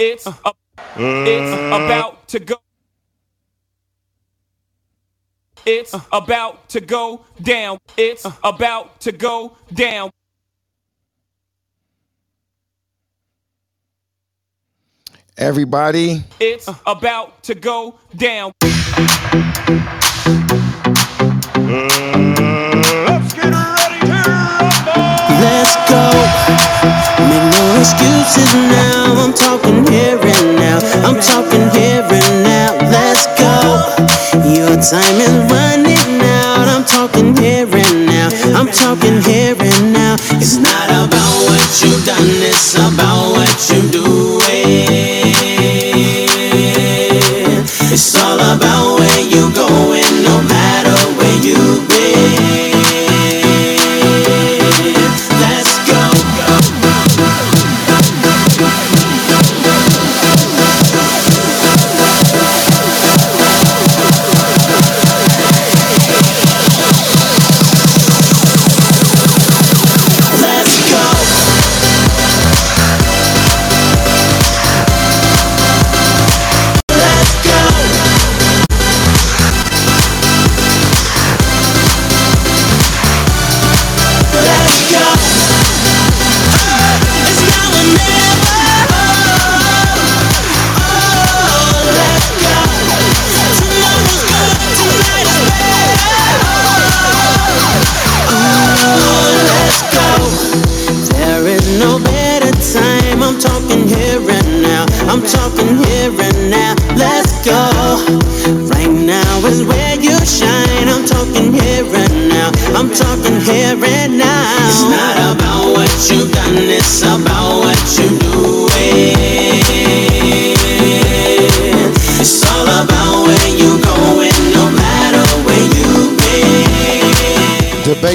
It's uh. a, it's mm. about to go. It's uh. about to go down. It's uh. about to go down. Everybody, It's about to go down. Let's go. Make no excuses now. I'm talking here and now. I'm talking here and now. Let's go. Your time is running out. I'm talking here and now. I'm talking here and now. It's not about what you've done, it's about what you're doing. It's all about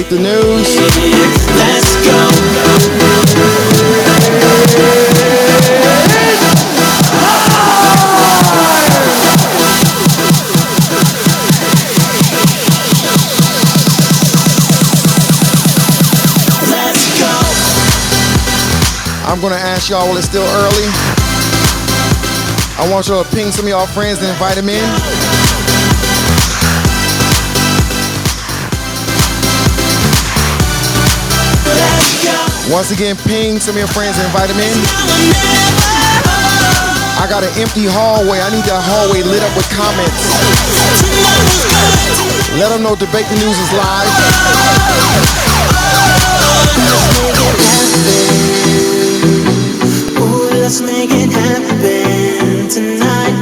the news. Let's go. Let's go. I'm gonna ask y'all while it's still early. I want y'all to ping some of y'all friends and invite them in. Once again, ping some of your friends and invite them in. I got an empty hallway. I need that hallway lit up with comments. Let them know Debate the News is live. Let's make it happen tonight.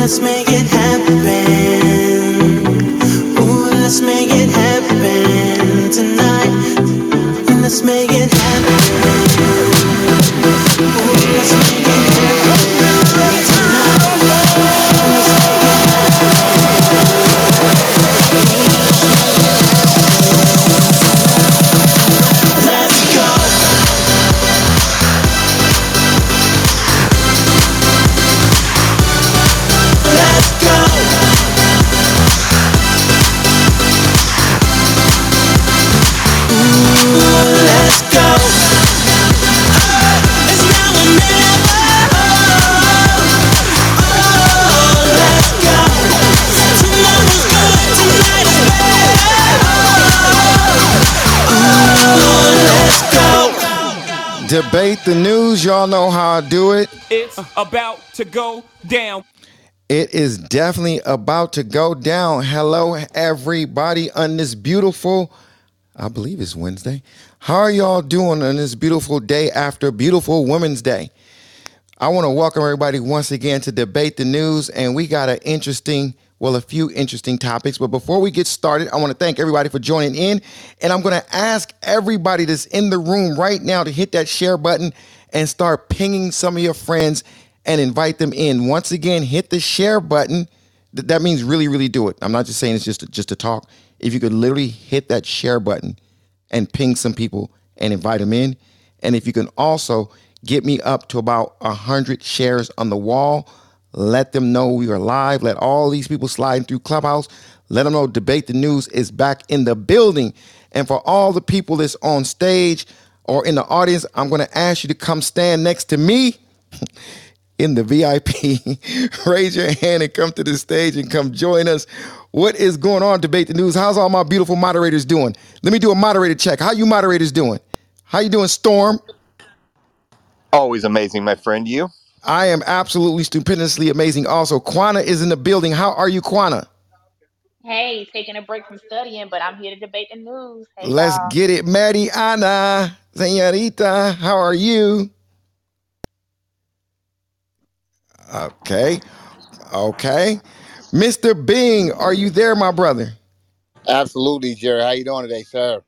Let's make it happen. Ooh, let's make it happen Debate the News. Y'all know how I do it. It's about to go down. It is definitely about to go down. Hello, everybody, on this beautiful, I believe it's Wednesday. How are y'all doing on this beautiful day after Beautiful Women's Day? I want to welcome everybody once again to Debate the News, and we got an interesting, well, a few interesting topics. But before we get started, I want to thank everybody for joining in, and I'm going to ask everybody that's in the room right now to hit that share button and start pinging some of your friends and invite them in. Once again, hit the share button. Th- That means really, really do it. I'm not just saying it's just just a talk. If you could literally hit that share button and ping some people and invite them in, and if you can also get me up to about a hundred shares on the wall, let them know we are live. Let all these people sliding through Clubhouse. Let them know Debate the News is back in the building. And for all the people that's on stage or in the audience, I'm going to ask you to come stand next to me. in the VIP, raise your hand and come to the stage and come join us. What is going on, Debate the News? How's all my beautiful moderators doing? Let me do a moderator check. How you moderators doing? How you doing, Storm? Always amazing, my friend. You? I am absolutely stupendously amazing. Also, Quana is in the building. How are you, Quana? Hey, taking a break from studying, but I'm here to debate the news. Hey, Let's y'all. get it, Mariana, señorita. How are you? Okay, okay. Mr. Bing, are you there, my brother? Absolutely, Jerry. How you doing today, sir?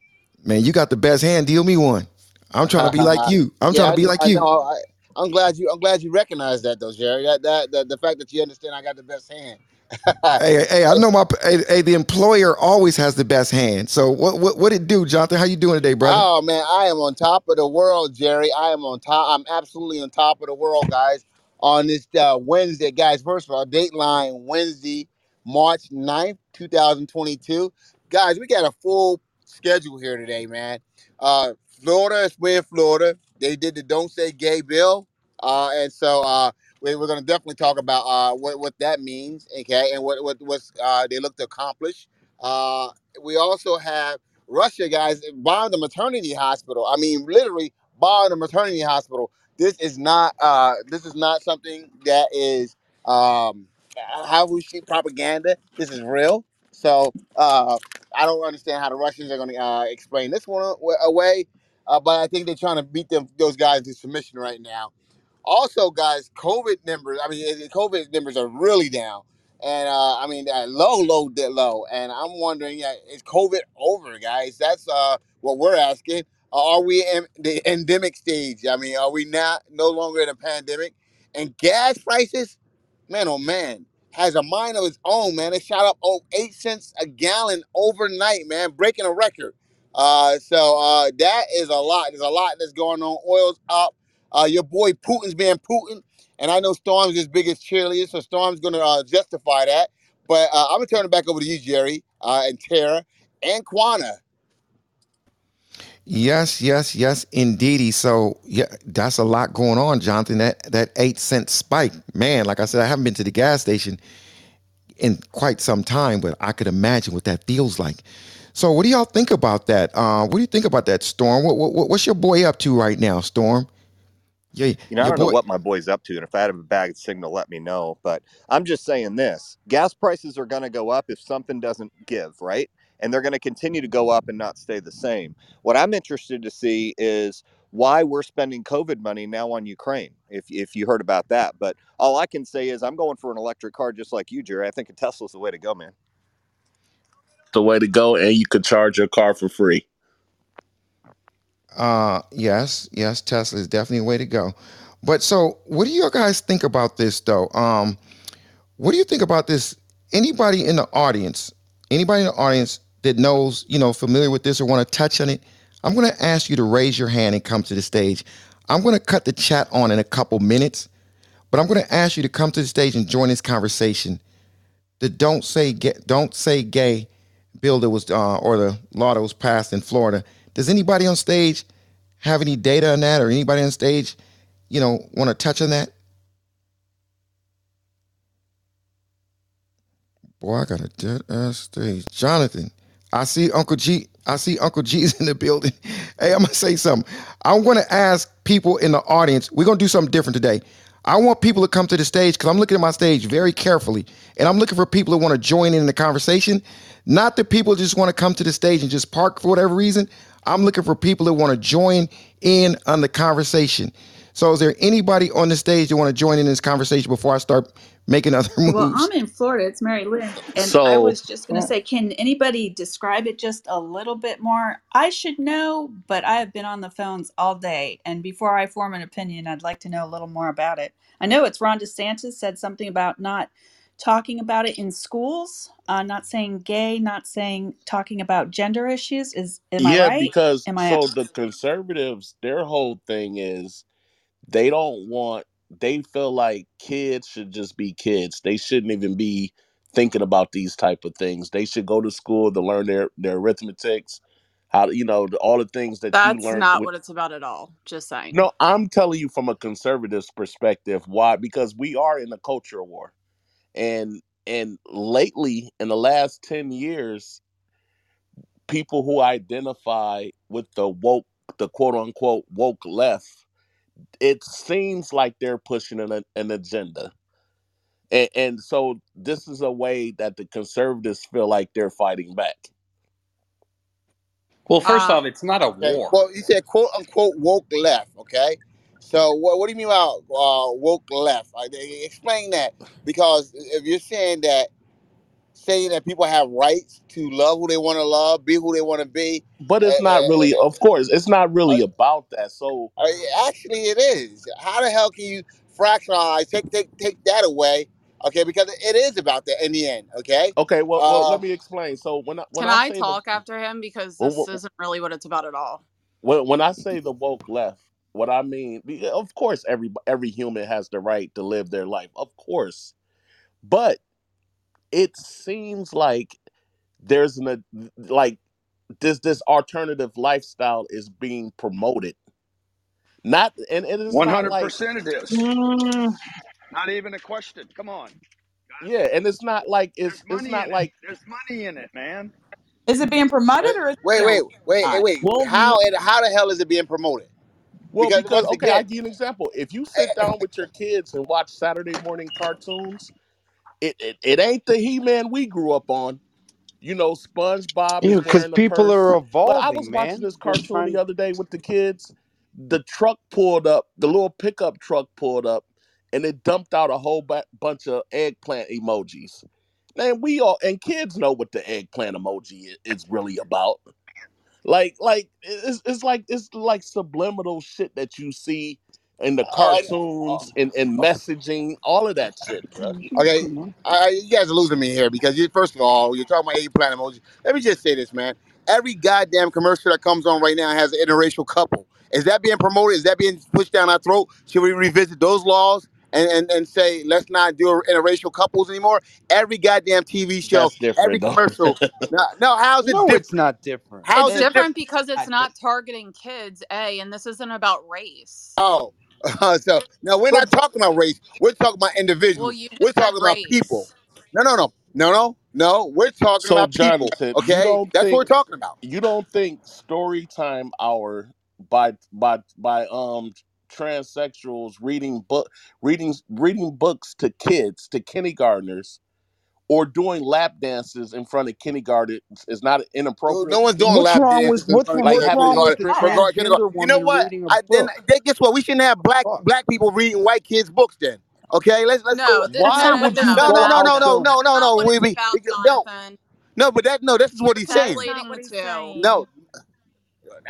Man, you got the best hand. Deal me one. I'm trying to be like you. I'm yeah, trying to be know- like I you. know. I, I'm glad you. I'm glad you recognize that, though, Jerry. That that the, the fact that you understand I got the best hand. Hey, hey, I know my hey, hey, the employer always has the best hand. So what what what it do, Jonathan? How you doing today, brother? Oh man, I am on top of the world, Jerry. I am on top. I'm absolutely on top of the world, guys. On this uh, Wednesday, guys. First of all, Dateline Wednesday, March 9th, 2022. Guys, we got a full schedule here today, man. Uh, Florida is in Florida. They did the Don't Say Gay bill, uh, and so uh, we, we're going to definitely talk about uh, what what that means, okay, and what what what's uh, they look to accomplish. Uh, we also have Russia guys bombed the maternity hospital. I mean, literally bombed the maternity hospital. This is not uh this is not something that is um how we see propaganda. This is real. So uh I don't understand how the Russians are going to uh, explain this one away. Uh, but I think they're trying to beat them those guys to submission right now. Also, guys, COVID numbers. I mean, eh, eh, COVID numbers are really down, and uh, I mean, low, low, bit low. And I'm wondering, yeah, is COVID over, guys? That's uh, what we're asking. Uh, are we in the endemic stage? I mean, are we not no longer in a pandemic? And gas prices, man, oh man, has a mind of its own, man. It shot up oh eight cents a gallon overnight, man, breaking a record. Uh, so uh, that is a lot. There's a lot that's going on. Oil's up. Uh, your boy Putin's being Putin, and I know Storm's his biggest cheerleader, so Storm's going to uh, justify that. But uh, I'm gonna turn it back over to you, Jerry, uh, and Tara, and Quana. Yes, yes, yes, indeedy. So yeah, that's a lot going on, Jonathan. That that eight cent spike, man. Like I said, I haven't been to the gas station in quite some time, but I could imagine what that feels like. So, what do y'all think about that? Uh, what do you think about that, Storm? What, what what's your boy up to right now, Storm? Yeah, You know, I don't know what my boy's up to, and if I have a bad signal, let me know. But I'm just saying this: gas prices are going to go up if something doesn't give, right? And they're going to continue to go up and not stay the same. What I'm interested to see is why we're spending COVID money now on Ukraine. If if you heard about that, but all I can say is I'm going for an electric car, just like you, Jerry. I think a Tesla's the way to go, man. The way to go, and you could charge your car for free. Uh, yes, yes, Tesla is definitely a way to go. But so, what do you guys think about this, though? Um, what do you think about this? Anybody in the audience, anybody in the audience that knows, you know, familiar with this or want to touch on it, I'm going to ask you to raise your hand and come to the stage. I'm going to cut the chat on in a couple minutes, but I'm going to ask you to come to the stage and join this conversation. The don't say gay, don't say gay bill that was uh, or the law that was passed in Florida. Does anybody on stage have any data on that, or anybody on stage, you know, want to touch on that? Boy, I got a dead ass stage. Jonathan, I see Uncle G. I see Uncle G's in the building. Hey, I'm gonna say something. I'm gonna ask people in the audience. We're gonna do something different today. I want people to come to the stage because I'm looking at my stage very carefully, and I'm looking for people that want to join in the conversation. Not the people that just want to come to the stage and just park for whatever reason. I'm looking for people that want to join in on the conversation. So, is there anybody on the stage that want to join in this conversation before I start making other moves? Well, I'm in Florida. It's Mary Lynn. And I So was just going to say, can anybody describe it just a little bit more? I should know, but I have been on the phones all day. And before I form an opinion, I'd like to know a little more about it. I know it's Ron DeSantis said something about not talking about it in schools, uh, not saying gay, not saying talking about gender issues. Is am I yeah, right? because Am I so the conservatives, their whole thing is they don't want. They feel like kids should just be kids. They shouldn't even be thinking about these type of things. They should go to school to learn their their arithmetics How you know all the things that you That's not with what it's about at all. Just saying. no, I'm telling you from a conservative's perspective why because we are in a culture war. And and lately in the last 10 years, people who identify with the woke the quote unquote woke left, it seems like they're pushing an, an agenda. And, and so this is a way that the conservatives feel like they're fighting back. Well, first Uh, off, it's not a Okay. war. Well, you said quote unquote woke left. Okay. So what, what do you mean about uh, woke left? Like, eh, explain that because if you're saying that saying that people have rights to love who they want to love, be who they want to be, But uh, it's not really, of course, it's not really about that. So uh, uh, actually it is. How the hell can you fractionalize take take take that away? Okay, because it is about that in the end. Okay. okay, well, well, Uh, let me explain. So when I when can I I say the talk after him because when, this isn't really what it's about at all. when when I say the woke left, what I mean, of course, every every human has the right to live their life, of course. But it seems like there's an a- like this this alternative lifestyle is being promoted. Not and, and it's One not hundred like percent, it is. Mm, Not even a question. Come on, yeah, and it's not like there's it's it's money not in it. like There's money in it, man. Is it being promoted wait, or is it wait, wait, real? wait, Not. wait. well How and how the hell is it being promoted? well Because because once okay, I again, give you an example. If you eh, sit down with your kids and watch Saturday morning cartoons, it it, it ain't the He Man we grew up on. You know, SpongeBob Yeah, because wearing a people are purse. But I was evolving, watching man. this They're cartoon the other day with the kids. The truck pulled up, the little pickup truck pulled up, and it dumped out a whole bu- bunch of eggplant emojis. Man, we all and kids know what the eggplant emoji i- is really about. Like, like it's, it's like it's like subliminal shit that you see in the uh, cartoons and, and messaging, all of that shit, bruh. Okay, I, you guys are losing me here because you, first of all, you're talking about eggplant emoji. Let me just say this, man. Every goddamn commercial that comes on right now has an interracial couple. Is that being promoted? Is that being pushed down our throat? Should we revisit those laws and, and, and say let's not do interracial couples anymore? Every goddamn TV show, That's every different though. commercial. No, no how's it No, it's different? not different. How's It's it different? different because it's not not targeting kids, A, and this isn't about race. Oh, so now we're not talking about race. We're talking about Well, individuals. you We're just said talking about people. race. No, no, no, no, no, no. We're talking So about people. Jonathan, you Okay, don't that's what we're talking about. you don't think story time hour by by by um transsexuals reading book reading reading books to kids to kindergartners or doing lap dances in front of kindergartens is not No no one's doing What's lap wrong dances in what's like what's having wrong with a kindergarten, strip club kindergarten, kindergarten. transgender You know what? reading a I then, book? then guess what? We shouldn't have black Fuck. black people reading white kids books. Then, okay, let's let's. No, with- th- That's no, why not no, would you No, no. no, go no, no, no, no, no, not no. We, it's we, no, no, but that no. This is what he's saying. what he's two. No,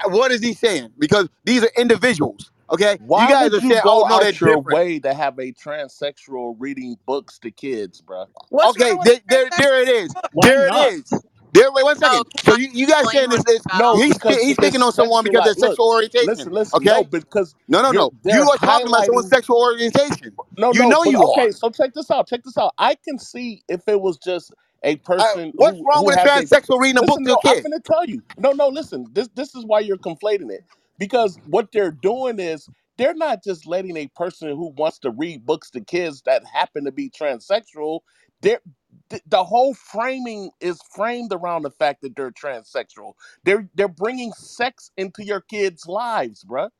what is he saying? Because these are individuals. Okay, you why guys would are you saying, "Oh go no, they're out your different." way to have a transsexual reading books to kids bruh? What's Okay, wrong with there, a there, there it transsexual is. book? Why There it not? is. There. Wait one second. No, So you, you guys saying explain this is No, about? he's because he's it's on someone because of sexual. their Look, sexual orientation. listen, listen. No, Okay. because No, no, you're no. they're You are talking about someone's highlighting. sexual orientation. No, You no, know but you okay. So check this out. Check this out. I can see if it was just a Uh, person what's who wrong who with a has a. transsexual reading a book Listen, to a no, I'm kid? gonna tell you. No, no, listen. This this is why you're conflating it because what they're doing is they're not just letting a person who wants to read books to kids that happen to be transsexual. They're th- the whole framing is framed around the fact that they're transsexual. They're they're bringing sex into your kids' lives, bruh.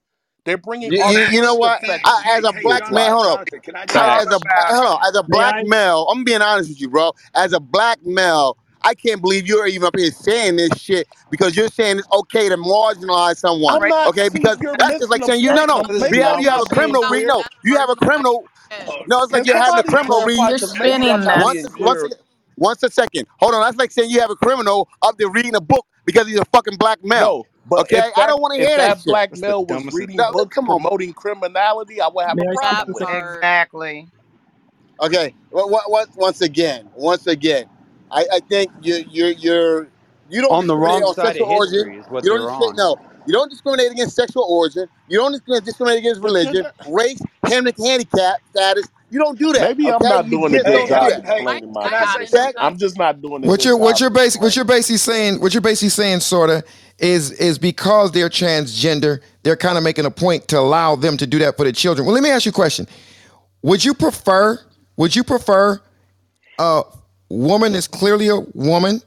They're bringing You, you, you know alternative what? Hey, sex I, as into a hey, black kids' man, Jonathan, hold lives. on. Jonathan, can I As, just Can I as a about? hold on. As a may black I male, I'm being honest with you, bro. As a black male, I can't believe you're even up here saying this shit because you're saying it's okay to marginalize someone. I'm Right. not. Okay, See, because you're that's just like missing saying you no point. no. What is You have you have a criminal about read clear. no. that You have a criminal. No, it's Can like you're having a somebody criminal read. clarify? You're Because maybe I'm spinning not Once, being this. once, clear. once a second. Hold on. That's like saying you have a criminal up there reading a book because he's a fucking black male. No, but Okay, if I that don't want to if hear that that shit. black That's the male was dumbest. reading No, li- books come on. promoting criminality, I would have May a I problem That with it. something? part. Exactly. Okay. What, what, what, once again, once again, I, I think you, you, you're, you don't On the discriminate wrong on side of sexual origin. history is what You don't they're discriminate. on. No, you don't discriminate against sexual origin. You don't discriminate discriminate against But religion, not, race, hand- handicap status. You don't do that. maybe I'm Okay. not You doing a just good don't do hey, job that. hey, I explaining my can I I got say into position. something? Okay. that. I'm just not doing a What good you're what job you're basically what explaining. you're basically saying what you're basically saying, sorta, is is because they're transgender, they're kind of making a point to allow them to do that for the children. Well, let me ask you a question. Would you prefer would you prefer a woman is clearly a woman,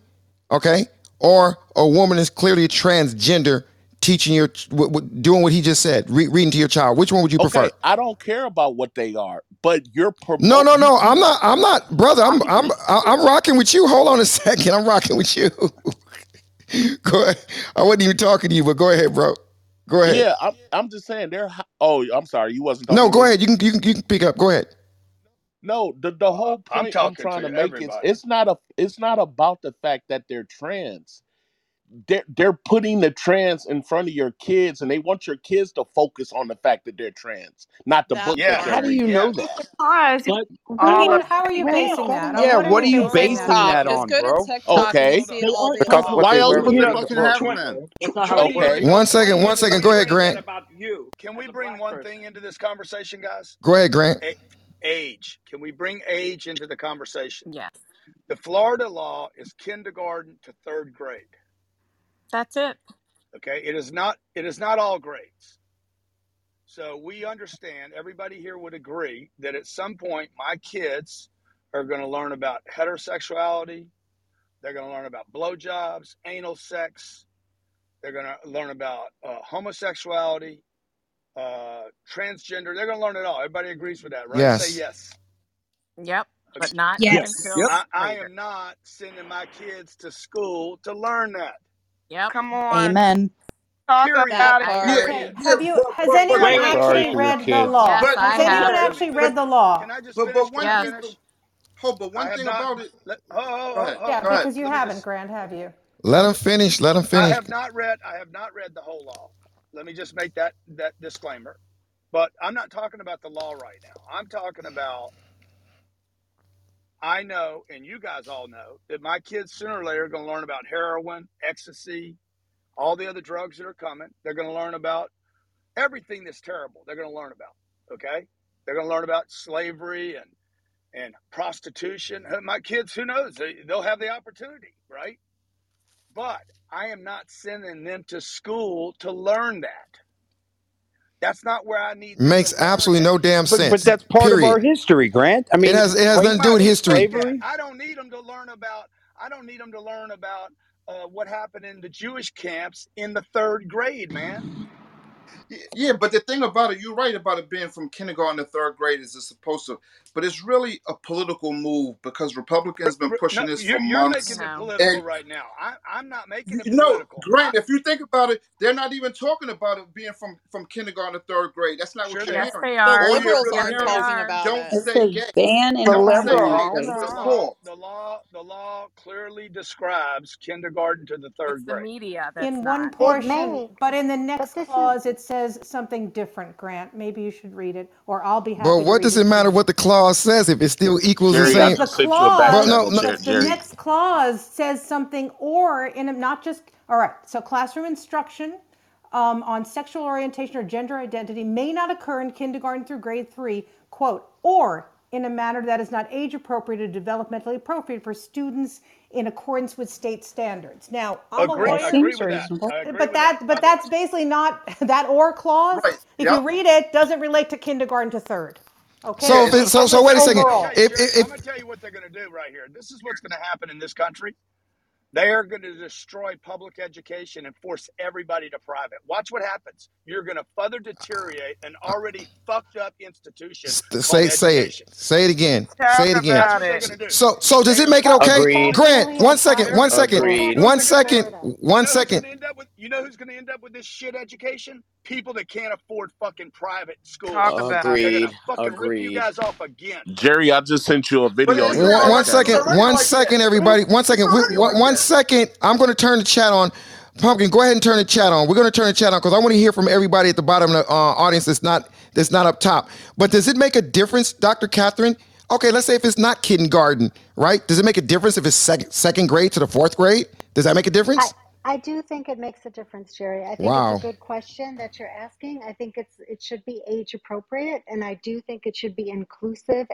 okay? Or a woman is clearly a transgender teaching your w- w- doing what he just said, re- reading to your child. Which one would you prefer? Okay, I don't care about what they are, but you're No, no, no. I'm not. I'm not, brother. I'm. I'm. I'm rocking with you. Hold on a second. I'm rocking with you. go ahead. I wasn't even talking to you, but go ahead, bro. Go ahead. yeah, I'm I'm just saying they're oh, I'm sorry, you wasn't No, go ahead. You can. You can. You can pick up. Go ahead. No, the the whole I'm point I'm talking trying to to make is everybody. it's not a it's not about the fact that they're trans. They're they're putting the trans in front of your kids and they want your kids to focus on the fact that they're trans, not the That book that Yes, they're How do you reading. know that? Because But all but of How are you wait, basing that? On yeah, what are what are you you go, basing that that on? Just on, go to bro? TikTok and Okay. see They it all aren't day Because talking long. what about Why they else wear you would and they the begins want to fucking blur. half 20, man. That's not how can it we 20. bring Okay. One one second. thing One into second. the Go ahead, can we Grant. about you can we a bring black one person. thing into this conversation, guys? Go ahead, Grant. Age. Can we bring age into the conversation? Yes. The Florida law is kindergarten to third grade. That's it. Okay, it is not. It is not all grades. So we understand. Everybody here would agree that at some point, my kids are going to learn about heterosexuality. They're going to learn about blowjobs, anal sex. They're going to learn about uh, homosexuality, uh, transgender. They're going to learn it all. Everybody agrees with that, right? Say Yes. yes. Yep. Okay. But not Yes. until Yep. I, I am not sending my kids to school to learn that. Yep. Come on, Amen. talk about it, Yeah, Okay. Have you? Has but but anyone Wait, wait, actually Sorry for your read the law? Yes, but I Has anyone have. actually read the law? Can I just but but one Yes. thing finish? hold but one thing not. about it Let, oh, oh, oh, oh, Yeah, Go ahead. because you let haven't, just. Grant, have you? Let him finish. Let him finish. I have not read. I have not read the whole law. Let me just make that that disclaimer. But I'm not talking about the law right now. I'm talking about. I know, and you guys all know that my kids sooner or later are going to learn about heroin, ecstasy, all the other drugs that are coming. They're going to learn about everything that's terrible. They're going to learn about. Okay, they're going to learn about slavery and and prostitution. My kids, who knows? They, they'll have the opportunity, right? But I am not sending them to school to learn that. That's not where I need Makes to learn absolutely no damn But but that's part of our history, Grant. I It mean, has it has nothing to do with history. slavery. I don't need them to learn about. I don't need them to learn about uh, what happened in the Jewish camps in the third grade, man. Yeah, but the thing about it, you're right about it being from kindergarten to third grade is it's supposed to, but it's really a political move because Republicans been pushing No, this you're, for you're months. making it political And right now. I, I'm not making you it you know, political. I, Grant, if you think about it, they're not even talking about it being from from kindergarten to third grade. That's not what you're they Yes, hearing. they are. All you're liberals really aren't they hearing is talking are. about don't it. It say gay. ban in the liberal. gay. The what it's on. law, the law, the law clearly describes kindergarten to the It's third the grade. media that's In one not. Portion, may, but in the next this is clause, it says something different, Grant. Maybe you should read it, or I'll be happy to what read does it it matter what the clause says if it still equals the Jerry, I same? Because the just you back But clause, no, channel, no. Jer- the Jerry. next clause says something or in a, not just, all right, so classroom instruction um, on sexual orientation or gender identity may not occur in kindergarten through grade three, quote, or in a manner that is not age appropriate or developmentally appropriate for students in accordance with state standards. Now, I'm a Agree, That lawyer, agree seems with that. reasonable. I agree but that. that, but By that's basically not, that or clause, Right. if you Yep. read it, doesn't relate to kindergarten to third. So Okay? if it, so so wait a second. overall. okay, If if, I'm if gonna tell you what they're gonna do right here. This is what's gonna happen in this country. They are going to destroy public education and force everybody to private. Watch what happens. You're going to further deteriorate an already fucked up institution s- say say education. it, say it again, Talk say it again. That's about what they're it. going to do. So so does it make it okay, Agreed. Grant? Finally, a One second, time one for second, school. You Agreed. know one who's going to second, Florida. you one know who's going second. to end up with you know who's going to end up with this shit education? People that can't afford fucking private schools. Talk about They're it. going to Agreed. rip you Agreed. guys off again. Jerry, I just sent you a video it on One, back one already. Second, already one like second, that. everybody. One It's we, one, like one that. second. I'm going to turn the chat on. Pumpkin, go ahead and turn the chat on. We're going to turn the chat on because I want to hear from everybody at the bottom of the uh, audience that's not that's not up top. But does it make a difference, Dr. Catherine? Okay, let's say if it's not kindergarten, right? Does it make a difference if it's second second grade to the fourth grade? Does that make a difference? I do think it makes a difference, Jerry. I think it's a good question that you're asking. I think it's it should be age appropriate, and I do think it should be inclusive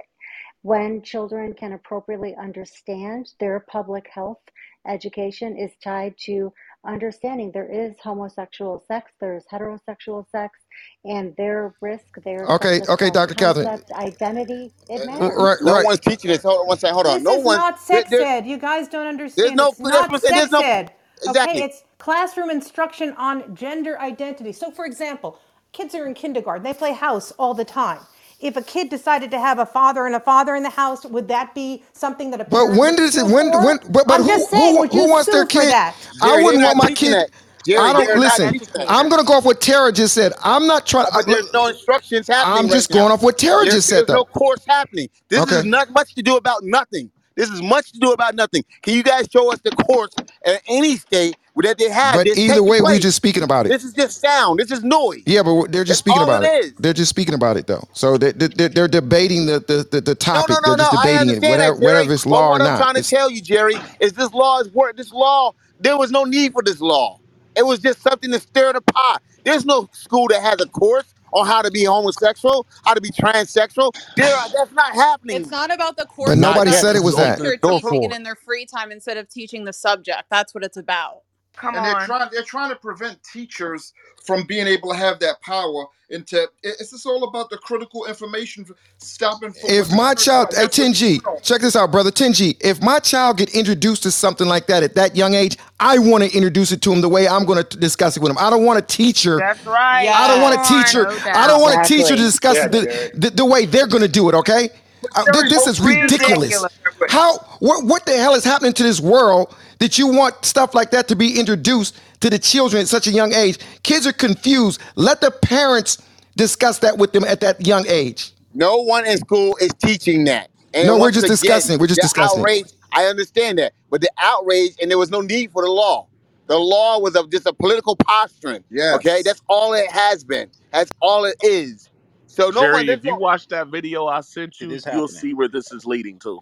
when children can appropriately understand their public health education is tied to understanding there is homosexual sex, there's heterosexual sex, and their risk, their Okay, sexual okay, Dr. Catherine. self-concept, identity, it Uh, matters. Right, No right. one's teaching this. Hold on one second. Hold on. This No is one. not There, sex there, ed. You guys don't there's understand. no. It's That's not what I'm saying. sex There's no. ed. Exactly. Okay, it's classroom instruction on gender identity. So, for example, kids are in kindergarten, they play house all the time. If a kid decided to have a father and a father in the house, would that be something that a But parent when would does it when for? when but, but I'm who just saying, who would who you wants their for kid? that? I Jerry, wouldn't they're want not my teaching kid. that. Jerry, I they're don't listen. teaching that. I'm gonna go off what Tara just said. I'm not trying. I, uh, But there's no instructions happening I'm right just now. going off what Tara There, just said there's no though. course happening. This Okay. is not much to do about nothing. This is much to do about nothing. Can you guys show us the course at any state that they have But either way, we're just speaking about it. This is just sound. This is noise. Yeah, but they're just That's speaking about it. They're just speaking about it though. So they, they, they're debating the, the, the, the topic. no, no, they're just debating it, whatever, that, whether it's law or what I'm not. trying to It's, tell you, Jerry, is this law is work. This law, there was no need for this law. It was just something to stir the pot. There's no school that has a course on how to be homosexual, how to be transsexual. There, are, that's not happening. It's not about the but course. It's Not nobody about yet. said the it was that. teacher Door teaching for it it. in their free time instead of teaching the subject. That's what it's about. Come and they're trying they're trying to prevent teachers from being able to have that power and to it- it's just all about the critical information stopping for If my child, hey, that's 10G, check this out, brother. 10G, if my child get introduced to something like that at that young age, I want to introduce it to him the way I'm going to discuss it with him. I don't want a teacher. That's right. yeah. I don't want a teacher. No I don't doubt. want a teacher to discuss Yeah, it the, the, the way they're going to do it. Okay. Uh, this is ridiculous. ridiculous. How? What? What the hell is happening to this world that you want stuff like that to be introduced to the children at such a young age? Kids are confused. Let the parents discuss that with them at that young age. No one in school is teaching that. And No, we're just again, discussing. We're just the discussing outrage. I understand that, but the outrage, and there was no need for the law. The law was a, just a political posturing. Yeah. Okay, that's all it has been. That's all it is. So no. Jerry, There's if you no. watch that video I sent you, you'll happening. see where this is leading to.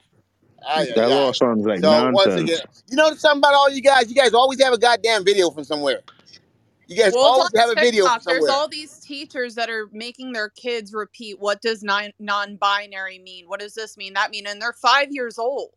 Ay, ay, That law ay. sounds like So once nonsense. again, you know something about all you guys. You guys always have a goddamn video from somewhere. You guys Well, always it's have a video from TikTok. There's somewhere. all these teachers that are making their kids repeat what does non non-binary mean? What does this mean? That mean? And they're five years old.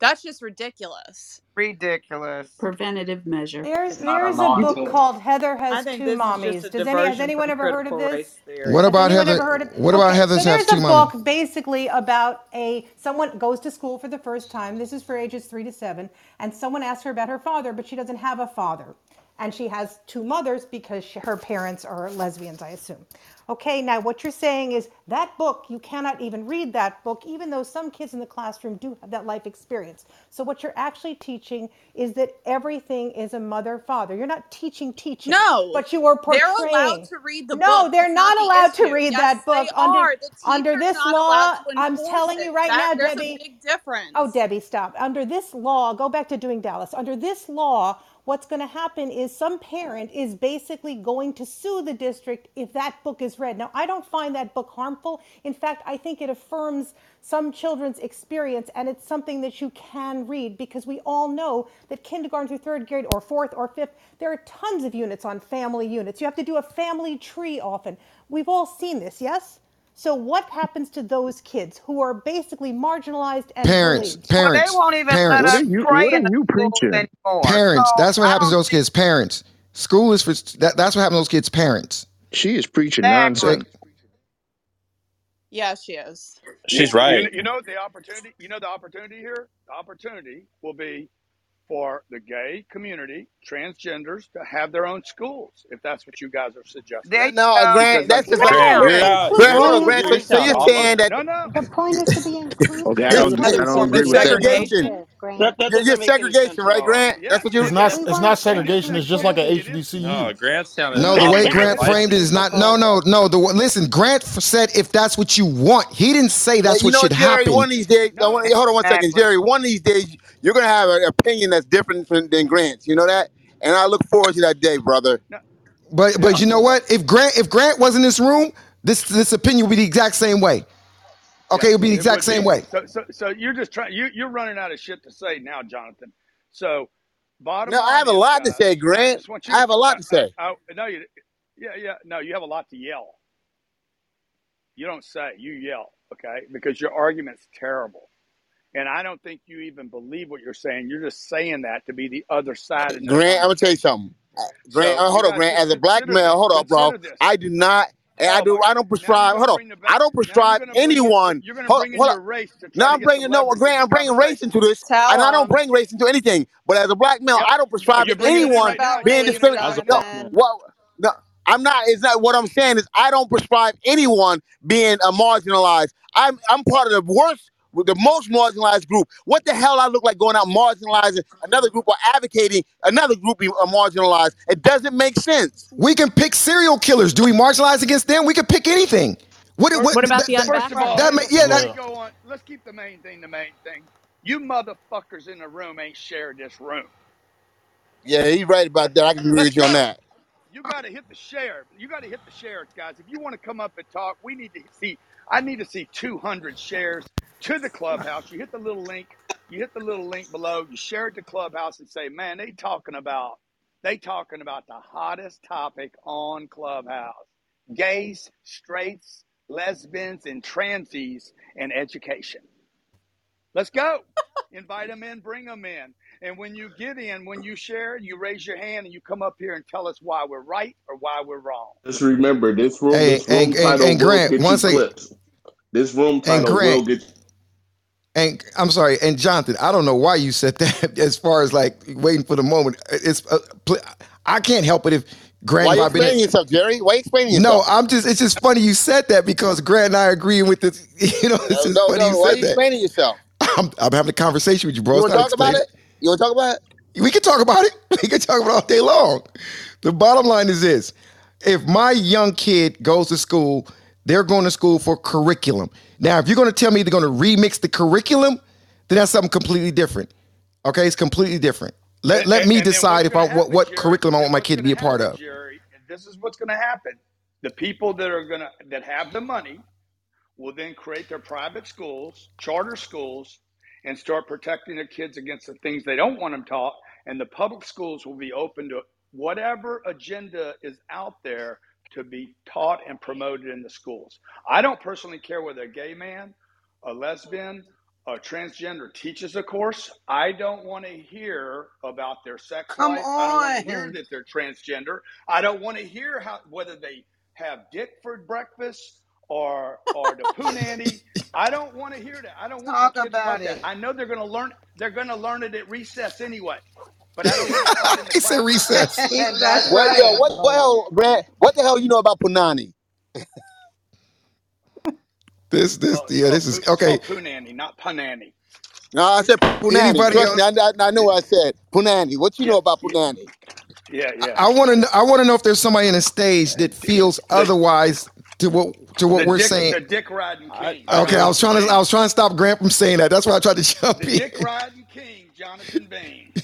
That's just ridiculous. Ridiculous. Preventative measure. There's not a there's a book called Heather has two mommies. Does any has anyone ever heard of this? What about Heather? of? What about Okay, Heather's so have there's two a mommy? book basically about a someone goes to school for the first time. This is for ages three to seven, and someone asks her about her father, but she doesn't have a father, and she has two mothers because she, her parents are lesbians, I assume. Okay, now what you're saying is that book you cannot even read that book, even though some kids in the classroom do have that life experience. So what you're actually teaching is that everything is a mother father. You're not teaching teaching, No, but you are portraying. they're allowed to read the No, book. No, they're not not the allowed to read Yes, that book under. The under this law. I'm telling you right That now, Debbie. big difference. Oh, Debbie, stop. Under this law, go back to doing Dallas. Under this law, what's going to happen is some parent is basically going to sue the district if that book is read. Now, I don't find that book harmful. In fact, I think it affirms some children's experience and it's something that you can read because we all know that kindergarten through third grade or fourth or fifth, there are tons of units on family units. You have to do a family tree often. We've all seen this, yes? So what happens to those kids who are basically marginalized and Parents, bullied? Well, they parents, won't even let parents, What us are you? pray What are in you preaching? anymore. parents. So That's what I happens to those um, kids. Parents. School is for that, that's what happens to those kids' parents. She is preaching exactly. nonsense. Yeah, she is. You, She's you, right. you know the opportunity. You know the opportunity here. The opportunity will be for the gay community, transgenders, to have their own schools, if that's what you guys are suggesting. There you No, go. Grant, that's just you like said, Grant, Grant. stop. Grant, hold on, Grant. you're So, so you're almost. saying that no, no. The point is to be inclusive. Okay, I you're, don't. What I is don't what agree it's is with that. segregation. Grant? That, that You're, you're doesn't make any sense segregation, at right, all. Grant? Yeah, That's what you're. It's not. yeah. It's not It is segregation. It's just like a inclusive. It is. No, HBCU. Grant sounded No, the way a Grant white framed it is not. No, no, no. The listen, Grant f- said if that's what you want, he didn't say Hey, that's you what know, should Jerry. happen. One of these days, I No, want, hold on one second, Exactly. Jerry. One of these days, you're gonna have an opinion that's different from, than Grant's. You know that, and I look forward to that day, brother. no, But no. but you know what? If Grant if Grant was in this room, this this opinion would be the exact same way. Okay, Yeah, it would be the it exact would same be. way. So, so, so you're just trying. You, you're running out of shit to say now, Jonathan. So, bottom No, I line have a is, lot to guys. say, I Grant. just want you I to. have a lot to I, say. I, I, no, you. Yeah, yeah. No, you have a lot to yell. You don't say. You yell. Okay, because your argument's terrible. And I don't think you even believe what you're saying. You're just saying that to be the other side in this Grant, I'm gonna tell you something. Grant, So uh, hold on, Grant. As a black male, hold on, bro. This. I do not. and I do. I don't prescribe. Hold on. bring I don't now you're prescribe gonna bring anyone. you're gonna Hold, bring in hold your race to Now I'm bringing no, Grant. I'm bringing race into this, Tell and I don't bring race into anything. But as a black male, Yep. I don't prescribe you're to bringing it in anyone right now. About You're being bringing it in race, discriminated. right As a No, now. what? No, I'm not. It's not what I'm saying. Is I don't prescribe anyone being marginalized. I'm I'm part of the worst. With The most marginalized group. What the hell I look like going out marginalizing another group or advocating another group being uh, marginalized? It doesn't make sense. We can pick serial killers. Do we marginalize against them? We can pick anything. What? What? What about That, the that, first of all, that ma- yeah. That go on, let's keep the main thing the main thing. You motherfuckers in the room ain't shared this room. Yeah, he's right about that. I can agree with you on that. You got to hit the share. You got to hit the shares, guys. If you want to come up and talk, we need to see. I need to see 200 shares to the clubhouse. You hit the little link. You hit the little link below. You share it to clubhouse and say, "Man, they talking about they talking about the hottest topic on clubhouse: gays, straights, lesbians, and transies, and education." Let's go. Invite them in, bring them in. And when you get in, when you share, you raise your hand and you come up here and tell us why we're right or why we're wrong. Just remember this room. hey, This room and, and title and will Grant, get one you second. This room And title will Grant, get. And I'm sorry, and Jonathan, I don't know why you said that. As far as like waiting for the moment, it's uh, I can't help it if Grant Why and you been. explaining yourself, Jerry? Why you explaining yourself? No. I'm just. It's just funny you said that because Grant and I agreeing with this. You know, it's No, just no, funny no. you Why said you that. explaining yourself? I'm, I'm having a conversation with you, bro. You want to talk about it? You want to talk about it? We can talk about it. We can talk about it all day long. The bottom line is this: if my young kid goes to school, they're going to school for curriculum. Now, if you're going to tell me they're going to remix the curriculum, then that's something completely different. Okay, it's completely different. Let And, let and, me and decide if I what, what Jerry? curriculum I want my kid to be a part happen, of. Jerry? This is what's going to happen. The people that are going to that have the money will then create their private schools, charter schools, and start protecting their kids against the things they don't want them taught. And the public schools will be open to whatever agenda is out there to be taught and promoted in the schools. I don't personally care whether a gay man, a lesbian, a transgender teaches a course. I don't want to hear about their sex Come life. I don't want to hear on. that they're transgender. I don't want to hear how whether they have dick for breakfast or or the poo nanny. I don't want to hear that. I don't want Talk to about like that. it. I know they're going to learn. They're going to learn it at recess anyway. But I don't need it taught in the he said classroom. recess. That's Well, yo, what, what hell, Grant? What the hell you know about Punani? This this Oh, it's yeah. called This poo. is It's okay. Oh, called poo not punani. No, I said Punani. Anybody Trust me, I, else? I, I know what I said. Punani. What you Yeah, know about yeah, Punani? yeah, yeah. I want to. I want to know if there's somebody in the stage that feels The otherwise to what to what the we're dick saying. the dick riding I, king, I Okay, I do. was Jonathan trying to. I Bing. was trying to stop Grant from saying that. That's why I tried to jump The in. dick riding king, Jonathan Bing.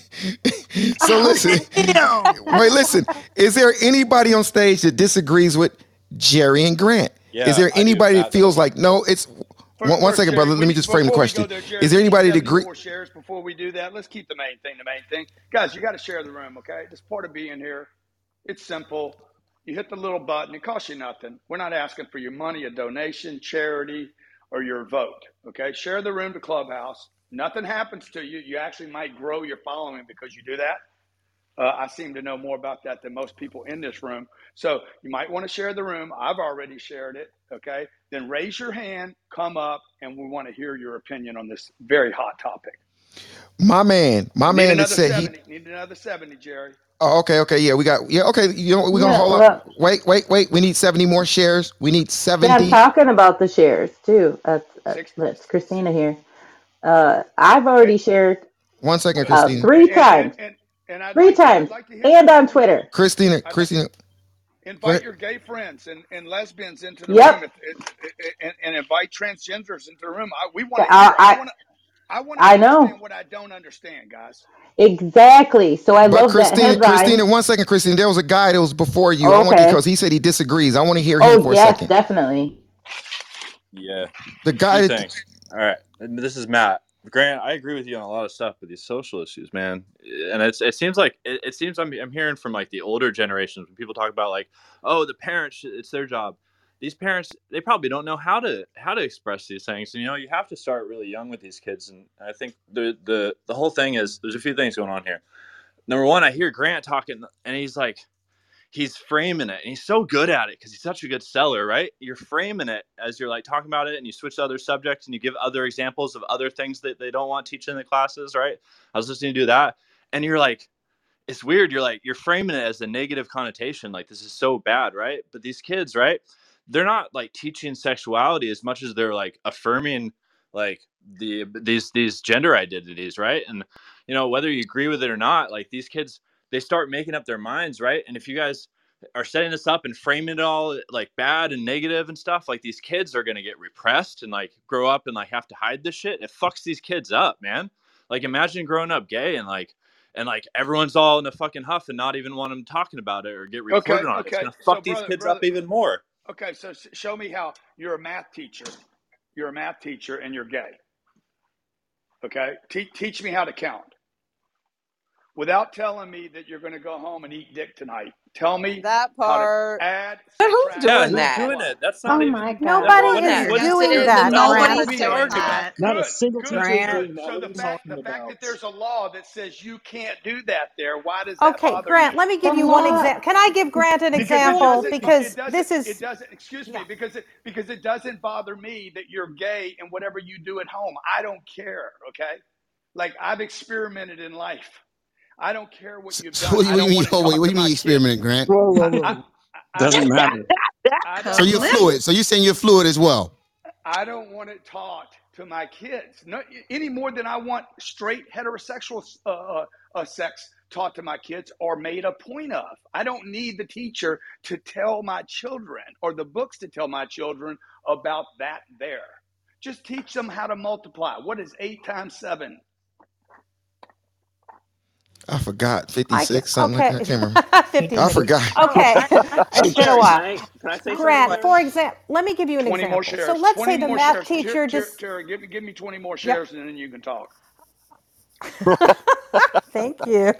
so Oh, listen. damn. Wait, listen. Is there anybody on stage that disagrees with Jerry and Grant? Is there anybody that feels like no? It's one, one First, second, Jerry, brother. Let me just frame the before we go question. there, Jerry, Is there anybody that agree? 74 shares before we do that. Let's keep the main thing the main thing. Guys, you got to share the room, okay? This part of being here. It's simple. You hit the little button, it costs you nothing. We're not asking for your money, a donation, charity, or your vote. Okay? Share the room to Clubhouse. Nothing happens to you. You actually might grow your following because you do that. Uh, I seem to know more about that than most people in this room. So you might want to share the room. I've already shared it. Okay. Then raise your hand, come up, and we want to hear your opinion on this very hot topic. My man, my Need man that another said he. Need another 70, Jerry. Oh, okay, okay, yeah, we got, yeah, okay. You know, we're gonna Yeah, hold well, up. Wait, wait, wait. We need seventy more shares. We need yeah, I'm seventy. talking about the shares too. That's, uh, 60. that's Christina here. Uh, I've And, already shared One second, uh, Christina. three and, and, times, and, and three like times, like and on. Twitter. Christina, Christina. Invite your gay friends and, and lesbians into the Yep. room if, and, and invite transgenders into the room. I, we want to I. I I, want to. I want I know what I don't understand, guys. exactly. So I But love that Christina, Christina, one second, Christina. There was a guy that was before you. I Oh, want okay. because he said he disagrees. I want to hear him Oh, for a yes, second. definitely. Yeah. The guy that things. All right. This is Matt. Grant, I agree with you on a lot of stuff but these social issues, man. And it's it seems like it, it seems I'm I'm hearing from like the older generations when people talk about like, oh, the parents, it's their job. these parents they probably don't know how to how to express these things. And you know, you have to start really young with these kids. And I think the the the whole thing is there's a few things going on here. Number one, I hear Grant talking, and he's like, he's framing it, and he's so good at it because he's such a good seller, right? You're framing it as you're like talking about it, and you switch to other subjects, and you give other examples of other things that they don't want teaching in the classes, right? I was listening to do that, and you're like, it's weird. You're like, you're framing it as a negative connotation, like this is so bad, right? But these kids, right? They're not like teaching sexuality as much as they're like affirming like the these these gender identities, right? And you know whether you agree with it or not, like these kids they start making up their minds, right? And if you guys are setting this up and framing it all like bad and negative and stuff, like these kids are gonna get repressed and like grow up and like have to hide this shit. It fucks these kids up, man. Like imagine growing up gay and like and like everyone's all in a fucking huff and not even want them talking about it or get Okay, reported on it. It's gonna So fuck these brother, kids brother, up even more. okay. So show me how you're a math teacher. You're a math teacher and you're gay. Okay, Te- teach me how to count without telling me that you're going to go home and eat dick tonight. Tell me That how to part. add, But who's subtract, Yeah, doing who's that? doing it? That's Oh not even my God. Nobody what, is what's doing the, that, no, what Grant. is Nobody's doing that. Not a single good, teacher is Grant. good. So the you fact talking the fact that there's a law that says you can't do that there, why does that Okay, bother Grant, you? let me give you one example. Can I give Grant an example? doesn't, Because it doesn't, this it is, doesn't. Excuse me, because it because it doesn't bother me that you're gay and whatever you do at home, I don't care. Okay, like I've experimented in life. I don't care what you've So done. what do you mean? want wait, what do you mean my experiment, Grant? Whoa, whoa, whoa. I, I Doesn't matter. So you're fluid. So you're saying you're fluid as well. I don't want it taught to my kids no, any more than I want straight heterosexual uh, uh, uh, sex taught to my kids or made a point of. I don't need the teacher to tell my children or the books to tell my children about that there. Just teach them how to multiply. What is eight times seven? I forgot. I can, 56, something like that. I can't remember. 50. I forgot. Okay, Hey, it's been a while. can I, can I say something Grant, for example, let me give you an 20 more example. So let's 20 say the math shares. teacher Terry, just, Terry, give, me, give me 20 more yeah, shares and then you can talk. thank you.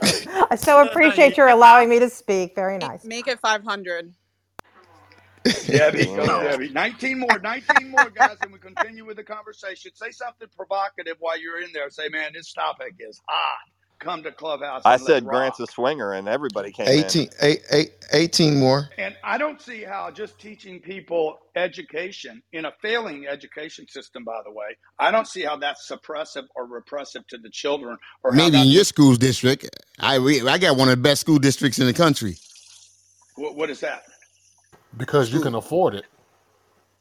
I so No, no, appreciate you your allowing me to speak. Very nice. make it 500. Debbie, go. Debbie. 19 more, 19 more, guys, and we continue with the conversation. Say something provocative while you're in there. Say, man, this topic is hot. Come to Clubhouse I and let's said Grant's a swinger, and everybody came in. 18, eight, eight, 18 more. And I don't see how just teaching people education in a failing education system, by the way, I don't see how that's suppressive or repressive to the children or how Maybe in that's your a, school district. I we, I got one of the best school districts in the country. what, what is that? because you School. can afford it.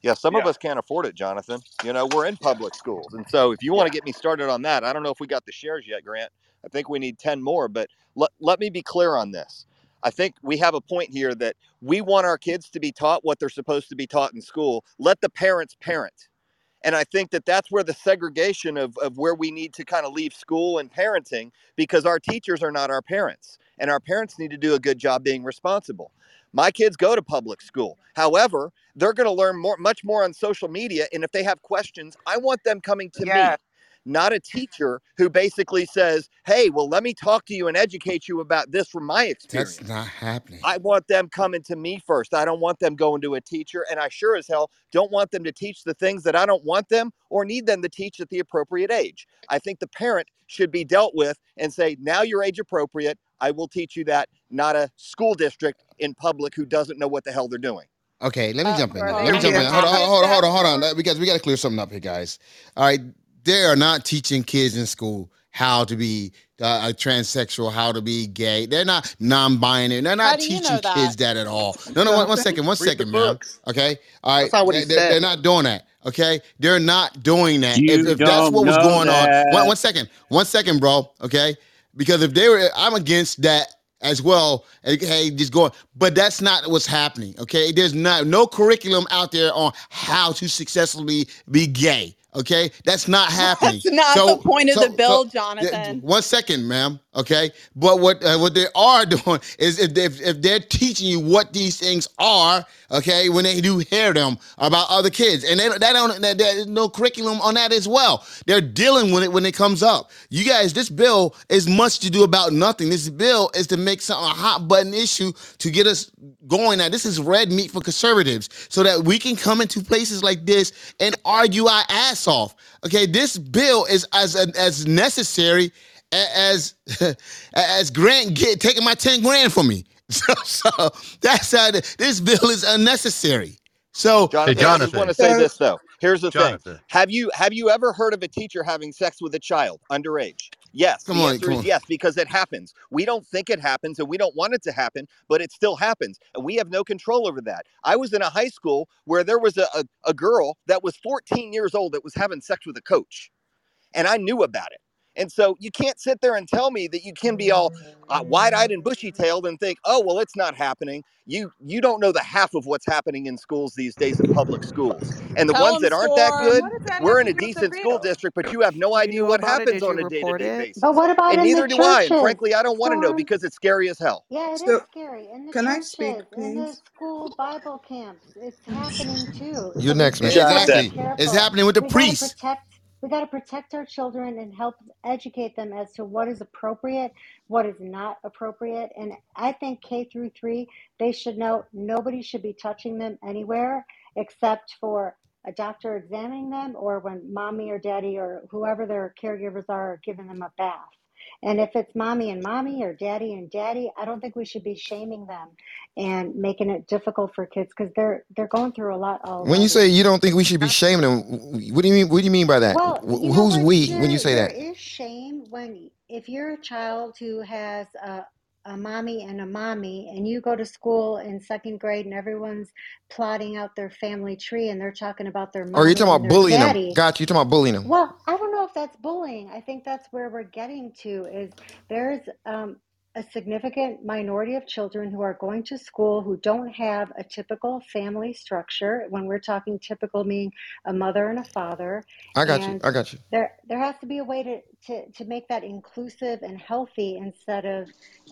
Yeah, some of Yeah. us can't afford it, Jonathan. You know, we're in Yeah. public schools. And so if you want Yeah. to get me started on that, I don't know if we got the shares yet, Grant. I think we need 10 more, but let, let me be clear on this. I think we have a point here that we want our kids to be taught what they're supposed to be taught in school. Let the parents parent. And I think that that's where the segregation of, of where we need to kind of leave school and parenting because our teachers are not our parents. And our parents need to do a good job being responsible. My kids go to public school. However, they're going to learn more, much more on social media. And if they have questions, I want them coming to Yeah. me, not a teacher who basically says, Hey, well, let me talk to you and educate you about this from my experience. That's not happening. I want them coming to me first. I don't want them going to a teacher. And I sure as hell don't want them to teach the things that I don't want them or need them to teach at the appropriate age. I think the parent should be dealt with and say, now you're age appropriate. I will teach you that, not a school district in public who doesn't know what the hell they're doing. Okay, let me Uh, jump in. are there. they Let me jump in. Hold on, hold on, hold on, hold on. That- Because we got to clear something up here, guys. All right, they are not teaching kids in school how to be uh, a transsexual, how to be gay. They're not non-binary. They're not do you teaching know that? kids that at all. No, no, one, one second, one Read second, ma'am. books. Okay, all right. That's not what he They, they, are not doing that. Okay, they're not doing that. If, You if that's don't what was know going on, one, that. one second, one second, bro. Okay, because if they were, I'm against that as well. Hey, just going, but that's not what's happening. Okay, there's not no curriculum out there on how to successfully be gay. Okay, that's not happening. That's not so, the point of so, the bill, so, th- Jonathan. one second, ma'am. Okay, but what uh, what they are doing is if, they, if they're teaching you what these things are, okay, when they do hear them about other kids, and they, that don't that, there's no curriculum on that as well. They're dealing with it when it comes up. You guys, this bill is much to do about nothing. This bill is to make something a hot button issue to get us going. Now, this is red meat for conservatives, so that we can come into places like this and argue our ass off. Okay, this bill is as as necessary as as Grant get taking my 10 grand from me. So, so that's how the, this bill is unnecessary. So Jonathan, I just want to say this though. Here's the Jonathan. thing: have you have you ever heard of a teacher having sex with a child underage? Yes. Come the on, answer come is on. yes because it happens. We don't think it happens and we don't want it to happen, but it still happens, and we have no control over that. I was in a high school where there was a, a, a girl that was 14 years old that was having sex with a coach, and I knew about it. And so you can't sit there and tell me that you can be all uh, wide-eyed and bushy-tailed and think, "Oh, well, it's not happening." You you don't know the half of what's happening in schools these days in public schools. And the Tell ones 'em, that aren't that good, that we're in a do with the decent school bill? district, but you have no idea knew what happens on a day-to-day it? basis. But what about And in the neither do I. And frankly, I don't want to know because it's scary as hell. Yeah, it So, is scary. In the can I speak, churches, in the school Bible camps, it's happening too. You're next, do man. have to be exactly, it's happening with the We got priests. We got to protect our children and help educate them as to what is appropriate, what is not appropriate. And I think K through three, they should know nobody should be touching them anywhere except for a doctor examining them or when mommy or daddy or whoever their caregivers are giving them a bath. And if it's mommy and mommy or daddy and daddy, I don't think we should be shaming them and making it difficult for kids because they're they're going through a lot of When you say you don't think we should be shaming them, what do you mean? What do you mean by that? Well, Wh- Who's we when you say There that? is shame when if you're a child who has a a mommy and a mommy, and you go to school in second grade, and everyone's plotting out their family tree, and they're talking about their Or you talking about bullying them? daddy. Got you. You talking about bullying them? Well, I don't know if that's bullying. I think that's where we're getting to is there's um, a significant minority of children who are going to school who don't have a typical family structure. When we're talking typical, meaning a mother and a father, I got you. I got you. there there has to be a way to, to, to make that inclusive and healthy instead of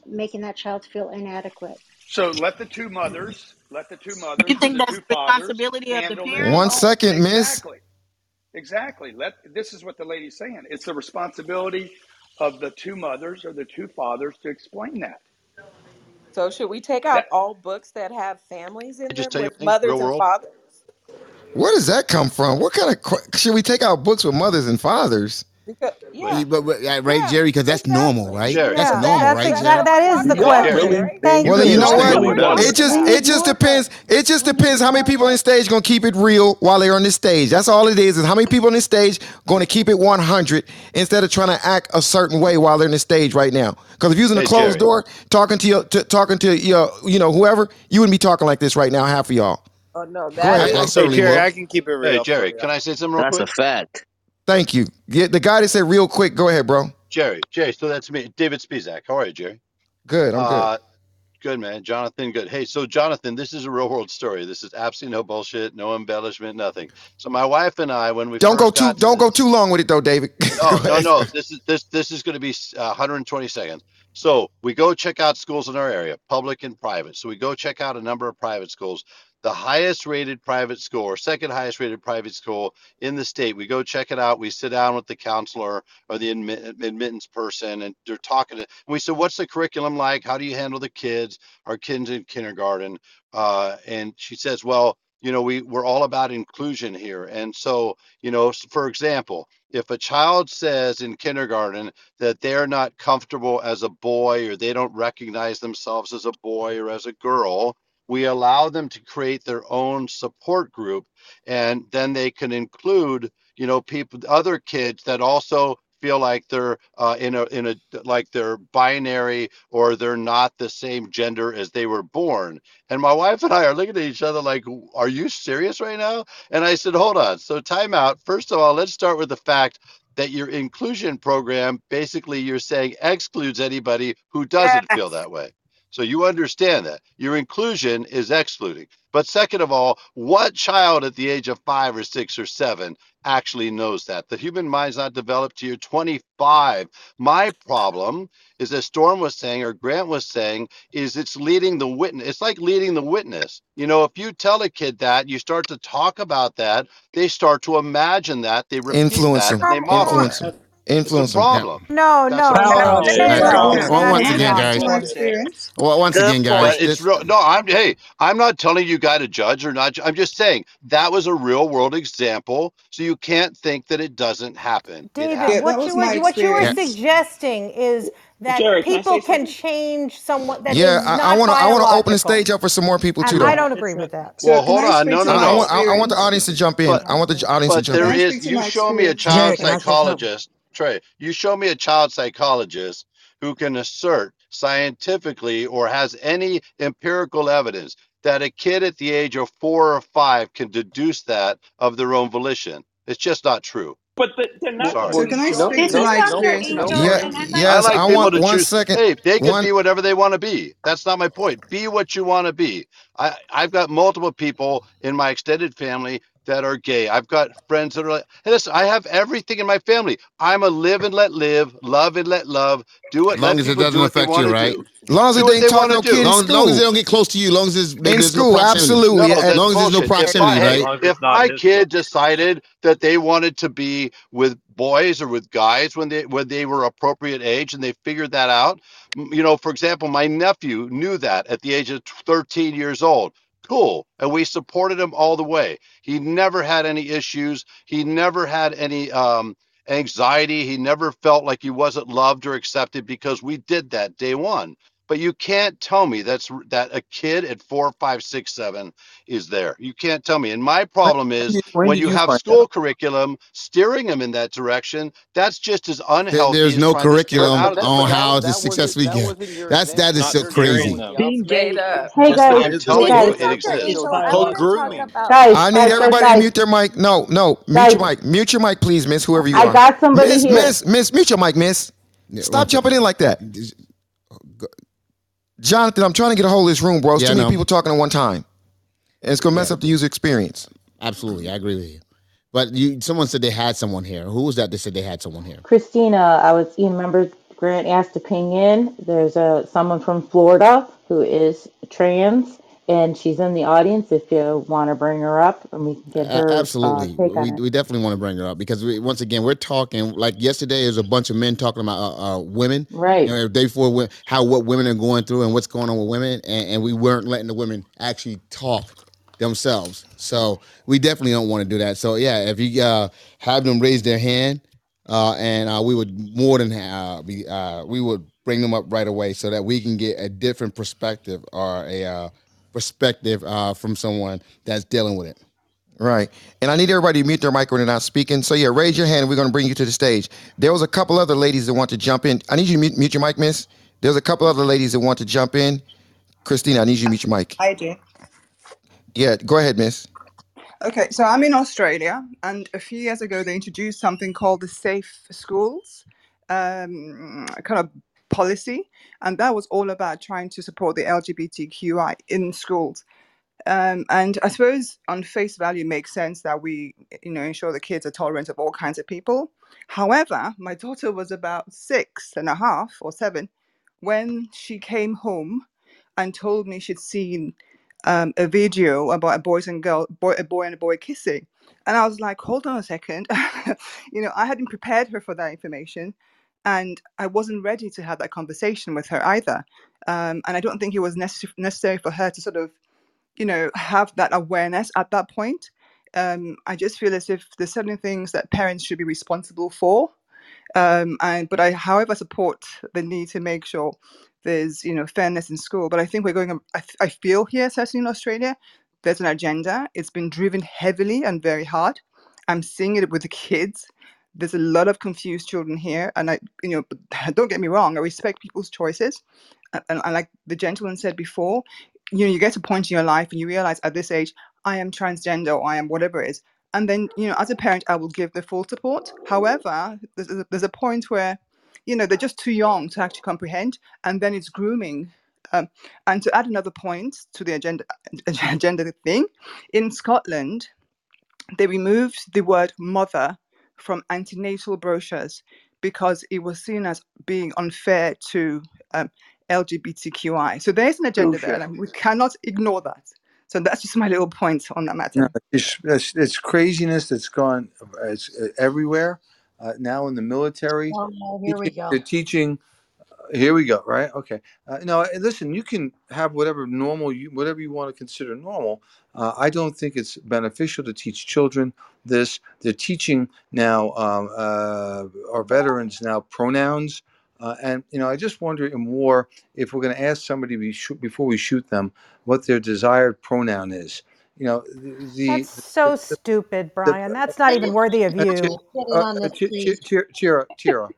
making that child feel inadequate. So let the two mothers, let the two mothers or think the that's two the fathers responsibility of the parents? One second, miss. Exactly. Exactly. Let this is what the lady's saying. It's the responsibility of the two mothers or the two fathers to explain that. So should we take out That all books that have families in I just them tell you with one mothers and world. fathers? Where does that come from? What kind of should we take out books with mothers and fathers? Because yeah, But, but, right, yeah, Jerry, because that's normal, right? Jerry, That's Yeah, normal, that's right, That's, Jerry? that, that is the Yeah, question. Really? Thank Well, you. then you know what? It just it just depends. It just depends how many people on the stage gonna keep it real while they're on the stage. That's all it is. Is how many people on the stage going to keep it 100 instead of trying to act a certain way while they're in the stage right now. Because if you was in a Hey, closed Jerry. door talking to your to, talking to your you know whoever, you wouldn't be talking like this right now. Half of y'all. Oh no, that ahead, I, I. Hey, Jerry. I can keep it real for Jerry, can I say something real That's a fact. Thank you. Yeah, the guy that said real quick. Go ahead, bro. Jerry, Jerry, so that's me. David Spizak. How are you, Jerry? Good. I'm good. Uh, good, man. Jonathan, good. Hey, so Jonathan, this is a real world story. This is absolutely no bullshit, no embellishment, nothing. So my wife and I, when we Don't go too don't go this, too long with it though, David. go no, no, no. This is this this is going to be uh, 120 seconds. So we go check out schools in our area, public and private. So we go check out a number of private schools. The highest rated private school or second highest rated private school in the state. We go check it out. We sit down with the counselor or the admit, admittance person, and they're talking to. And we said, "What's the curriculum like? How do you handle the kids? Our kids in kindergarten?" Uh, and she says, "Well, you know, we we're all about inclusion here, and so you know, for example." If a child says in kindergarten that they're not comfortable as a boy or they don't recognize themselves as a boy or as a girl, we allow them to create their own support group and then they can include, you know, people other kids that also feel like they're uh, in a in a like they're binary or they're not the same gender as they were born. And my wife and I are looking at each other like, "Are you serious right now?" And I said, "Hold on. So time out. First of all, let's start with the fact that your inclusion program basically you're saying excludes anybody who doesn't feel that way. So you understand that. Your inclusion is excluding. But second of all, what child at the age of five or six or seven actually knows that? The human mind's not developed to you're 25. My problem is, as Storm was saying, or Grant was saying, is it's leading the witness. It's like leading the witness. You know, if you tell a kid that, you start to talk about that, they start to imagine that, they repeat Influence that, and they model Influence that. Him. Influence problem. No, That's no, a no. problem. That's once, true. once That is again, guys. Well, once Good again, guys. point. It's real. No, I'm. Hey, I'm not telling you got to judge or not. I'm just saying that was a real world example, so you can't think that it doesn't happen. David, happens. what you were what you were Yeah. suggesting is that Jerry, can I people say can change someone that yeah, I, I want to. I want to open the stage up for some more people too, um, though. I don't agree with that. Well, hold on. No, no, I, I no. want. I, I want the audience to jump in. But I want the audience to jump there in. is. You show me a child psychologist, Trey. You show me a child psychologist who can assert scientifically or has any empirical evidence that a kid at the age of four or five can deduce that of their own volition. It's just not true. But the, they're not. Sorry. Well, no, This no, is no, Dr. no, Yeah. and as I I like I people want to one choose. second. Hey, they can One. be whatever they want to be. That's not my point. Be what you want to be. I, I've got multiple people in my extended family that are gay. I've got friends that are like, hey, listen, I have everything in my family. I'm a live and let live, love and let love. Do it. As long as it doesn't do what they affect want you, right? do. Long as Do it ain't talk no to kid do. in Long, long as they don't get close to you, as long as there's, In there's no school, absolutely. No, Yeah, that's long as there's no bullshit. If my, proximity, right? long as it's if my kid decided that they wanted to be with boys or with guys when they when they were appropriate age and they figured that out, you know, for example, my nephew knew that at the age of 13 years old. Cool. And we supported him all the way. He never had any issues. He never had any um anxiety. He never felt like he wasn't loved or accepted because we did that day one. But you can't tell me that's that a kid at four, five, six, seven is there. You can't tell me. And my problem when is did, when when you you have school out? curriculum steering them in that direction, that's just as There, unhealthy there's as no trying to curriculum out But of the that, on but that, how to successfully get. wasn't your That's that is. Not so crazy. saying them. y'all Made made up. Hey guys, I'm hey telling you guys, it was Dr. it exists. was Angel, I called want to talk grooming. about guys, I need guys, guys, everybody to mute their mic. No, no, mute your mic. Mute your mic, please, miss. Whoever you are. I got somebody Miss, here. miss, miss. Mute your mic, miss. Stop jumping in like that, Jonathan. I'm trying to get a hold of this room, bro. It's Yeah, too many know. people talking at one time, and it's gonna mess Yeah, up the user experience. absolutely. I agree with you. But you, someone said they had someone here. Who was that? They said they had someone here. Christina, I was, you remember Grant asked to ping in. There's a someone from Florida who is trans, and she's in the audience. If you want to bring her up, and we can get her uh, absolutely, on we we definitely want to bring her up because we, once again we're talking like yesterday. There's a bunch of men talking about uh, uh, women, Right. you know, day four, how what women are going through and what's going on with women, and, and we weren't letting the women actually talk themselves. So we definitely don't want to do that. So yeah, if you uh, have them raise their hand, uh, and uh, we would more than uh, be uh, we would bring them up right away so that we can get a different perspective or a uh, perspective uh, from someone that's dealing with it. Right. And I need everybody to mute their mic when they're not speaking. So yeah, raise your hand. and We're going to bring you to the stage. There was a couple other ladies that want to jump in. I need you to mute, mute your mic, miss. There's a couple other ladies that want to jump in. Christina, I need you to mute your mic. I do. Yeah, go ahead, miss. Okay, so I'm in Australia, and a few years ago they introduced something called the Safe Schools um, kind of policy, and that was all about trying to support the LGBTQI in schools. Um, and I suppose on face value, it makes sense that we, you know, ensure the kids are tolerant of all kinds of people. However, my daughter was about six and a half or seven when she came home and told me she'd seen um, a video about a boys and girl, boy, a boy and a boy kissing, and I was like, hold on a second, you know, I hadn't prepared her for that information, and I wasn't ready to have that conversation with her either, um, and I don't think it was necess- necessary for her to sort of you know, have that awareness at that point. Um, I just feel as if there's certain things that parents should be responsible for. Um, and but I, however, support the need to make sure there's you know fairness in school. But I think we're going. I, I feel here, certainly in Australia, there's an agenda. It's been driven heavily and very hard. I'm seeing it with the kids. There's a lot of confused children here, and I, you know, don't get me wrong. I respect people's choices, and, and like the gentleman said before, you know, you get to a point in your life and you realize at this age, I am transgender or I am whatever it is, and then you know, as a parent, I will give the full support. However, there's a, there's a point where, you know, they're just too young to actually comprehend, and then it's grooming Um, and to add another point to the agenda agenda thing, in Scotland, they removed the word mother from antenatal brochures because it was seen as being unfair to um, LGBTQI. So there's an agenda there, and we cannot ignore that. So that's just my little point on that No, matter. it's, it's, it's craziness that's gone uh, it's, uh, everywhere. Uh, now in the military, Oh no, here we go. they're teaching. Here we go. Right? Okay. Uh, no, uh, listen. You can have whatever normal, you whatever you want to consider normal. Uh, I don't think it's beneficial to teach children this. They're teaching now um, uh, our veterans now pronouns. Uh, and you know, I just wonder in war if we're going to ask somebody before we shoot them what their desired pronoun is. You know, the That's the, so the, stupid, the, Brian. That's not even worthy of uh, Ti- you. uh, on Ti- Ti- please. Ti- Tira, Tira,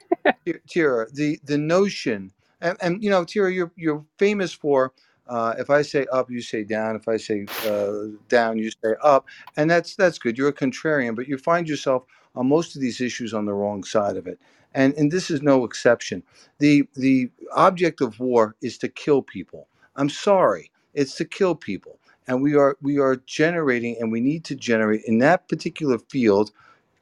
Ti- Tira, the the notion, and, and you know, Tira, you're you're famous for. Uh, if I say up, you say down. If I say uh, down, you say up, and that's that's good. You're a contrarian, but you find yourself on most of these issues on the wrong side of it, and and this is no exception. the The object of war is to kill people. I'm sorry, it's to kill people, and we are we are generating, and we need to generate in that particular field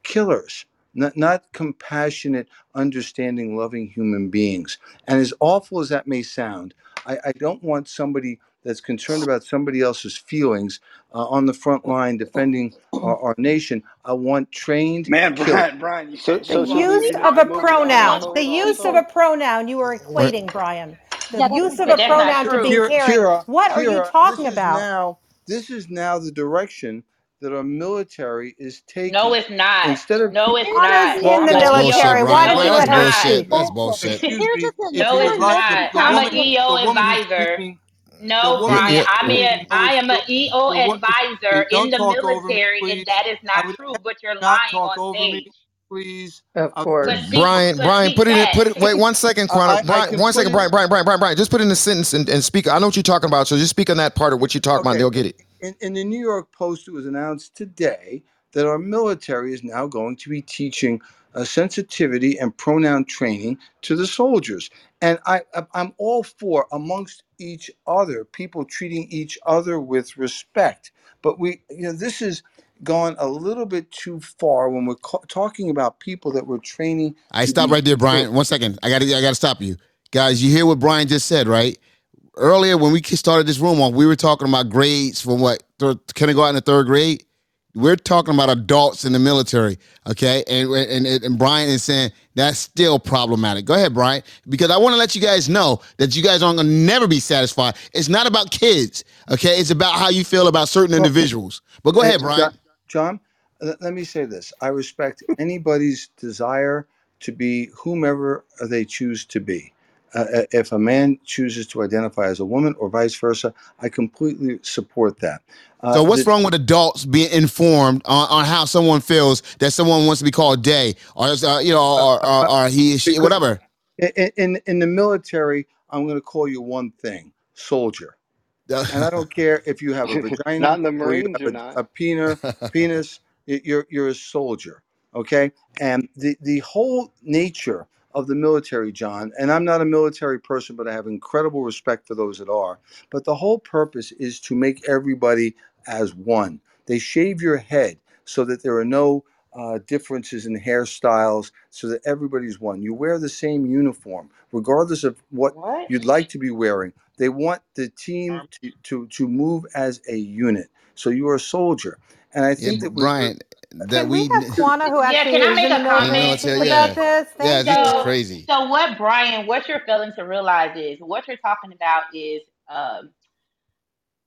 killers, not, not compassionate, understanding, loving human beings. And as awful as that may sound, I, I don't want somebody that's concerned about somebody else's feelings uh, on the front line defending our, our nation. I want trained Man, killers. Brian, Brian, you So, can't The so, so on. use Hey, of a move hold on. on, pronoun, the use of a pronoun, you are Right. equating, Brian. The Yeah, use of But a that's not pronoun to true. be Tira, caring. Tira, What are you Tira, talking this is about? now this is now the direction that our military is taking. No, taking. it's not. Instead of No, it's Anna's not. well, in I'm the I'm gonna a tell you Bullshit, EO. military. Why Brian. don't you Brian, it's that's let her not. bullshit. speak? That's bullshit. bullshit. excuse Here's me. the thing. If No, you it's would the, not. the I'm a woman listen. EO woman who's advisor. speaking the No, woman Brian, who's Yeah, I'm speaking a no I am an the, EO the what advisor in don't the talk over me military, and please that is I not would true. ask But you're not lying talk on over me stage. Please Of I would But course. speak, Brian, Brian, put it in. Put it. Wait one second, I, Quantum. I I Brian, can one put second, it Brian, Brian, Brian, Brian, Brian. Just put in a sentence and, and speak. I know what you're talking about. So just speak on that part of what you're talking about. and they'll get it. in, in the New York Post, it was announced today that our military is now going to be teaching uh, sensitivity and pronoun training to the soldiers. And I, I- I'm all for, amongst each other, people treating each other with respect. But we, you know, this is gone a little bit too far when we're ca- talking about people that we're training I stop right there. Brian. One second. I got to I got to stop you, guys. You hear what Brian just said, right? Earlier when we started this room off, we were talking about grades from what third, kindergarten to third grade. We're talking about adults in the military, okay? And and and Brian is saying that's still problematic. Go ahead, Brian, because I want to let you guys know that you guys aren't gonna never be satisfied. It's not about kids, okay? It's about how you feel about certain individuals. But go ahead, Brian. John let, me say this. I respect anybody's desire to be whomever they choose to be. Uh, uh, if a man chooses to identify as a woman or vice versa, I completely support that. Uh, So what's the, wrong with adults being informed on, on how someone feels that someone wants to be called they or uh, you know uh, or, or, uh, or he she whatever? in, in in the military, I'm going to call you one thing: soldier. And I don't care if you have a vagina not in the or you Marines, have not. a, a penis, penis. y- You're you're a soldier, okay? And the the whole nature of the military, John. And I'm not a military person, but I have incredible respect for those that are. But the whole purpose is to make everybody as one. They shave your head so that there are no uh, differences in hairstyles, so that everybody's one. You wear the same uniform, regardless of what What? you'd like to be wearing. They want the team to, to, to move as a unit. So you are a soldier. And I think but that we, Brian, that Can we we have Quana, who Yeah, actually can I is make a in comment? yeah, about this? yeah, Thank this is So, you. crazy. so what, Brian? What you're failing to realize is what you're talking about is um,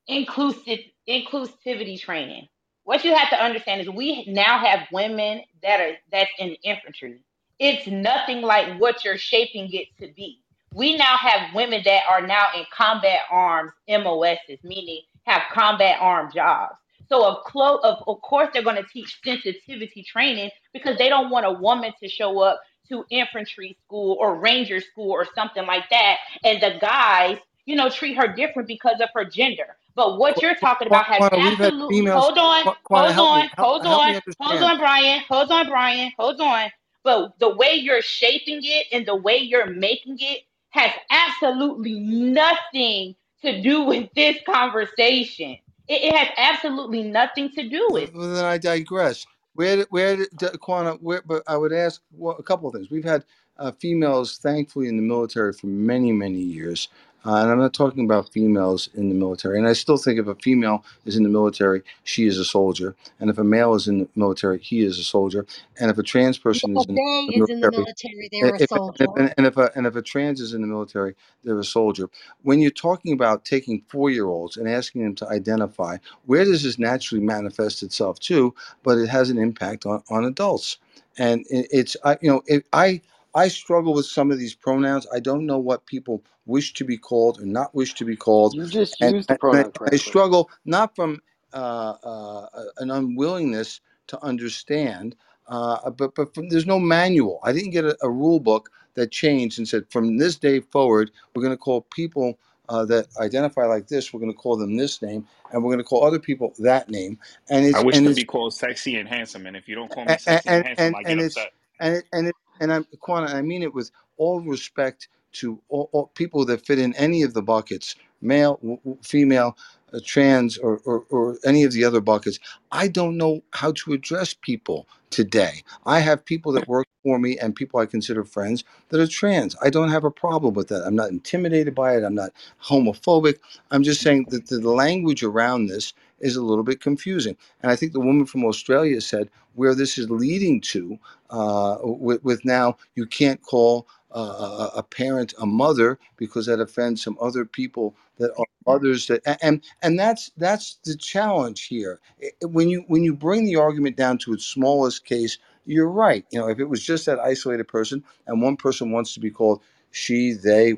inclusive inclusivity training. What you have to understand is we now have women that are that's in infantry. It's nothing like what you're shaping it to be. We now have women that are now in combat arms MOSs, meaning have combat arm jobs. So of clo- of, of course they're going to teach sensitivity training because they don't want a woman to show up to infantry school or ranger school or something like that and the guys you know, treat her different because of her gender. But what you're talking about has absolutely females. hold on, hold on, hold on, hold on, Brian, hold on, Brian, hold on. But the way you're shaping it and the way you're making it has absolutely nothing to do with this conversation. It, it has absolutely nothing to do with. Well, then I digress. Where, where, Quana, where, but I would ask well, a couple of things. We've had uh, females, thankfully, in the military for many, many years. Uh, and I'm not talking about females in the military. And I still think if a female is in the military, she is a soldier. And if a male is in the military, he is a soldier. And if a trans person is If in they the is in the military, military, they're a if, soldier. if, and, and if a and if a trans is in the military, they're a soldier. When you're talking about taking four year olds and asking them to identify, where does this naturally manifest itself to? But it has an impact on, on adults, and it, it's I you know it, I I struggle with some of these pronouns. I don't know what people wish to be called or not wish to be called, You just and used the I, and I, pronoun I struggle not from uh, uh, an unwillingness to understand uh, but but from, there's no manual. I didn't get a, a rule book that changed and said from this day forward we're going to call people uh, that identify like this. We're going to call them this name, and we're going to call other people that name. And I wish and to it's be called sexy and handsome, and if you don't call me sexy and and handsome, and, I get and it's upset. and it, and it, and I'm I mean it with all respect to all, all people that fit in any of the buckets, male, w- female, uh, trans, or, or or any of the other buckets. I don't know how to address people today. I have people that work for me and people I consider friends that are trans. I don't have a problem with that. I'm not intimidated by it. I'm not homophobic. I'm just saying that the language around this is a little bit confusing. And I think the woman from Australia said where this is leading to, uh, with, with now you can't call uh, a, a parent a mother because that offends some other people that are mothers that and and that's that's the challenge here. When you when you bring the argument down to its smallest case you're right. You know if it was just that isolated person and one person wants to be called she they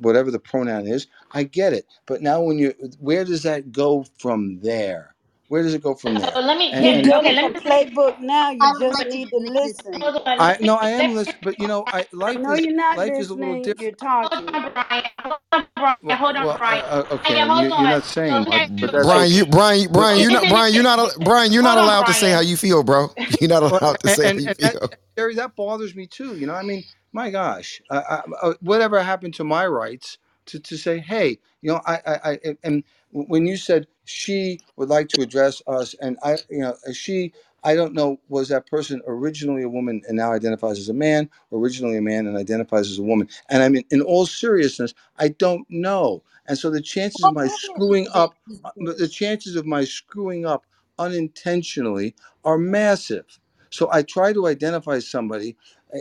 whatever the pronoun is i get it. But now when you where does that go from there where does it go from So there let me and You're can and okay. Let a me playbook now. I You would just need to listen. hold on. i Let no i am let listening but you know i I life know is you're not life is a little listening. different You're hold talking. on, Brian. Hold on, Brian. well, Hold on, well Brian. uh, uh, okay yeah, and hold you, you're on. not So saying let me much ask but a that's Brian, okay you Brian, But Brian, you not Brian, you're not Brian, you're not hold on, allowed to say how Brian? you feel, bro. You're not Well, allowed to and say how and, you and that, feel. Jerry, that bothers me too. You know, I mean, my gosh, uh, I, I, whatever happened to my rights to, to say, hey, you know, I, I, I, and when you said she would like to address us, and I, you know, she, I don't know, was that person originally a woman and now identifies as a man, originally a man and identifies as a woman? And I mean, in all seriousness, I don't know. And so the chances of my screwing up, the chances of my screwing up unintentionally are massive so I try to identify somebody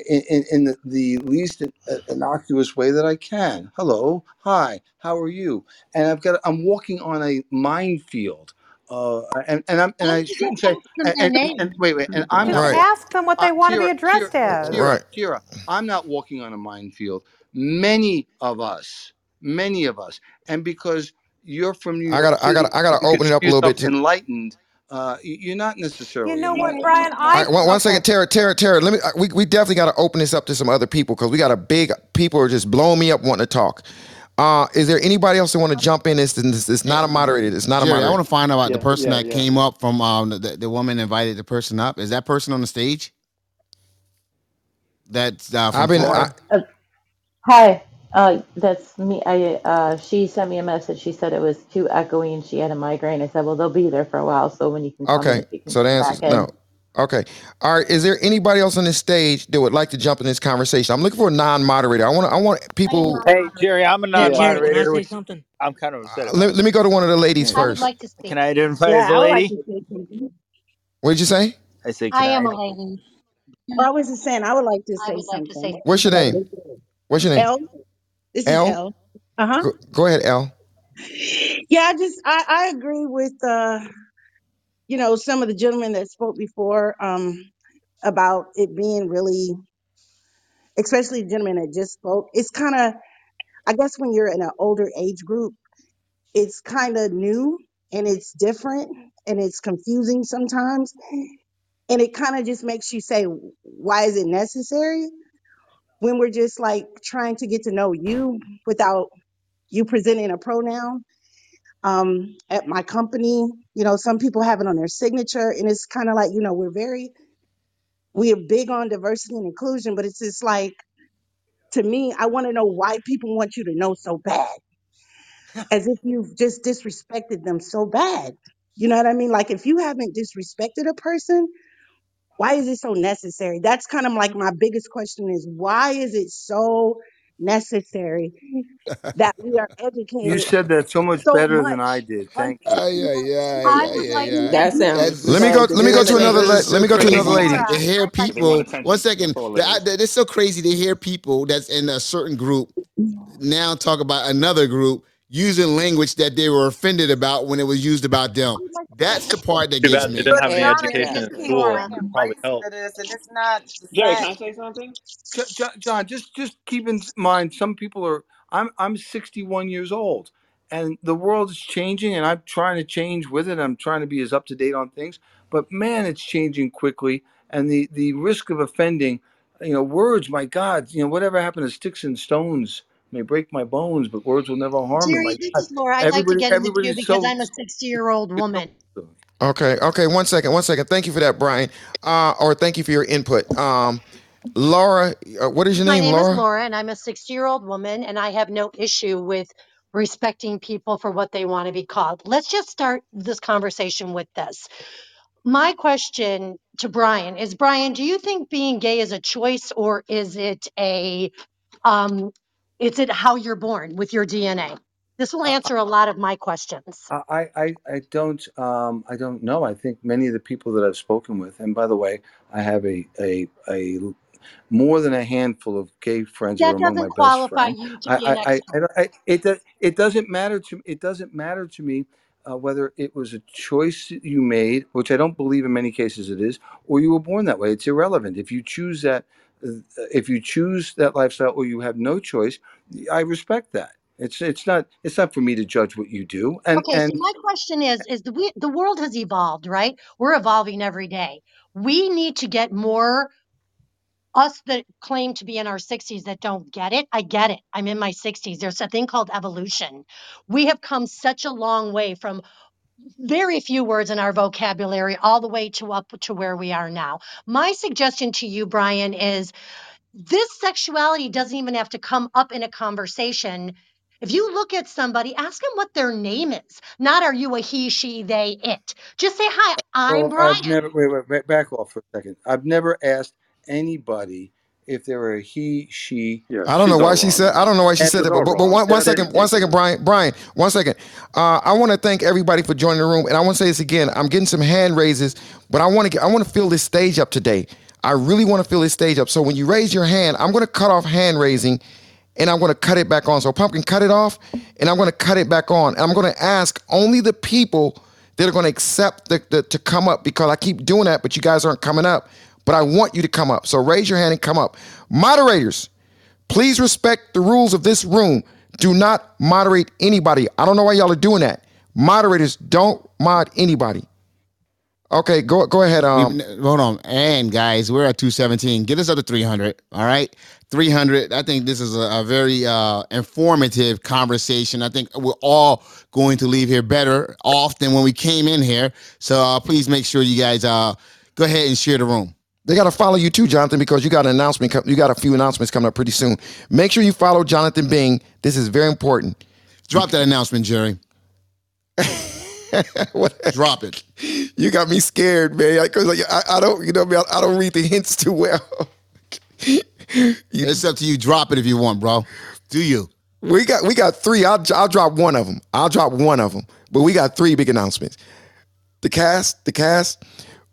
in, in, in the, the least uh, innocuous way that I can. Hello, hi, how are you? And I've got I'm walking on a minefield. Uh, and and I'm and I you shouldn't say ask them and, their and, and, and name. wait wait and I'm Just not Right, walking ask them what uh, they want to be Kira Kira addressed as. Kira right. Kira I'm not walking on a minefield many of us many of us and because you're from New I York gotta, I City gotta, I gotta you open it consider up a little bit. yourself Too. enlightened uh, you- you're not necessarily. You necessarily know what, enlightened Brian? All right, I one, one okay. second, Tara, Tara, Tara. Let me. uh, We, we definitely got to open this up to some other people because we got a big people are just blowing me up wanting to talk. Uh, is there anybody else that want to jump in? It's, it's, it's not a moderated. It's not a Jerry, I want to find out about the person yeah, that yeah. came up from um the, the woman invited the person up. Is that person on the stage? That's uh, from I've been. I, Florida. Uh, hi, uh, that's me. I uh, she sent me a message. She said it was too echoey and she had a migraine. I said, well, they'll be there for a while, so when you can come okay, if you can so the come answer back is in. no. Okay. All right. Is there anybody else on this stage that would like to jump in this conversation? I'm looking for a non-moderator. I want. I want I am people. not Hey. Jerry, I'm a Yeah. non Jerry, can I moderator, say which something? I'm kind of upset Uh, about. let, let me go to one of the ladies I would first. like to speak. Can I identify Yeah, as a I would like lady? to say something. What did you say? I say, I can am I? a lady. I was just saying, I would like to I say would like to say something. What's your name? What's your name? L, this is L. L. Uh huh. Go, go ahead, L. Yeah, I just I I agree with uh you know some of the gentlemen that spoke before um about it being really, especially the gentleman that just spoke. It's kind of I guess when you're in an older age group, it's kind of new and it's different and it's confusing sometimes, and it kind of just makes you say, why is it necessary? When we're just like trying to get to know you without you presenting a pronoun. Um, at my company, you know, some people have it on their signature, and it's kind of like, you know, we're very, we are big on diversity and inclusion, but it's just like to me, I want to know why people want you to know so bad, as if you've just disrespected them so bad. You know what I mean? Like if you haven't disrespected a person, why is it so necessary? That's kind of like my biggest question is why is it so necessary that we are educated? You educated said that so much so better than I did. on Thank you. certain Uh, yeah, people? yeah, I yeah, would yeah, like yeah. to That sounds That's Let me so go. Let me go to disgusting. another. this la- is Let so me go to crazy another lady. Laura. to hear I'd like They to people. want do One attention. second, That's all it that, is. that, it's so crazy to hear people that's in a certain group now talk about another group using language that they were offended about when it was used about them. That's the part that Too gets bad they me. didn't have any education you in school. Probably race helped. and it's not Jerry, can. I say something? Jo- Jo- John, just just keep in mind, some people are. I'm I'm 61 years old, and the world is changing, and I'm trying to change with it. I'm trying to be as up to date on things, but man, it's changing quickly, and the the risk of offending, you know, words. My God, you know, whatever happened to sticks and stones may break my bones, but words will never harm me. Jerry, My this is Laura. I'd like to everybody get in the queue everybody's because so. I'm a 60 year old woman. Okay, okay. One second, one second. Thank you for that, Brian. Uh, or thank you for your input. Um, Laura, uh, what is your name? My name, name is Laura? Laura, and I'm a 60 year old woman, and I have no issue with respecting people for what they want to be called. Let's just start this conversation with this. My question to Brian is Brian, do you think being gay is a choice or is it a um is it how you're born with your DNA? This will answer a lot of my questions. I, I, I don't um, I don't know. I think many of the people that I've spoken with, and by the way, I have a a, a more than a handful of gay friends who are That among my doesn't best qualify friends. you to I be an I, I, expert. I, I it do- it doesn't matter to it doesn't matter to me uh, whether it was a choice that you made, which I don't believe in many cases it is, or you were born that way. It's irrelevant. If you choose that, uh, if you choose that lifestyle, or you have no choice, I respect that. It's it's not it's not for me to judge what you do. And Okay, so my question is is the we, the world has evolved, right? We're evolving every day. We need to get more us that claim to be in our 60s that don't get it. I get it. I'm in my 60s. There's a thing called evolution. We have come such a long way from very few words in our vocabulary all the way to up to where we are now. My suggestion to you Brian is this sexuality doesn't even have to come up in a conversation. If you look at somebody, ask them what their name is. Not are you a he, she, they, it. Just say, Hi, I'm So I've Brian. never wait, wait, wait back off for a second. I've never asked anybody if there were a he, she, Yeah, I don't know why she wrong said. I don't know why she and said that. But, but, but wrong. one, one That, that second, is one second. Brian, Brian, one second. Uh, I want to thank everybody for joining the room, and I want to say this again. I'm getting some hand raises, but I want to. I want to fill this stage up today. I really want to fill this stage up. So when you raise your hand, I'm going to cut off hand raising, and I'm going to cut it back on. So pumpkin, cut it off, and I'm going to cut it back on. And I'm going to ask only the people that are going to accept the, the to come up because I keep doing that, but you guys aren't coming up. But I want you to come up. So raise your hand and come up. Moderators. Please respect the rules of this room. Do not moderate anybody. I don't know why y'all are doing that. Moderators don't mod anybody. Okay, go go ahead. Um, hold on, and guys, we're at two seventeen. Get us up to three hundred. All right, three hundred. I think this is a, a very uh, informative conversation. I think we're all going to leave here better off than when we came in here. So uh, please make sure you guys uh, go ahead and share the room. They got to follow you too, Jonathan, because you got an announcement. You got a few announcements coming up pretty soon. Make sure you follow Jonathan Bing. This is very important. Drop that announcement, Jerry. Drop it. You got me scared, man. Because like, I, I don't, you know, I. I don't read the hints too well. It's up to you. Drop it if you want, bro. Do you? We got we got three. I'll I'll drop one of them. I'll drop one of them. But we got three big announcements. The cast, the cast.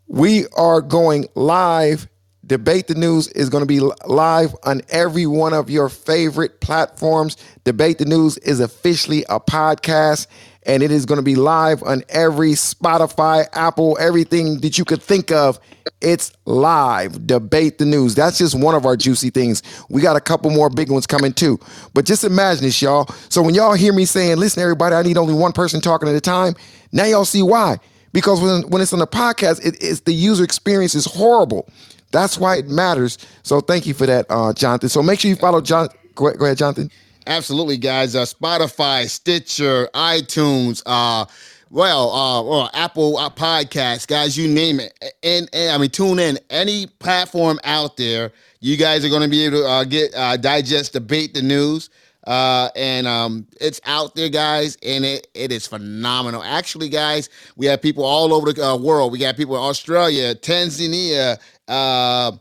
We are going live. Debate the News is going to be live on every one of your favorite platforms. Debate the News is officially a podcast, and it is going to be live on every Spotify, Apple, everything that you could think of. It's live. Debate the News. That's just one of our juicy things. We got a couple more big ones coming too. But just imagine this, y'all. So when y'all hear me saying, listen, everybody, I need only one person talking at a time, now y'all see why. Because when, when it's on the podcast, it, it's the user experience is horrible. That's why it matters. So thank you for that, uh, Jonathan. So make sure you follow John. Go ahead, go ahead Jonathan. Absolutely, guys. Uh, Spotify, Stitcher, iTunes. Uh, well, uh, Apple uh, Podcast, guys, you name it. And, and I mean, tune in any platform out there. You guys are going to be able to uh, get uh, digest, debate the news. Uh, and um, it's out there, guys, and it, it is phenomenal. Actually, guys, we have people all over the uh, world. We got people in Australia, Tanzania, uh,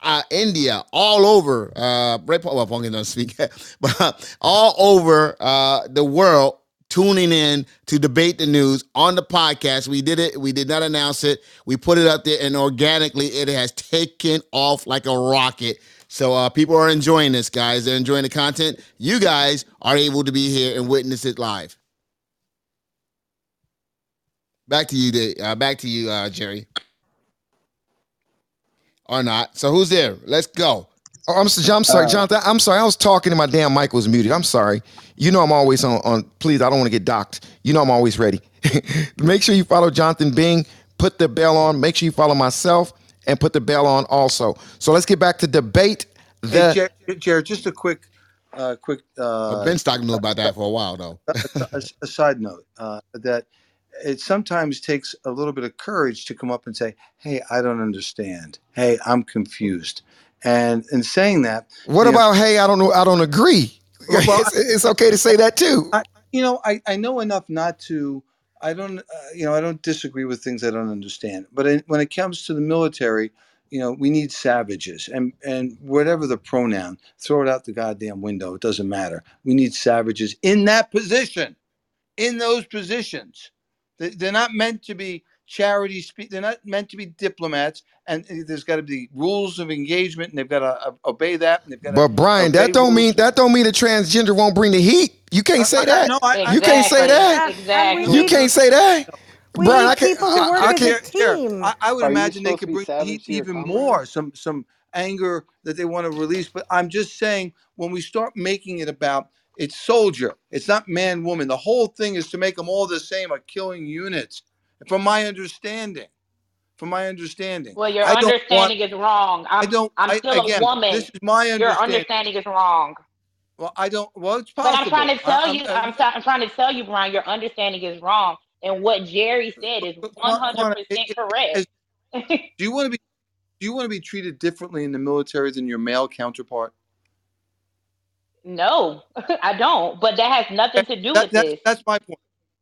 uh, India, all over. Uh, right, well, I'm going to speak, but all over uh, the world tuning in to debate the news on the podcast. We did it. We did not announce it. We put it up there, and organically, it has taken off like a rocket. So uh, people are enjoying this, guys. They're enjoying the content. You guys are able to be here and witness it live. Back to you, uh, back to you, uh, Jerry. Or not. So who's there? Let's go. Oh, I'm, so- I'm sorry, Uh, Jonathan. I'm sorry. I was talking and my damn mic was muted. I'm sorry. You know I'm always on. on please, I don't want to get docked. You know I'm always ready. Make sure you follow Jonathan Bing. Put the bell on. Make sure you follow myself and put the bell on also. So let's get back to debate. Hey, The Jared, Jared, just a quick, uh, quick. Uh, Been talking about that for a while, though. a, a- side note uh, that it sometimes takes a little bit of courage to come up and say, "Hey, I don't understand. Hey, I'm confused." And in saying that, what you know, about? Hey, I don't know. I don't agree. Well, it's, it's okay to say that too. I, you know, I, I know enough not to. I don't, uh, you know, I don't disagree with things I don't understand. But in, when it comes to the military, you know, we need savages, and and whatever the pronoun, throw it out the goddamn window. It doesn't matter. We need savages in that position, in those positions. They, they're not meant to be charity speak. They're not meant to be diplomats. And uh, there's got to be rules of engagement, and they've got to uh, obey that. And they've got to But Brian, that don't rules. mean that don't mean the transgender won't bring the heat. You can't say that. No, I, I you can't say that. Exactly. You can't say that. We Brian, I can't. people I, I as can't. a team. I, I would Are imagine they could bring the heat even comrade? more, some some anger that they want to release. But I'm just saying, when we start making it about it's soldier, it's not man woman. The whole thing is to make them all the same, are killing units. From my understanding, from my understanding, Well, your I don't want. understanding is wrong. I'm I don't. I'm I, still a woman. this is my understanding. Your understanding. understanding is wrong. Well, I don't. Well, it's possible. But I'm trying to I, tell I'm, you, uh, I'm, I'm trying to tell you, Brian, your understanding is wrong, and what Jerry said is 100 Quan- Quana, percent it- it- correct. as- do you want to be? Do you want to be treated differently in the military than your male counterpart? no, I don't. But that has nothing to do That, with that's this. that's my point.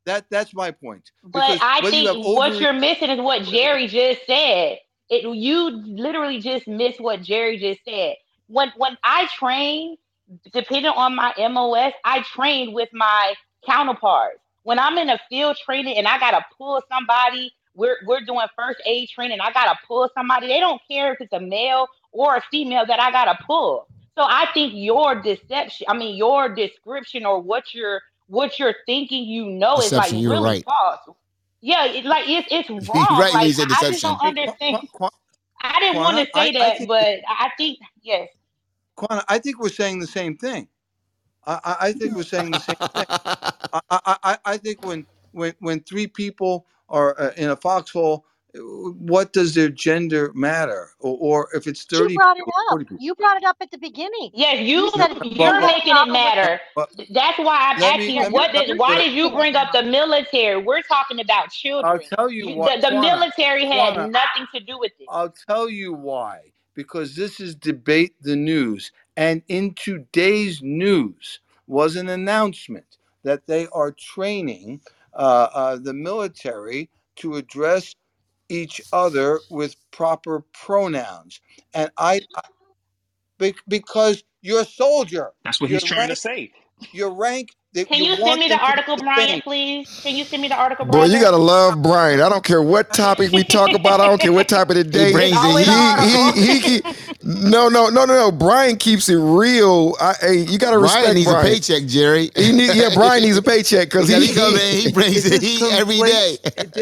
That that's my point. But Because I whether you think what you're missing is what Jerry just said. It you literally just missed what Jerry just said. When when I train, depending on my MOS, I train with my counterparts. When I'm in a field training and I gotta pull somebody, we're we're doing first aid training. I gotta pull somebody. They don't care if it's a male or a female that I gotta pull. So I think your deception, I mean your description or what you're what you're thinking you know is like you were really right. false. Yeah, it, like it's it's You're wrong. right when Like you I, I just don't Hey, understand. Qua- Qua- I didn't want to say I, I that, think but I think yes. Quana, I think we're saying the same thing. I, I, I think we're saying the same thing. I, I, I, I think when when when three people are uh, in a foxhole, what does their gender matter? Or, or if it's You thirty brought it up. You brought it up at the beginning. Yes, You you said it. You're but, That's making it matter. but That's why I'm asking you me what let did me why did you bring up the military? We're talking about children. I'll children. tell you You, what, the, the Quana, military had Quana, nothing to do with it. I'll tell you why. Because this is debate the news, and in today's news was an announcement that they are training uh, uh, the military to address each other with proper pronouns, and I, I be- because you're a soldier, That's what your he's trying to rank, say. your rank, that Can you you send me the them to be article, Brian, same. please? Can you send me the article, Brian? Boy, you gotta love Brian. I don't care what topic we talk about. I don't care what type of the He day. brings the Always He he he. he no no no no no. Brian keeps it real. I, hey, you gotta Brian respect needs a paycheck, Jerry. He need, yeah, Brian needs a paycheck because because he, he comes he in, he brings it the this conflate? day.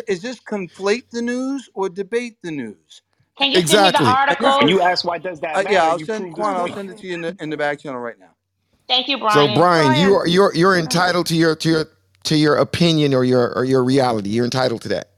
Is this conflate the news or debate the news? Can you send me the exactly. And this article? And you ask why does that uh, yeah, I'll You send Quan. I'll send it to you in the, in the back channel right now. Thank you, So Brian. Brian, you Brian, are you're you're entitled to your to your to your opinion or your or your reality. You're entitled to that.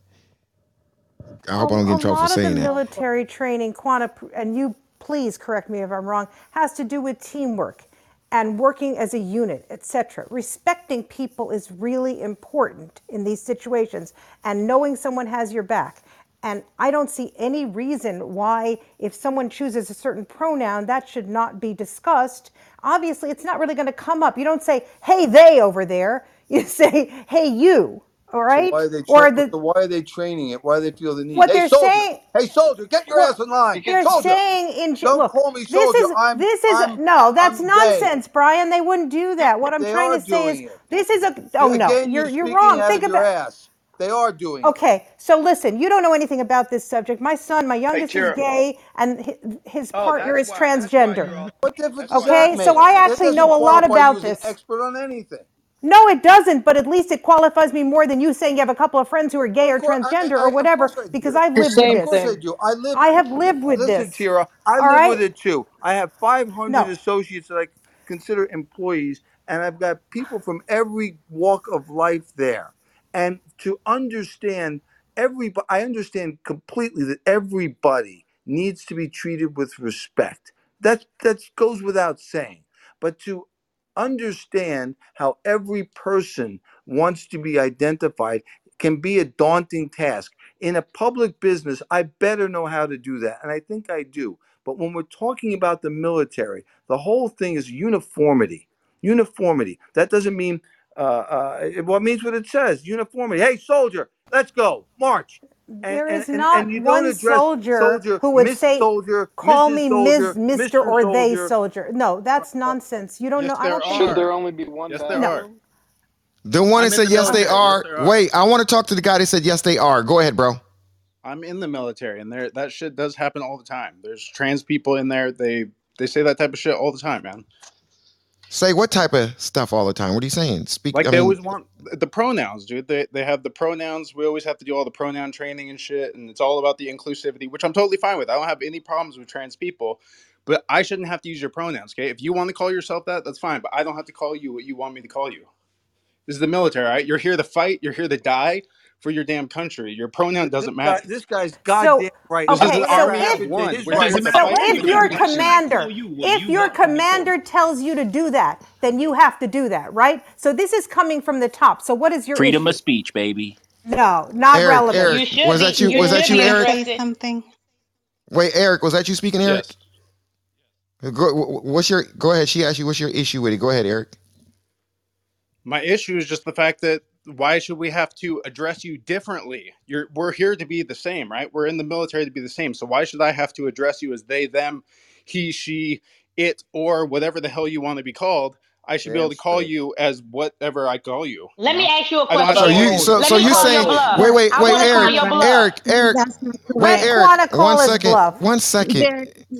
I a, hope I don't get a in trouble for lot of the that. military training, quanti- and you please correct me if I'm wrong, has to do with teamwork. and working as a unit, etc. Respecting people is really important in these situations and knowing someone has your back. And I don't see any reason why, if someone chooses a certain pronoun, that should not be discussed. Obviously, it's not really going to come up. You don't say, hey, they over there. You say, hey, you. All right. So why are they or the, why are they training it? Why do they feel the need? what hey they're soldier, saying, hey soldier, get your well, ass in line. they're soldier, saying in don't look, call me this is I'm this is I'm no, that's I'm nonsense, Brian. They wouldn't do that. What I'm They trying to say is it. this is a oh no, you're you're you're wrong. Think about ass. They are doing it. Okay, so listen, you don't know anything about this subject. My son, my Hey, youngest, is Tara. gay, and hi- his Oh, partner that's is why. That's why you're transgender. all. What difference That's does why that Okay, so make? I That actually doesn't know a lot qualify you about as an this. expert on anything. No, it doesn't, but at least it qualifies me more than you saying you have a couple of friends who are gay Of or course, I, transgender I, or I- of whatever, course I because do. I've The lived with Of same course this. I thing. do. I live. I have lived with Listen, this. Tira, I All live with right? it too. I have 500 No. associates that I consider employees, and I've got people from every walk of life there. And to understand everybody, I understand completely that everybody needs to be treated with respect. That that goes without saying. But to understand how every person wants to be identified can be a daunting task. In a public business, I better know how to do that. And I think I do. But when we're talking about the military, the whole thing is uniformity. Uniformity. That doesn't mean, uh, uh, it, well, it means what it says uniformity. Hey, soldier, let's go, march. And, There and, is and, and not you don't one soldier soldier, who would Miss say, Soldier, call Mrs. me Ms., Soldier, Mr., Mr. or they Soldier. soldier. No, that's nonsense. You don't Yes, know. I don't think. Should there only be one Yes, there No. are. The one that said the yes, they military. Yes, are. there are. Wait, I want to talk to the guy that said yes, they are. Go ahead, bro. I'm in the military, and there that shit does happen all the time. There's trans people in there. They they say that type of shit all the time, man. Say what type of stuff all the time? What are you saying? Speak. Like I they mean, always want the pronouns, dude. They they have the pronouns. We always have to do all the pronoun training and shit, and it's all about the inclusivity, which I'm totally fine with. I don't have any problems with trans people, but I shouldn't have to use your pronouns. Okay, if you want to call yourself that, that's fine. But I don't have to call you what you want me to call you. This is the military, all right? You're here to fight. You're here to die for your damn country. Your pronoun doesn't guy, matter. this guy's So, goddamn right. This is okay, the so army if one. Right. so if your country. commander, if your commander tells you to do that, then you have to do that, right? So this is coming from the top. So what is your Freedom issue? of speech, baby. No, not Eric, relevant. Eric, You should was that you? You Was that should you, Eric? something? Wait, Eric, was that you speaking, Eric? Yes. Go, what's your? Go ahead. She asked you. What's your issue with it? Go ahead, Eric. My issue is just the fact that why should we have to address you differently? You're we're here to be the same, right? We're in the military to be the same. So why should I have to address you as they, them, he, she, it, or whatever the hell you want to be called? I should be able to call straight. you as whatever I call you. Let me ask you a don't So question, you, so so you call saying? Wait, wait, wait, want to call Eric. Eric, Eric. Wait, Eric. Quana One call his second. bluff. One second.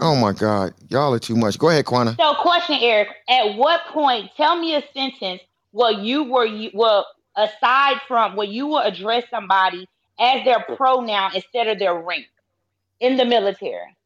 Oh my God, y'all are too much. Go ahead, Quana. So, question, Eric. At what point? Tell me a sentence Well, you were you well aside from where you will address somebody as their pronoun instead of their rank in the military.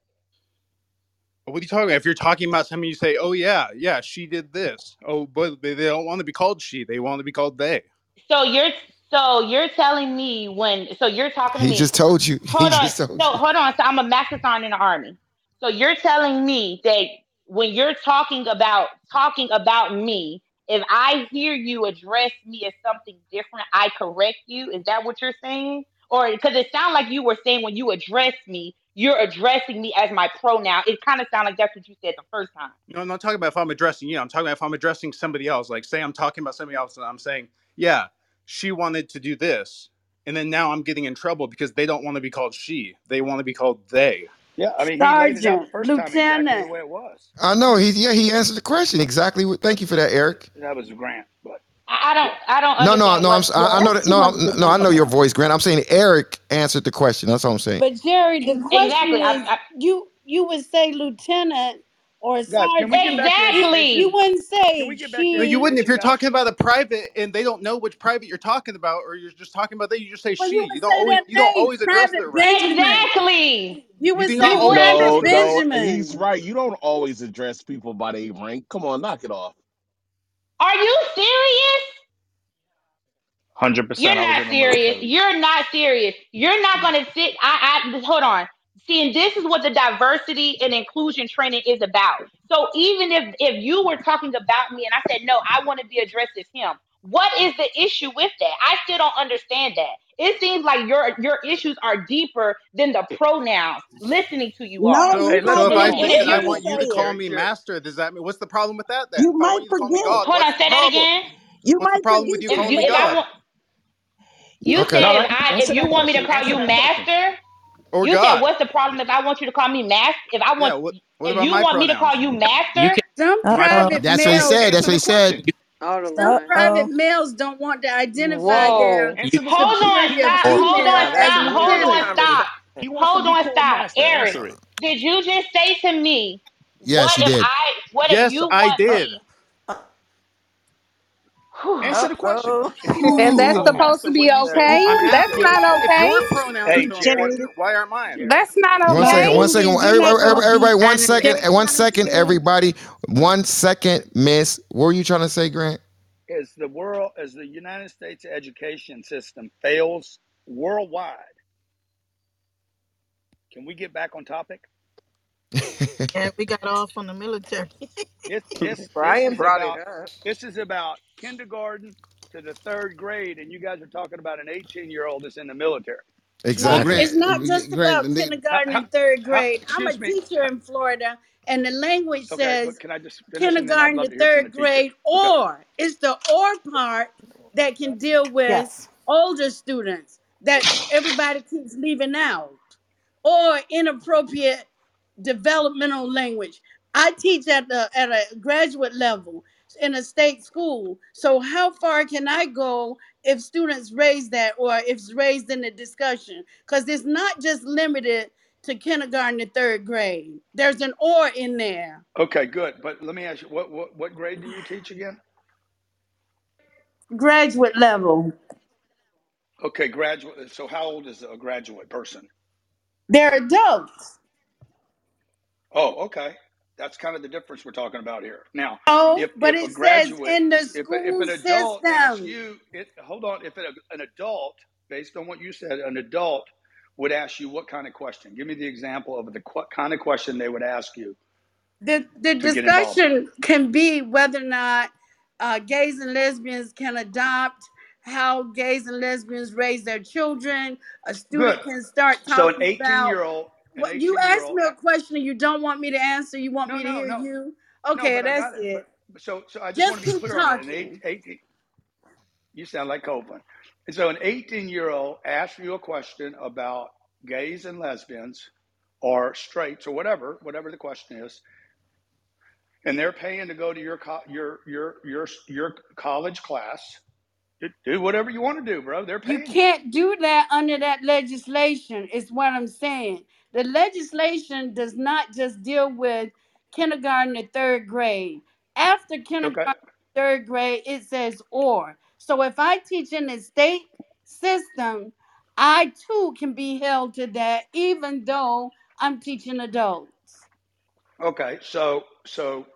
What are you talking about? If you're talking about something, you say, "Oh yeah, yeah, she did this." Oh, but they, they don't want to be called she; they want to be called they. So you're so you're telling me when so you're talking to He me. just told you. He Hold on. just So told you. hold on. So I'm a master sergeant in the army. So you're telling me that when you're talking about talking about me, if I hear you address me as something different, I correct you. Is that what you're saying? Or because it sounds like you were saying when you address me, you're addressing me as my pronoun. It kind of sounded like that's what you said the first time. No, I'm not talking about if I'm addressing you. I'm talking about if I'm addressing somebody else. Like, say I'm talking about somebody else, and I'm saying, "Yeah, she wanted to do this," and then now I'm getting in trouble because they don't want to be called she; they want to be called they. Yeah, I mean, he laid it out the Sergeant, first time exactly the Lieutenant. way it was. I know. He yeah. He answered the question exactly. what- Thank you for that, Eric. That was Grant, but I, I don't I don't No, no, understand no. I'm. what s- I, I know that. No, I'm- no. I know your voice, Grant. I'm saying Eric answered the question. That's all I'm saying. But Jerry, the question exactly. I, is, I, you you would say lieutenant or guys, can we get sergeant. back to You, education? you exactly. wouldn't Can say we get back to No, you she. wouldn't if education, you're guys? talking about a private and they don't know which private you're talking about, or you're just talking about they. You just say Well, she. you You would don't say always. that You don't name, always address their Private rank. Benjamin. Exactly. You You would think say you You always Private never address No, their rank? no, he's right. You don't always address people by their rank. Come on, knock it off. are you serious? Hundred percent. You're percent. I was not in the serious. military. You're not serious. You're not gonna sit. I, I hold on. See, and this is what the diversity and inclusion training is about. So even if if you were talking about me and I said no, I want to be addressed as him. What is the issue with that? I still don't understand that. It seems like your your issues are deeper than the pronouns. Listening to you all, No, So, you so if I and, say and I how you're to want you to call me Jared, master, does that mean what's the problem with that then? You If might you to me forget. God, hold what's on, say that again. You What's the might problem with forget you If calling you me you if I God want you Okay. said if? I if you want me to call you that master, Or you said what's the problem if I want you to call me master? If I Yeah. want What What if you my want me to call pronouns? you You master, can. Some My pro- private That's what he said. That's what he said. question. Hold some on. private males don't want to identify Whoa. Answer You hold on, stop, Or hold on, Now as that's stop, hold on, stop, conversation. He wants to hold on, stop. Eric, did you just say to me, Yes, what he if did. I what if Yes, you I want did. me whew, Answer the question. If he wants to And that's called supposed to be do you say? okay. That's asking you. not If okay. your pronouns are Hey, so Jared. important, why aren't mine? That's not One my second. okay. One thing second. is you're Every- not every- going every- to be Everybody, one second, one second, everybody. One second, Miss. What were you trying to say, Grant? as the world, as the United States education system fails worldwide, can we get back on topic? And we got off on the military. This this this Brian is brought it about up. this is about kindergarten to the third grade, and you guys are talking about an 18 year old that's in the military. Well, No, exactly. Grant, it's not just Grant, about How, kindergarten how, and third how grade. I'm a excuse me. teacher in Florida, and the language okay, says but can I just finish, and then I'd kindergarten love to to hear from the third teacher. grade, Okay, or it's the or part that can deal with Yes. older students that everybody keeps leaving out, or inappropriate developmental language. I teach at the at a graduate level in a state school. So how far can I go if students raise that or if it's raised in the discussion? Because it's not just limited to kindergarten to third grade. There's an or in there. okay, good. But let me ask you, what what what grade do you teach again? Graduate level. Okay, graduate. So how old is a graduate person? They're adults. Oh, okay. That's kind of the difference we're talking about here. Now, Oh, if but if it says in the if if school an adult system. you, it hold on, if an, an adult, based on what you said, an adult would ask you what kind of question? Give me the example of the qu- kind of question they would ask you the the to get involved in. discussion can be whether or not uh, gays and lesbians can adopt, how gays and lesbians raise their children. A Good. student can start So an talking 18 about year old, what you 18 asked me a question and you don't want me to answer. You want no, me to no, hear no, you. no, Okay, but I that's got it. But so so I just want Just to be keep clear on that. An talking. 18, You sound like Copeland. And so an 18 year old asks you a question about gays and lesbians or straights or whatever, whatever the question is, and they're paying to go to your co- your your your your college class. Do do whatever you want to do, bro. They're You paying you. can't do that under that legislation, is what I'm saying. The legislation does not just deal with kindergarten to third grade. After Okay. kindergarten to third grade, it says or. So if I teach in the state system, I too can be held to that, even though I'm teaching adults. Okay. So so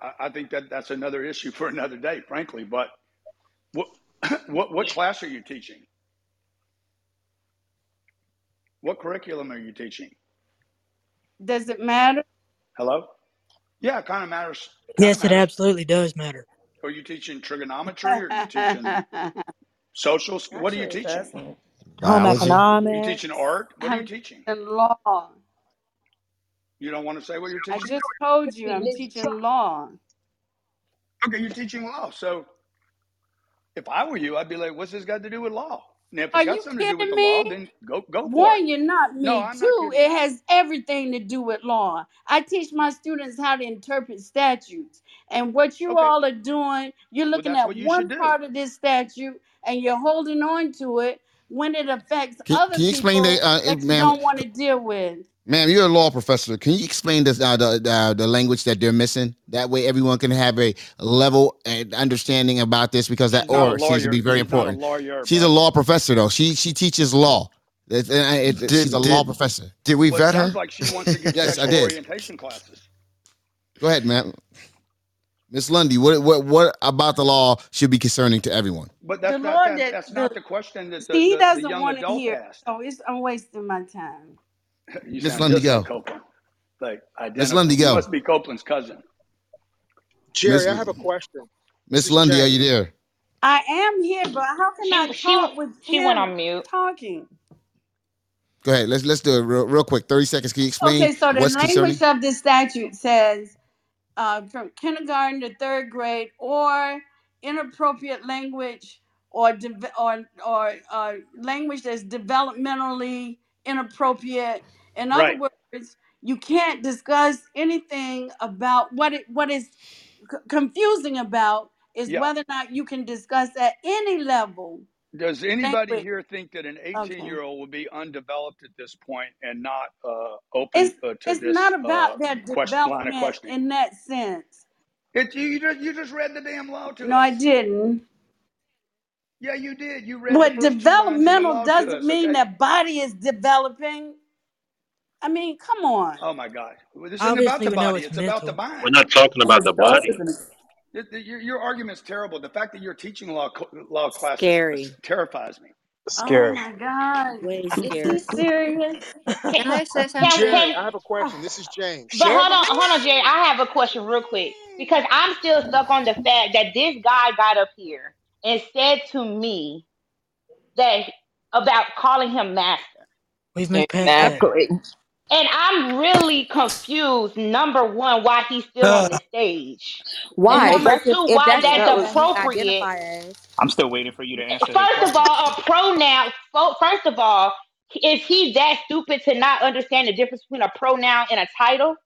I, I think that that's another issue for another day, frankly. But what what what class are you teaching? What curriculum are you teaching? Does it matter? Hello? Yeah, it kind of matters. Kind of Yes, it matters. absolutely does matter. Are you teaching trigonometry? Or are you teaching social? sk- What are you Actually, it teaching? doesn't. Home Biology. Are you teaching economics. art? What are you I'm teaching? teaching law. You don't want to say what you're teaching? I teaching? just told you I'm teaching law. Okay, you're teaching law. So if I were you, I'd be like, what's this got to do with law? Now, if Are it's got you something to do with kidding the me? law, then go go for it. One, you're not No, me. I'm not Two, kidding it has everything to do with law. I teach my students how to interpret statutes. And what you Okay, all are doing, you're well, looking that's at what you should one do. part of this statute and you're holding on to it when it affects Can, other can you explain people the, uh, that you ma'am? don't want to deal with. Ma'am, you're a law professor. Can you explain this, uh, the, the the language that they're missing? That way, everyone can have a level and understanding about this because that She's not a or seems to be very She's not a important. lawyer, She's a law professor, though. She she teaches law. It's- and I- it- she's a Did law professor. did we Well, vet her? like she wants to get Yes, I did. orientation classes. Go ahead, ma'am. Miss Lundy, what what what about the law should be concerning to everyone? But The that's not that. that That's the not the question that the, he the, the doesn't young want to adult hear. asked. So it's I'm wasting my time. You Miss Lundy, go. Copeland. Like, Miss Lundy, go. Must be Copeland's cousin. Jerry, Ms. I have a question. Miss Lundy, Jerry. are you there? I am here, but how can she, I she, talk she, with she went on mute talking? Go ahead. Let's let's do it real, real quick. Thirty seconds. Can you explain? Okay, so the language concerning? of the statute says uh, from kindergarten to third grade, or inappropriate language, or de- or or uh, language that's developmentally inappropriate in other Right. words, you can't discuss anything about what it what is c- confusing about is Yeah. whether or not you can discuss at any level Does anybody here think that an 18 Okay. year old would be undeveloped at this point and not uh, open It's uh, to it's this not about uh, that development in that sense. It, you, you just, you just read the damn law to No, I didn't. Yeah, you did. You read But developmental doesn't mean okay? that body is developing. I mean, come on. Oh my God! Well, this isn't about the body. It's, it's about the mind. We're not talking about the body. Your, your argument's terrible. The fact that you're teaching law law class Scary. terrifies me. Oh my God. Way Is serious? Can I say something? I have a question. This is James. But hold on, hold on, Jay. I have a question real quick because I'm still stuck on the fact that this guy got up here and said to me that about calling him master. We've made. Exactly. And I'm really confused. Number one, why he's still on the stage, and Why? number That's if, two, if why that's that's appropriate. I'm still waiting for you to answer that First of all, a pronoun. First of all, is he that stupid to not understand the difference between a pronoun and a title?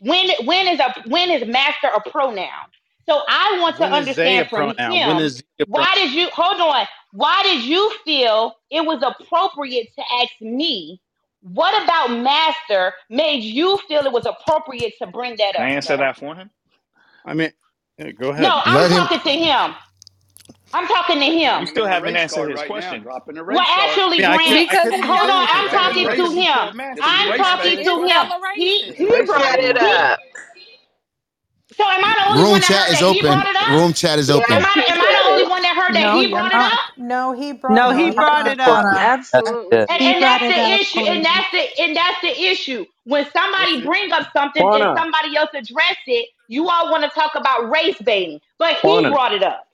When when is a when is master a pronoun? So I want to understand from pronoun? Him why did you hold on? Why did you feel it was appropriate to ask me what about Master made you feel it was appropriate to bring that up? I answer that for him. I mean, yeah, go ahead. No, I'm talking to him. I'm talking to him. You still haven't answered his right question. Now, well, actually, yeah, Grant, because hold on, I'm talking to him. I'm talking to him. He, he, up. So am I the only room one chat is open. Room chat is yeah, open. Am I, am I, the only one that heard that no, he brought not. it up? No, he brought. No, he brought it up. Absolutely. And, and that's the issue. And that's the and that's the issue. When somebody bring up something, and somebody else address it. You all want to talk about race baiting, but he brought it up.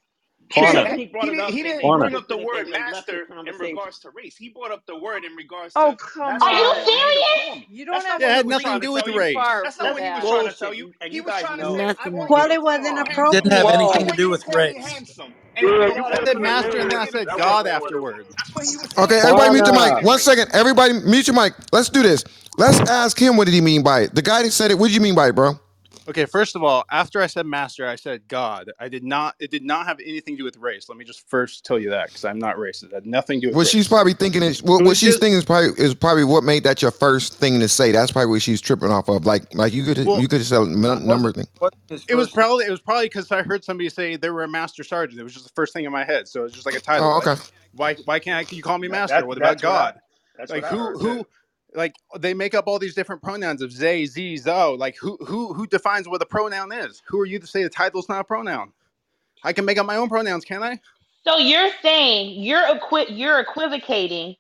Connor. He, brought up. He didn't, bring up the word master in regards to race. He brought up the word in regards oh, to. Oh come on! Are you serious? You don't have. Had nothing to do with race. That's not what he was trying to tell you. He was trying to say. Well, it wasn't appropriate. Didn't have anything to do with race. And said master, and then I said God afterwards. Okay, everybody mute your mic. One second. Everybody mute your mic. Let's do this. Let's ask him what did he mean by it. The guy that said it. What did you mean by it, bro? Okay, first of all, after I said master, I said God. I did not. It did not have anything to do with race. Let me just first tell you that because I'm not racist. It had nothing to do. with What race. she's probably thinking is what, what she's just, thinking is probably is probably what made that your first thing to say. That's probably what she's tripping off of. Like like you could well, you could said number thing. It was probably it was probably because I heard somebody say they were a master sergeant. It was just the first thing in my head, so it's just like a oh, title. Oh, okay. Like, why why can't I, you call me master? That, what about God? I, like who who like they make up all these different pronouns of zay, z, zo. Like who who who defines what a pronoun is? Who are you to say the title's not a pronoun? I can make up my own pronouns, can I? So you're saying you're equi- you're equivocating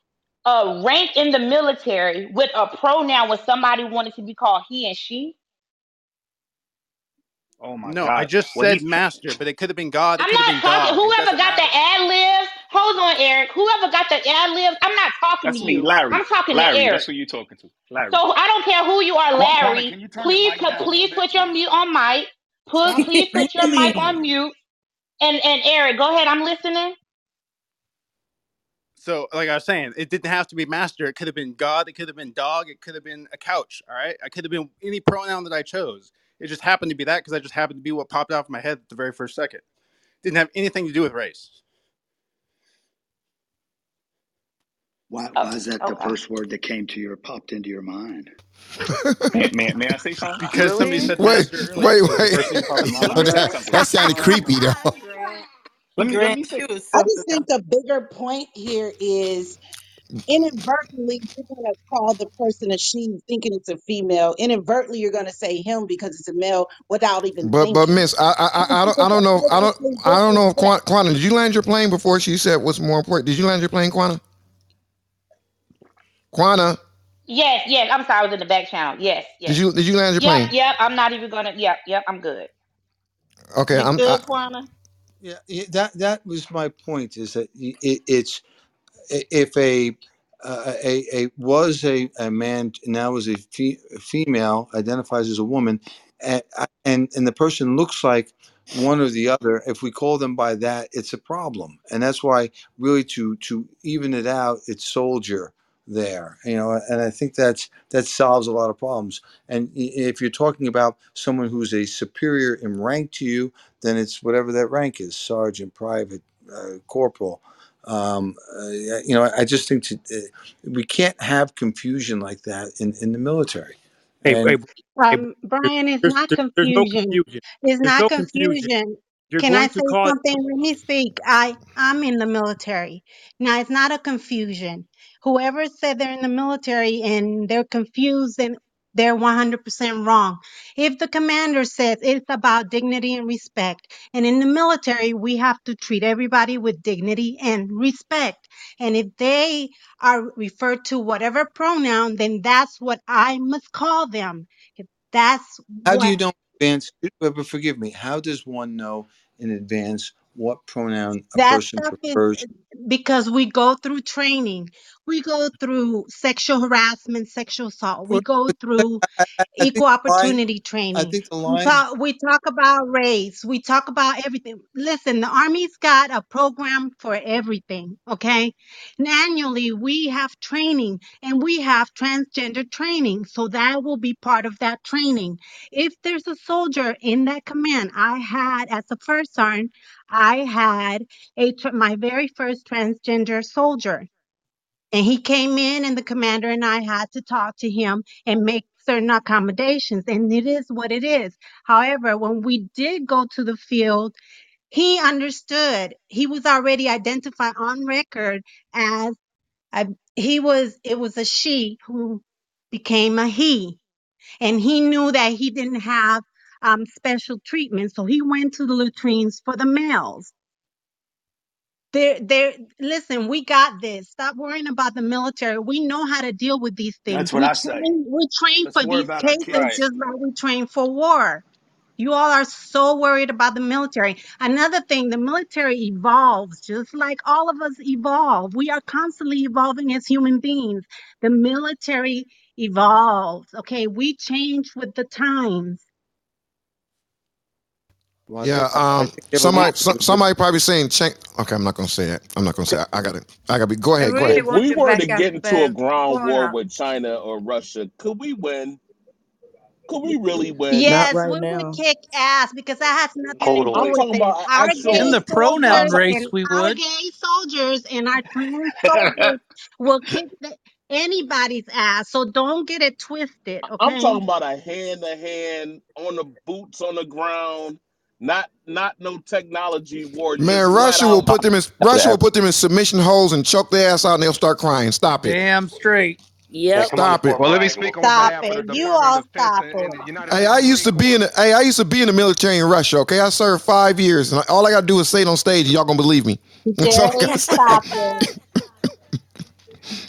a rank in the military with a pronoun when somebody wanted to be called he and she? Oh my no, God. I just said master, but it could have been God. I'm not talking. God. Whoever got matter. the ad libs, hold on, Eric. Whoever got the ad libs, I'm not talking that's to me, you. Larry. I'm talking Larry, to Eric. That's who you're talking to, Larry. So I don't care who you are, Larry. You please, put, please put your mute on mic. Put, please put your mic on mute. And and Eric, go ahead. I'm listening. So, like I was saying, it didn't have to be master. It could have been God. It could have been dog. It could have been a couch. All right. I could have been any pronoun that I chose. It just happened to be that because that just happened to be what popped out of my head at the very first second. Didn't have anything to do with race. Why, why is that the Okay. first word that came to your popped into your mind? May, may, may I say something? Because somebody said Wait, wait, wait. That, that sounded creepy though. Grant, Let me let me say. I just think the bigger point here is inadvertently you're going to call the person a she thinking it's a female inadvertently you're going to say him because it's a male without even But but Miss, I I, I I don't I don't know I don't I don't know if Quanta Did you land your plane before she said what's more important? Did you land your plane, Quanta? Quanta. Yes, yes. I'm sorry. I was in the back channel. Yes, did you did you land your Yep, plane? yep. I'm not even gonna. Yep, yep. I'm good. Okay, You I'm good, Quana? Yeah, yeah, that that was my point. Is that it, it's if a uh, a, a was a, a man now is a, fe- female identifies as a woman and, and and the person looks like one or the other if we call them by that it's a problem. And that's why really to to even it out it's soldier there you know and i think that's that solves a lot of problems. And if you're talking about someone who's a superior in rank to you then it's whatever that rank is sergeant private uh, corporal um, uh, you know, I just think to, uh, we can't have confusion like that in, in the military. Hey, hey, And hey, Um, Brian, it's there's, not there's there's no confusion. confusion. It's There's not no confusion. confusion. You're Can I going say to call something? Let me speak. I I'm in the military. Now it's not a confusion. Whoever said they're in the military and they're confused and they're 100% wrong. If the commander says it's about dignity and respect, and in the military we have to treat everybody with dignity and respect. And if they are referred to whatever pronoun, then that's what I must call them. If that's how do what you know in advance? But forgive me. How does one know in advance what pronoun a That person stuff is prefers? Because we go through training. We go through sexual harassment, sexual assault. We go through I, think equal the line. opportunity I training. think the We lines. talk we talk about race. We talk about everything. Listen, the Army's got a program for everything, okay? And annually we have training and we have transgender training. So that will be part of that training. If there's a soldier in that command, I had as a first sergeant, I had a tr- my very first transgender soldier. And he came in and the commander and I had to talk to him and make certain accommodations. And it is what it is. However, when we did go to the field, he understood. He was already identified on record as a, he was it was a she who became a he. And he knew that he didn't have um, special treatment. So he went to the latrines for the males there, there, listen, we got this. Stop worrying about the military. We know how to deal with these things. That's what We I say. train, we train Let's for worry these about our cases Right. just like we train for war. You all are so worried about the military. Another thing, the military evolves just like all of us evolve. We are constantly evolving as human beings. The military evolves. Okay. We change with the times. Well, yeah. Um. Somebody. Some, somebody probably saying. Change. Okay. I'm not gonna say that. I'm not gonna say. That. I got it. I got to be. Go I ahead. Go ahead. If we were to get into a ground war up. with China or Russia, could we win? Could we really win? Not Yes, right we would kick ass because that has nothing to do I'm with talking about an Our In gay actual. the pronoun race, and we our would. gay soldiers and our trans soldiers will kick the, anybody's ass. So don't get it twisted, I'm talking about a hand to hand on the boots on the ground. Not not no technology war. Man, Russia will put them in. Russia will put them in submission holes and choke their ass out, and they'll start crying. Stop it. Damn straight. Yeah, Yep. come on the Stop it. Well, let me line. speak on Stop behalf of it. You all stop it. and the United Hey, I used to be in. The, hey, I used to be in the military in Russia. Okay, I served five years, and all I got to do is say it on stage, and y'all gonna believe me. That's all I Jay, gotta say. stop it.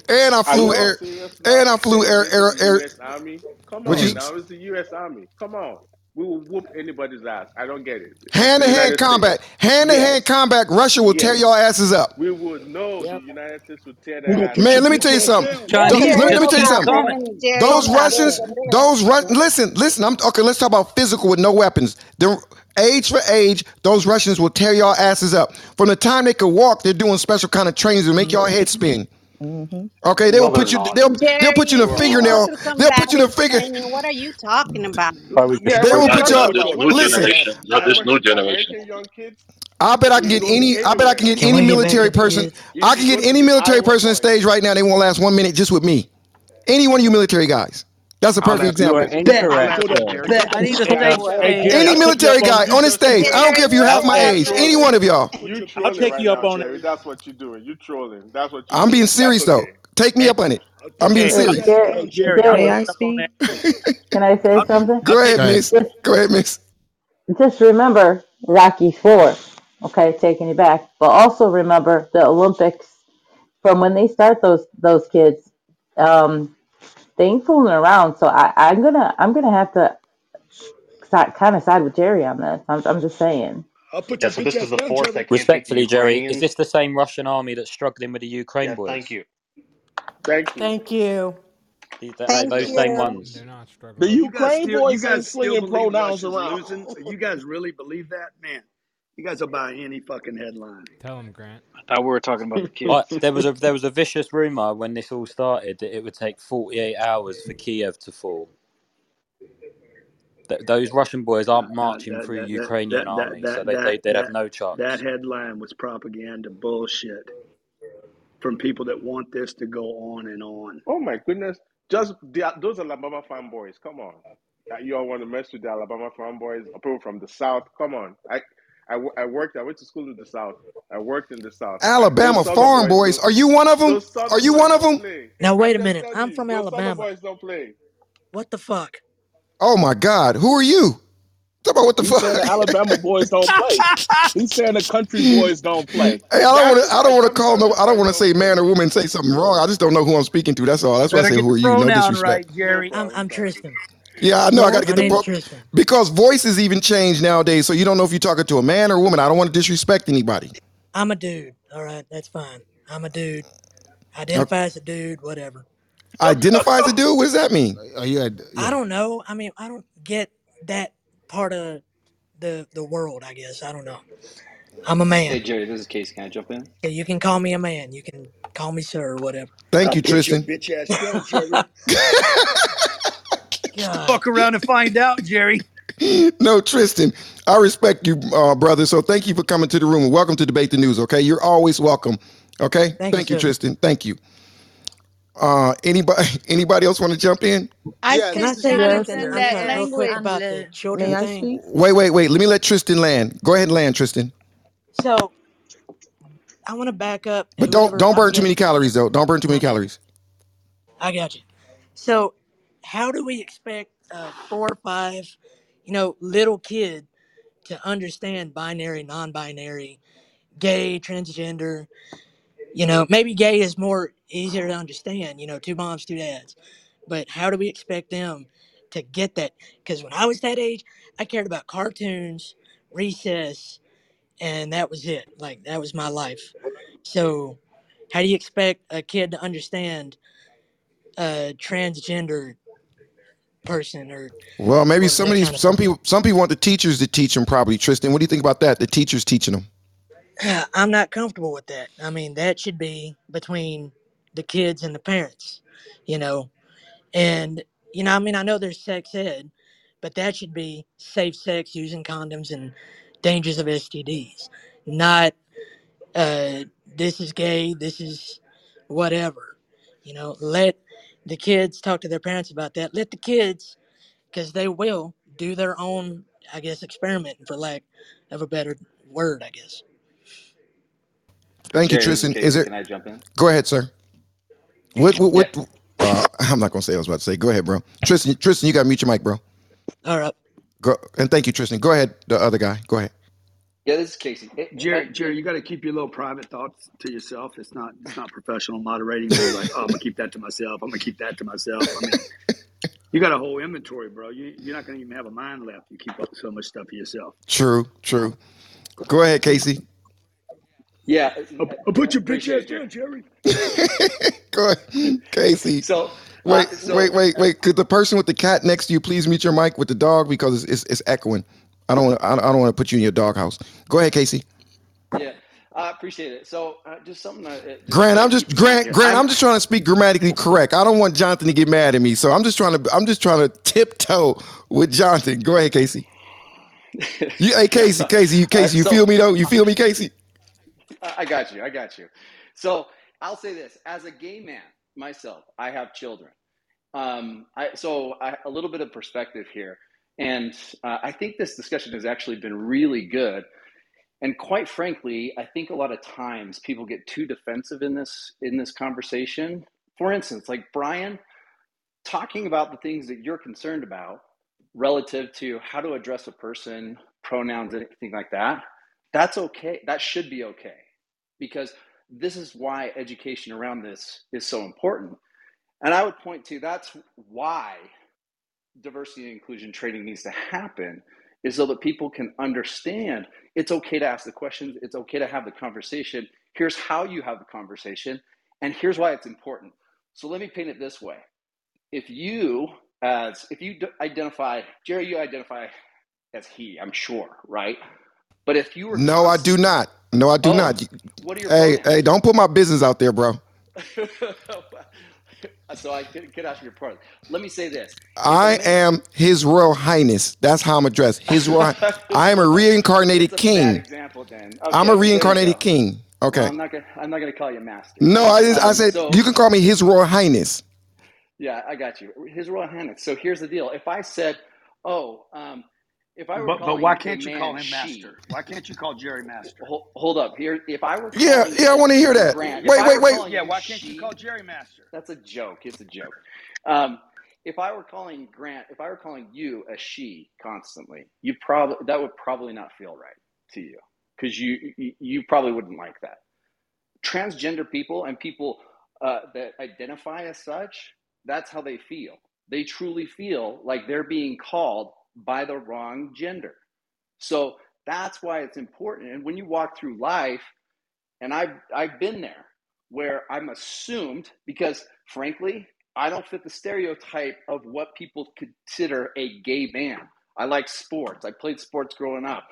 And I flew y'all air. And I flew Saying air. Air. Air. Army? Come on you? now, it's the U.S. Army. Come on. We will whoop anybody's ass. I don't get it. Hand to hand combat. Hand to hand combat. Russia will tear Yes. your asses up. We would know the United States would tear We their gonna ass. Man, let me tell you something. tell. Don't- Chinese Jerry, let, me- let me tell you something. it. coming. Jerry, Those Russians, those Rus- listen, listen. I'm okay. Let's talk about physical with no weapons. The age for age, those Russians will tear y'all asses up. From the time they could walk, they're doing special kind of trainings to make y'all head spin. Mm-hmm. Okay, they will put you. They'll they'll put you in a No, we they're go not. fingernail. They'll put you in a finger. What are you talking about? Yeah, They will put y'all. this about new we're talking Listen, Not this new generation. Young kids, I bet I can get any. I bet I can get Can any we get back military person. I can get any military person on stage right now. They won't last one minute just with me. Any one of you military guys. That's a I'll perfect answer that. example. Incorrect, answer that, sir. I need a hey, safe hey space. Jerry, Any I'll take you military up on guy on the stage. I don't care if you we'll half my age. Any one of y'all. I'll take you up on it. That's what you're doing. You're trolling. That's what you're I'm being doing. That's serious though. Take me up on it. I'm being Okay, hey, Hey, that's serious. Jerry, fine, Jerry, I'll Jerry, I you up on speak? can I say something? I'll Go take ahead, you. Go ahead. miss. Just, Go ahead, miss. just remember Rocky Four. Okay, taking it back, but also remember the Olympics from when they start those those kids. Um, they ain't fooling around. So I, I'm gonna I'm gonna have to side, kind of side with Jerry on this. I'm, I'm just saying. I'll put Yeah, your so bitch this ass is the down, force Jerry. that can't the Respectfully, Jerry, is Ukrainians. this the same Russian army that's struggling with the Ukraine Yeah, boys? thank you. Thank you. Thank you. These- th- Thank those same you. ones. They're not struggling. The You guys Ukraine still, you boys ain't guys still slinging believe pronouns Russia's around. losing? You guys really believe that, man? You guys will buy any fucking headline. Tell him, Grant. I thought we were talking about the kids. Right, there was a there was a vicious rumor when this all started that it would take 48 hours for Kiev to fall. Th- those Russian boys aren't marching that, through that, that, Ukrainian that, that, army, so they, they that, they'd have no chance. that headline was propaganda bullshit from people that want this to go on and on. Oh my goodness! Just the, those Alabama fanboys. Come on, you all want to mess with the Alabama fanboys? People from the South. Come on. I, I, I worked. I went to school in the South. I worked in the South. Alabama Those farm boys. boys. Are you one of them? Are you one of them? play. Now wait a minute. I'm from those Alabama. boys don't play. What the fuck? Oh my God. Who are you? Talk about what the He fuck. said the Alabama boys don't play. He's saying the country boys don't play. Hey, I don't want to. I don't want to call no. I don't want to say man or woman say something wrong. I just don't know who I'm speaking to. That's all. That's why I say who are you. No disrespect. right, Jerry. I'm. I'm Tristan. Yeah, I know. I got to get the name's pro Tristan. because voices even change nowadays. So you don't know if you're talking to a man or a woman. I don't want to disrespect anybody. I'm a dude. All right, that's fine. I'm a dude. Identify as a dude. Whatever. Identify as a dude. What does that mean? Oh, you had, I yeah. don't know. I mean, I don't get that part of the the world. I guess I don't know. I'm a man. Hey. Jerry, this is Casey. Can I jump in? Yeah, You can call me a man. You can call me sir or whatever. Thank I'll you, put your Tristan. bitch ass down, Jerry. God. Fuck around and find out, Jerry. no, Tristan. I respect you, uh, brother. So thank you for coming to the room and welcome to debate the news. Okay, you're always welcome. Okay, Thank you, thank you, sir. Tristan. Thank you. Uh, anybody, anybody else want to jump in? I Yes, Can I say Yes. something? That sorry, real quick language. about the children thing. Wait, wait, wait. Let me let Tristan land. Go ahead and land, Tristan. So I want to back up But don't don't burn too many calories though. Don't burn too many calories. I got you. So how do we expect a four or five, you know, little kid to understand binary, non-binary, gay, transgender? You know, maybe gay is more easier to understand. You know, two moms, two dads. But how do we expect them to get that? Because when I was that age, I cared about cartoons, recess, and that was it. Like that was my life. So, how do you expect a kid to understand a transgender person or Well, maybe or some of these kind of some people some people want the teachers to teach them. Probably, Tristan. What do you think about that? The teachers teaching them. I'm not comfortable with that. I mean, that should be between the kids and the parents, you know. And you know, I mean, I know there's sex ed, but that should be safe sex using condoms and dangers of STDs, not uh, this is gay, this is whatever. You know, let the kids talk to their parents about that. Let the kids, because they will do their own, I guess, experiment, for lack of a better word, I guess. Thank you, Jerry, this is Tristan. Is it? Can I jump in? Go ahead, sir. What? What? Yeah. uh, I'm not gonna say I was about to say. Go ahead, bro. Tristan. Tristan, you got to mute your mic, bro. All right. Go and thank you, Tristan. Go ahead, the other guy. Go ahead. Yeah, this is Casey. Hey, Jerry, uh, Jerry, you got to keep your little private thoughts to yourself. It's not, it's not professional moderating. You're like, oh, I'm gonna keep that to myself. I'm gonna keep that to myself. I mean, you got a whole inventory, bro. You, you're not gonna even have a mind left. You keep up so much stuff to yourself. True. True. Go ahead, Casey. yeah, I'll, I'll put your bitch ass Jerry. down, Jerry. Go ahead, Casey. So, uh, Wait, so wait, wait, wait. Could the person with the cat next to you please mute your mic with the dog because it's it's, it's echoing. I don't want I I don't want to put you in your doghouse. Go ahead, Casey. yeah, I appreciate it. So, uh, just something that uh, just Grant, I'm just Grant. Grant, I'm just trying to speak grammatically correct. I don't want Jonathan to get mad at me, so I'm just trying to I'm just trying to tiptoe with Jonathan. Go ahead, Casey. You, hey, Casey, Casey, you, Casey, you so feel me though? You feel me, Casey? I I got you. I got you. So I'll say this: as a gay man myself, I have children. Um, I, so I, a little bit of perspective here, and uh, I think this discussion has actually been really good. And quite frankly, I think a lot of times people get too defensive in this in this conversation. For instance, like Brian talking about the things that you're concerned about relative to how to address a person, pronouns, anything like that. That's okay. That should be okay because this is why education around this is so important. And I would point to that's why diversity and inclusion training needs to happen is so that people can understand it's okay to ask the questions, it's okay to have the conversation. Here's how you have the conversation, and here's why it's important. So let me paint it this way. If you as if you identify Jerry, you identify as he, I'm sure, right? But if you were No, I do not. No, I do Oh, not. what are your Hey, hey, don't put my business out there, bro. so I could, could ask your pardon. Let me say this. I am His Royal Highness. That's how I'm addressed. His Royal. I am a reincarnated a king. example then. I'm a reincarnated king. Okay. Well, I'm not gonna I'm not gonna call you master. No, I just, I Um, said so you can call me His Royal Highness. yeah, I got you. His Royal Highness. So here's the deal. If I said, oh, um, if I were But but why can't you call him she, master? Why can't you call Jerry master? hold, hold up here. If I were Yeah, yeah, I want to hear that. Grant, Wait, wait, wait. Yeah, why can't you call Jerry master? that's a joke. It's a joke. Um, if I were calling Grant, if I were calling you a she constantly, you probably that would probably not feel right to you because you, you you probably wouldn't like that. Transgender people and people uh, that identify as such, that's how they feel. They truly feel like they're being called by the wrong gender. So that's why it's important. And when you walk through life, and I've I've been there where I'm assumed because frankly, I don't fit the stereotype of what people consider a gay man. I like sports. I played sports growing up.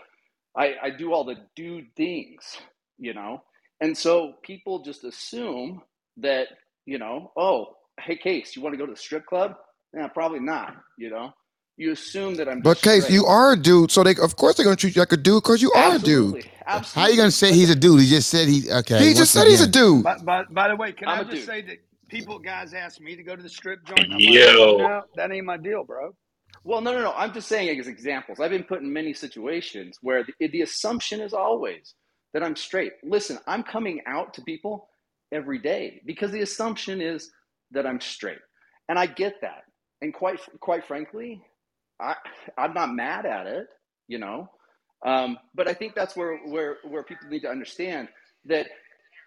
I, I do all the dude things, you know? And so people just assume that, you know, oh, hey Case, you want to go to the strip club? Yeah, probably not, you know. You assume that I'm But case, straight. you are a dude, so they of course they're gonna treat you like a dude because you are a dude. Absolutely. How Absolutely. you gonna say he's a dude? He just said he okay. He just said he's a dude. By, by, by the way, can I'm I a just dude. say that people, guys, ask me to go to the strip joint? I'm like, Yo. no, that ain't my deal, bro. Well, no, no, no. I'm just saying as examples. I've been put in many situations where the, the assumption is always that I'm straight. Listen, I'm coming out to people every day because the assumption is that I'm straight, and I get that. And quite quite frankly, I I'm not mad at it, you know. Um, but I think that's where where where people need to understand that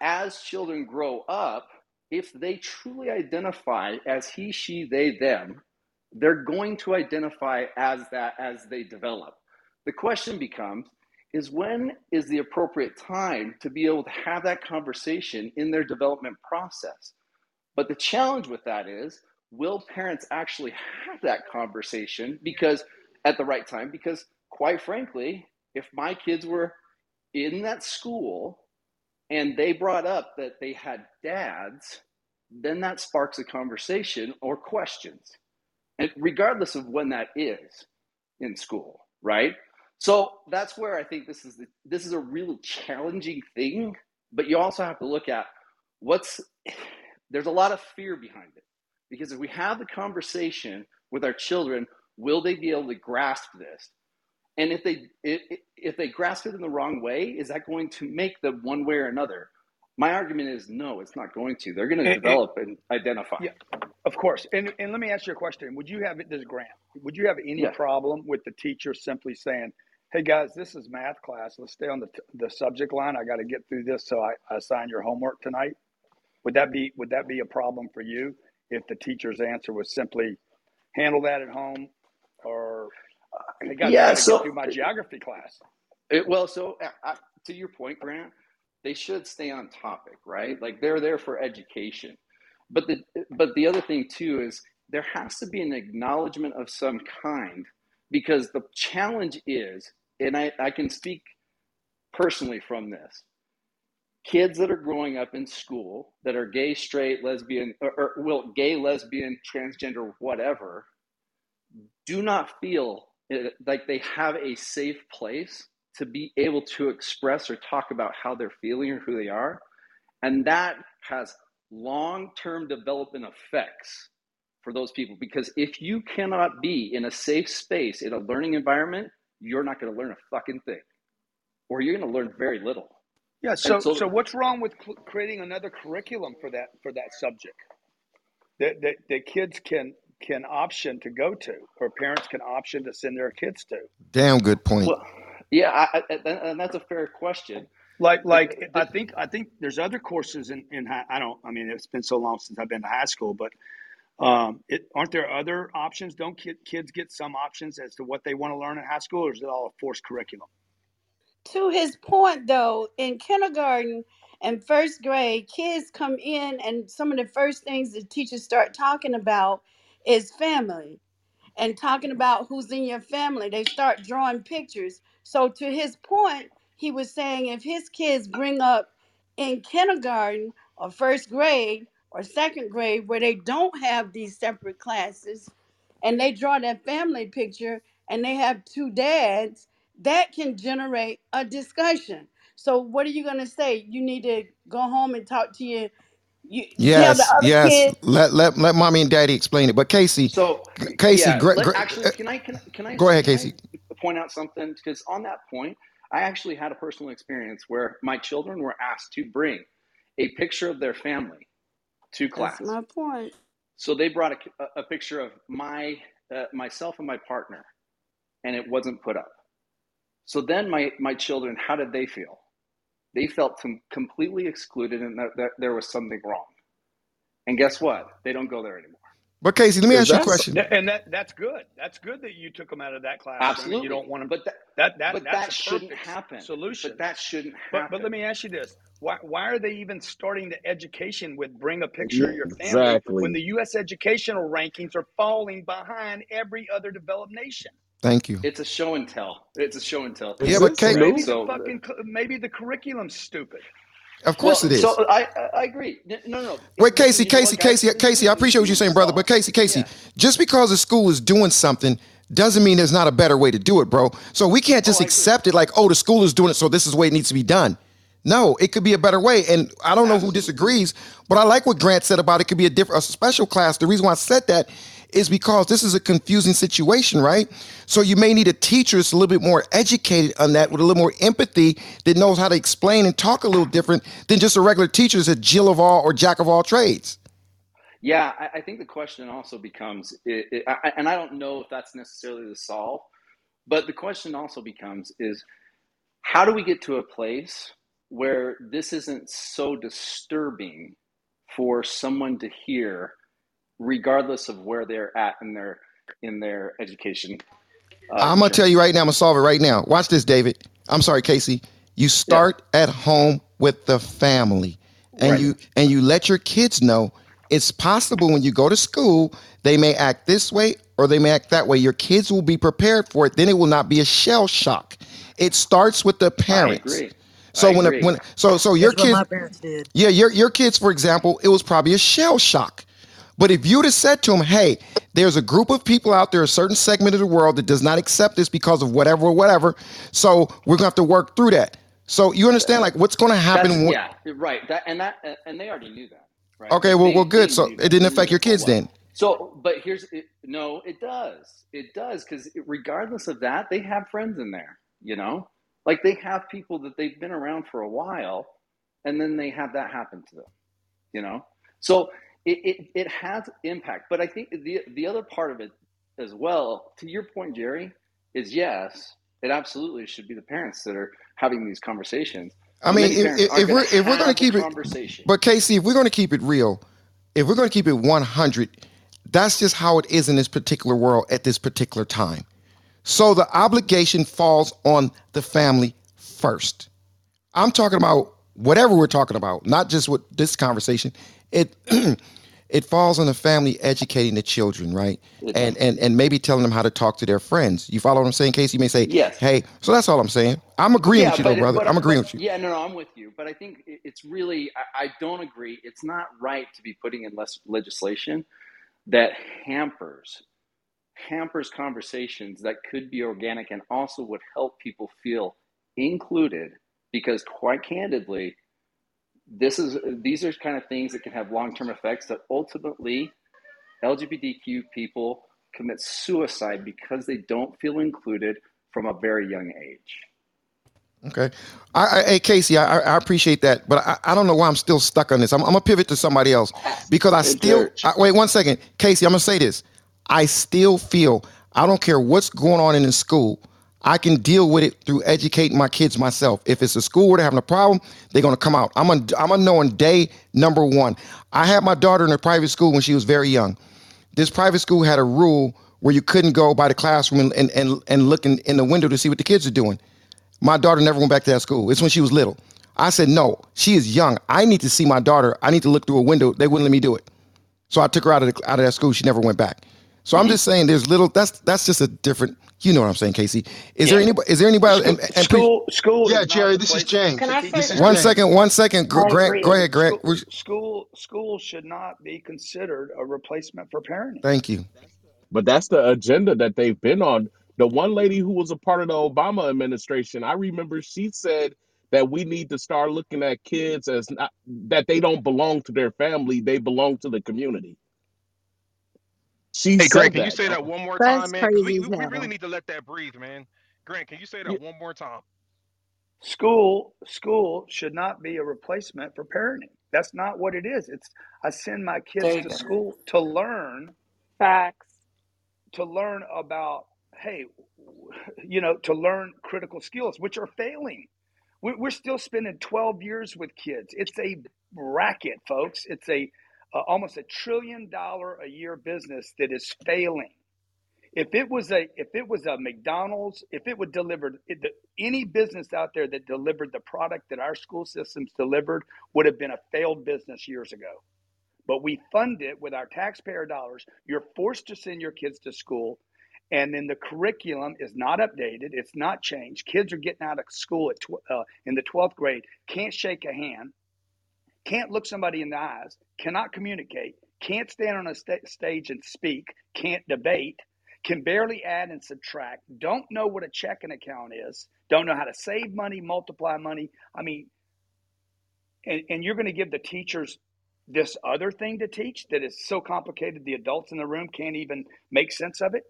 as children grow up, if they truly identify as he, she, they, them, they're going to identify as that as they develop. The question becomes is when is the appropriate time to be able to have that conversation in their development process? But the challenge with that is will parents actually have that conversation because at the right time because quite frankly, if my kids were in that school and they brought up that they had dads, then that sparks a conversation or questions. And regardless of when that is in school, right? So that's where I think this is the, this is a really challenging thing, but you also have to look at what's there's a lot of fear behind it. Because if we have the conversation with our children, will they be able to grasp this? And if they if they grasp it in the wrong way, is that going to make them one way or another? My argument is no, it's not going to. They're going to develop and identify. Yeah, of course. And and let me ask you a question. Would you have this grant? Would you have any Yeah. problem with the teacher simply saying, "Hey guys, this is math class. Let's stay on the t- the subject line. I got to get through this, so I, I assign your homework tonight." Would that be would that be a problem for you if the teacher's answer was simply, "Handle that at home," or "Hey guys, I Yeah, got to so- through my geography class." It, well, so uh, uh, to your point, Grant, they should stay on topic, right? Like they're there for education. But the but the other thing too is there has to be an acknowledgement of some kind because the challenge is, and I, I can speak personally from this. Kids that are growing up in school that are gay, straight, lesbian, or, or well, gay, lesbian, transgender, whatever, do not feel uh, like they have a safe place to be able to express or talk about how they're feeling or who they are. And that has long term development effects for those people because if you cannot be in a safe space in a learning environment, you're not going to learn a fucking thing or you're going to learn very little. Yeah. So, so- so what's wrong with cl- creating another curriculum for that for that subject that that, that kids can can option to go to, or parents can option to send their kids to? Damn good point. Well, yeah, I, I, and and that's a fair question. Like, like the- I think I think there's other courses in in high. I don't. I mean, it's been so long since I've been to high school, but Um, it, aren't there other options? Don't kid, kids get some options as to what they want to learn in high school, or is it all a forced curriculum? To his point, though, in kindergarten and first grade, kids come in, and some of the first things the teachers start talking about is family and talking about who's in your family. They start drawing pictures. So, to his point, he was saying if his kids bring up in kindergarten or first grade or second grade where they don't have these separate classes and they draw that family picture and they have two dads, that can generate a discussion. So, what are you going to say? You need to go home and talk to your, you tell the Yes, other yes. kids Let let let mommy and daddy explain it. But Casey, So Casey, yeah, great, let, great. actually, can I can, I- can I Go ahead, can Casey. I point out something? Because on that point, I actually had a personal experience where my children were asked to bring a picture of their family to That's class. my point. So they brought a, a picture of my uh, myself and my partner, and it wasn't put up. So then my my children, how did they feel? They felt completely excluded, and that, that there was something wrong. And guess what? They don't go there anymore. But Casey, let me ask you a question. that- and that that's good. That's good that you took them out of that class. Absolutely. you don't want them. But that, That that but that's that shouldn't happen. solution. But that shouldn't But happen. but let me ask you this: Why why are they even starting the education with bring a picture of your family exactly. when the U.S. educational rankings are falling behind every other developed nation? Thank you. It's a show and tell. It's a show and tell thing. Yeah, but Is Maybe the So, fucking maybe the curriculum's stupid. of course well, it is. so I I I agree. N- No, no. Wait, Casey, you know Casey, what. Casey, Casey. I appreciate what you're saying, brother. But Casey, Casey, Yeah. just because a school is doing something doesn't mean there's not a better way to do it, bro. So we can't oh, just Oh, I agree. accept it like, oh, the school is doing it, so this is the way it needs to be done. No, it could be a better way. And I don't know who disagrees, but I like what Grant said about it could be a different, a special class. The reason why I said that is because this is a confusing situation, right? So you may need a teacher that's a little bit more educated on that with a little more empathy that knows how to explain and talk a little different than just a regular teacher that's a Jill of all or jack of all trades. Yeah, I, I think the question also becomes, it, it, I, and I don't know if that's necessarily the solve, but the question also becomes is how do we get to a place where this isn't so disturbing for someone to hear, regardless of where they're at in their in their education uh, I'm gonna tell you right now, I'm gonna solve it right now. Watch this, David. I'm sorry, Casey. You start at home with the family. And Right. you and you let your kids know it's possible when you go to school, they may act this way or they may act that way. Your kids will be prepared for it. Then it will not be a shell shock. It starts with the I parents. agree. So I when agree. a, when so so your That's what kids my parents did. yeah, your your kids, for example, it was probably a shell shock. But if you'd have said to them, "Hey, there's a group of people out there, a certain segment of the world that does not accept this because of whatever or whatever, so we're gonna have to work through that." So you understand, like, what's going to happen? When- yeah, right. That and that and they already knew that, right? Okay, well, They well, good. So it didn't affect your kids then. So, but here's it, no, it does. It does because regardless of that, they have friends in there. You know, like they have people that they've been around for a while, and then they have that happen to them. You know, so it it, it has impact. But I think the the other part of it as well, to your point, Jerry, is yes, it absolutely should be the parents that are having these conversations. I mean, if, if, if we're if we're going to keep it, conversation. but Casey, if we're going to keep it real, if we're going to keep it 100, that's just how it is in this particular world at this particular time. So the obligation falls on the family first. I'm talking about whatever we're talking about, not just with this conversation. It it falls on the family educating the children, right? And and and maybe telling them how to talk to their friends. You follow what I'm saying, Casey? You may say, Yes. "Hey," so that's all I'm saying. I'm agreeing Yeah, with you, though, brother. I'm agreeing but with you. yeah, no, no, I'm with you. But I think it's really I, I don't agree. It's not right to be putting in less legislation that hampers hampers conversations that could be organic and also would help people feel included. Because quite candidly, this is these are kind of things that can have long term effects that ultimately LGBTQ people commit suicide because they don't feel included from a very young age. Okay. I, I, hey, Casey, I, I appreciate that, but I, I don't know why I'm still stuck on this. I'm, I'm gonna pivot to somebody else because I still I, wait one second, Casey. I'm gonna say this. I still feel I don't care what's going on in the school. I can deal with it through educating my kids myself. If it's a school where they're having a problem, they're gonna come out. I'm gonna I'm gonna know on day number one. I had my daughter in a private school when she was very young. this private school had a rule where you couldn't go by the classroom and and and, and look in, in the window to see what the kids are doing. My daughter never went back to that school. It's when she was little. I said, no, she is young. I need to see my daughter. I need to look through a window. They wouldn't let me do it. So I took her out of the, out of that school. She never went back. So I'm mm-hmm. just saying, there's little. That's that's just a different. You know what I'm saying, Casey? Is there anybody? Is there anybody? And, and School, school. Yeah, Jerry, this is replacement. James. Can I This say is one James. second, one second, Grant. agree. Go ahead, Grant. School, school, school should not be considered a replacement for parenting. Thank you. But that's the agenda that they've been on. The one lady who was a part of the Obama administration, I remember she said that we need to start looking at kids as not that they don't belong to their family, they belong to the community. She Hey, said Grant, can you that. say that one more That's time, man? Because we, crazy we, as we really hell. need to let that breathe, man. Grant, can you say that Yeah. one more time? School, school should not be a replacement for parenting. That's not what it is. It's I send my There kids you to go. school to learn, Facts. to learn about, hey, you know, to learn critical skills, which are failing. We- We're still spending 12 years with kids. It's a racket, folks. It's a uh, almost a trillion dollar a year business that is failing. If it was a if it was a McDonald's, if it would deliver it, the, any business out there that delivered the product that our school systems delivered would have been a failed business years ago. But we fund it with our taxpayer dollars. You're forced to send your kids to school, and then the curriculum is not updated. It's not changed. Kids are getting out of school at tw- uh, in the twelfth grade, can't shake a hand, can't look somebody in the eyes, cannot communicate, can't stand on a sta- stage and speak, can't debate, can barely add and subtract, don't know what a checking account is, don't know how to save money, multiply money. I mean, and, and you're going to give the teachers this other thing to teach that is so complicated the adults in the room can't even make sense of it.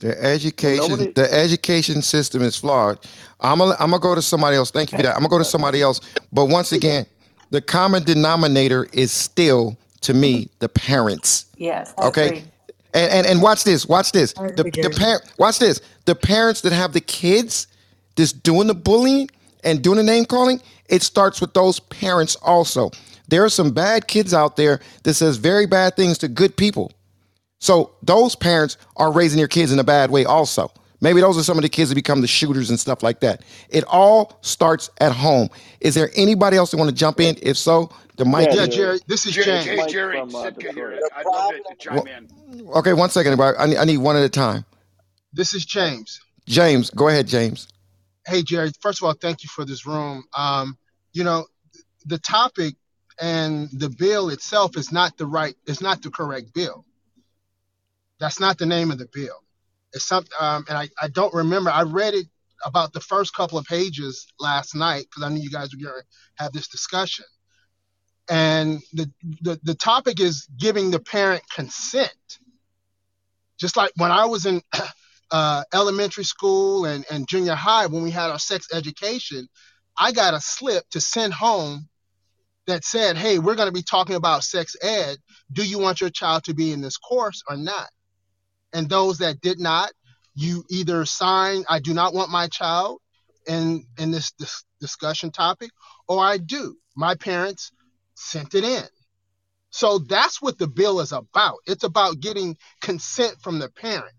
The education, Nobody- the education system is flawed. I'm gonna, I'm gonna go to somebody else. Thank you for that. I'm gonna go to somebody else. But once again, the common denominator is still, to me, the parents. Yes. I Okay. agree. And, and and watch this. Watch this. The the Jerry. parent. Watch this. The parents that have the kids just doing the bullying and doing the name calling. It starts with those parents also. There are some bad kids out there that says very bad things to good people. So those parents are raising their kids in a bad way also. Maybe those are some of the kids that become the shooters and stuff like that. It all starts at home. Is there anybody else that want to jump in? If so, the mic. Yeah, is- Jerry, this is Jerry, James. Jerry, Mike Jerry, from, uh, sit- Detroit. I'd love to chime in. Okay, one second. everybody. I need, I need one at a time. This is James. James, go ahead, James. Hey, Jerry. First of all, thank you for this room. Um, you know, the topic and the bill itself is not the right. It's not the correct bill. That's not the name of the bill. It's something, um, and I, I don't remember. I read it about the first couple of pages last night because I knew you guys were going to have this discussion. And the, the the topic is giving the parent consent. Just like when I was in uh, elementary school and, and junior high, when we had our sex education, I got a slip to send home that said, "Hey, we're going to be talking about sex ed. Do you want your child to be in this course or not?" And those that did not, you either sign, "I do not want my child in in this, this discussion topic," or "I do." My parents sent it in. So that's what the bill is about. It's about getting consent from the parent.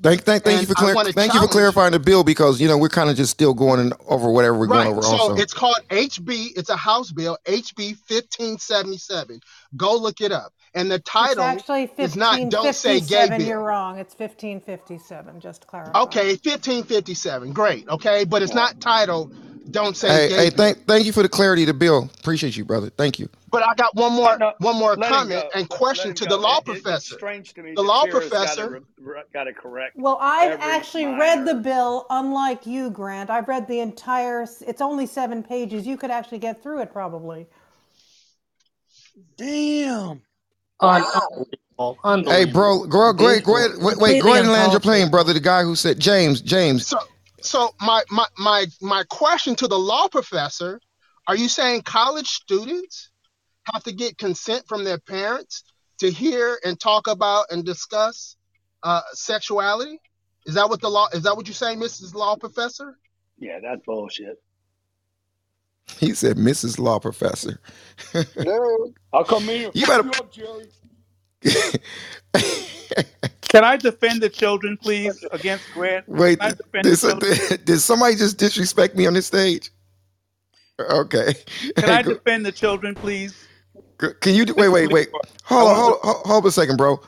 Thank, thank, thank you for clar- wanna thank you for clarifying the bill because you know we're kind of just still going in over whatever we're right. going over. so also, it's called HB. It's a House bill, HB 1577. Go look it up. And the It's title actually is not "Don't Say Gay 1557. You're Bill." wrong. It's 1557, just to clarify. Okay, 1557. Great. Okay, but it's not titled "Don't Say hey, Gay hey, thank, thank you for the clarity of the bill. Appreciate you, brother. Thank you. But I got one more No, one more comment and question to the go. law It- it- it's professor. strange to me The law Tira's professor. re- re- gotta correct Well, I've every actually read the bill, unlike you, Grant. I've read the entire, it's only seven pages. You could actually get through it probably. Damn. Unbelievable. Unbelievable. Hey, bro, go, go ahead, go ahead. Wait, wait, go Completely ahead and land your plane, brother. The guy who said James, James. So so my my my my question to the law professor, are you saying college students have to get consent from their parents to hear and talk about and discuss uh, sexuality? Is that what the law is that what you're saying, Mrs. Law Professor? Yeah, that's bullshit. He said, Mrs. Law Professor. I'll come in. You better- you up, Jerry. Can I defend the children, please, against Grant? Wait, Can I defend did, the children? did somebody just disrespect me on the stage? Okay. Can I defend the children, please? Can you wait, wait, wait? Hold on, hold, hold, hold a second, bro.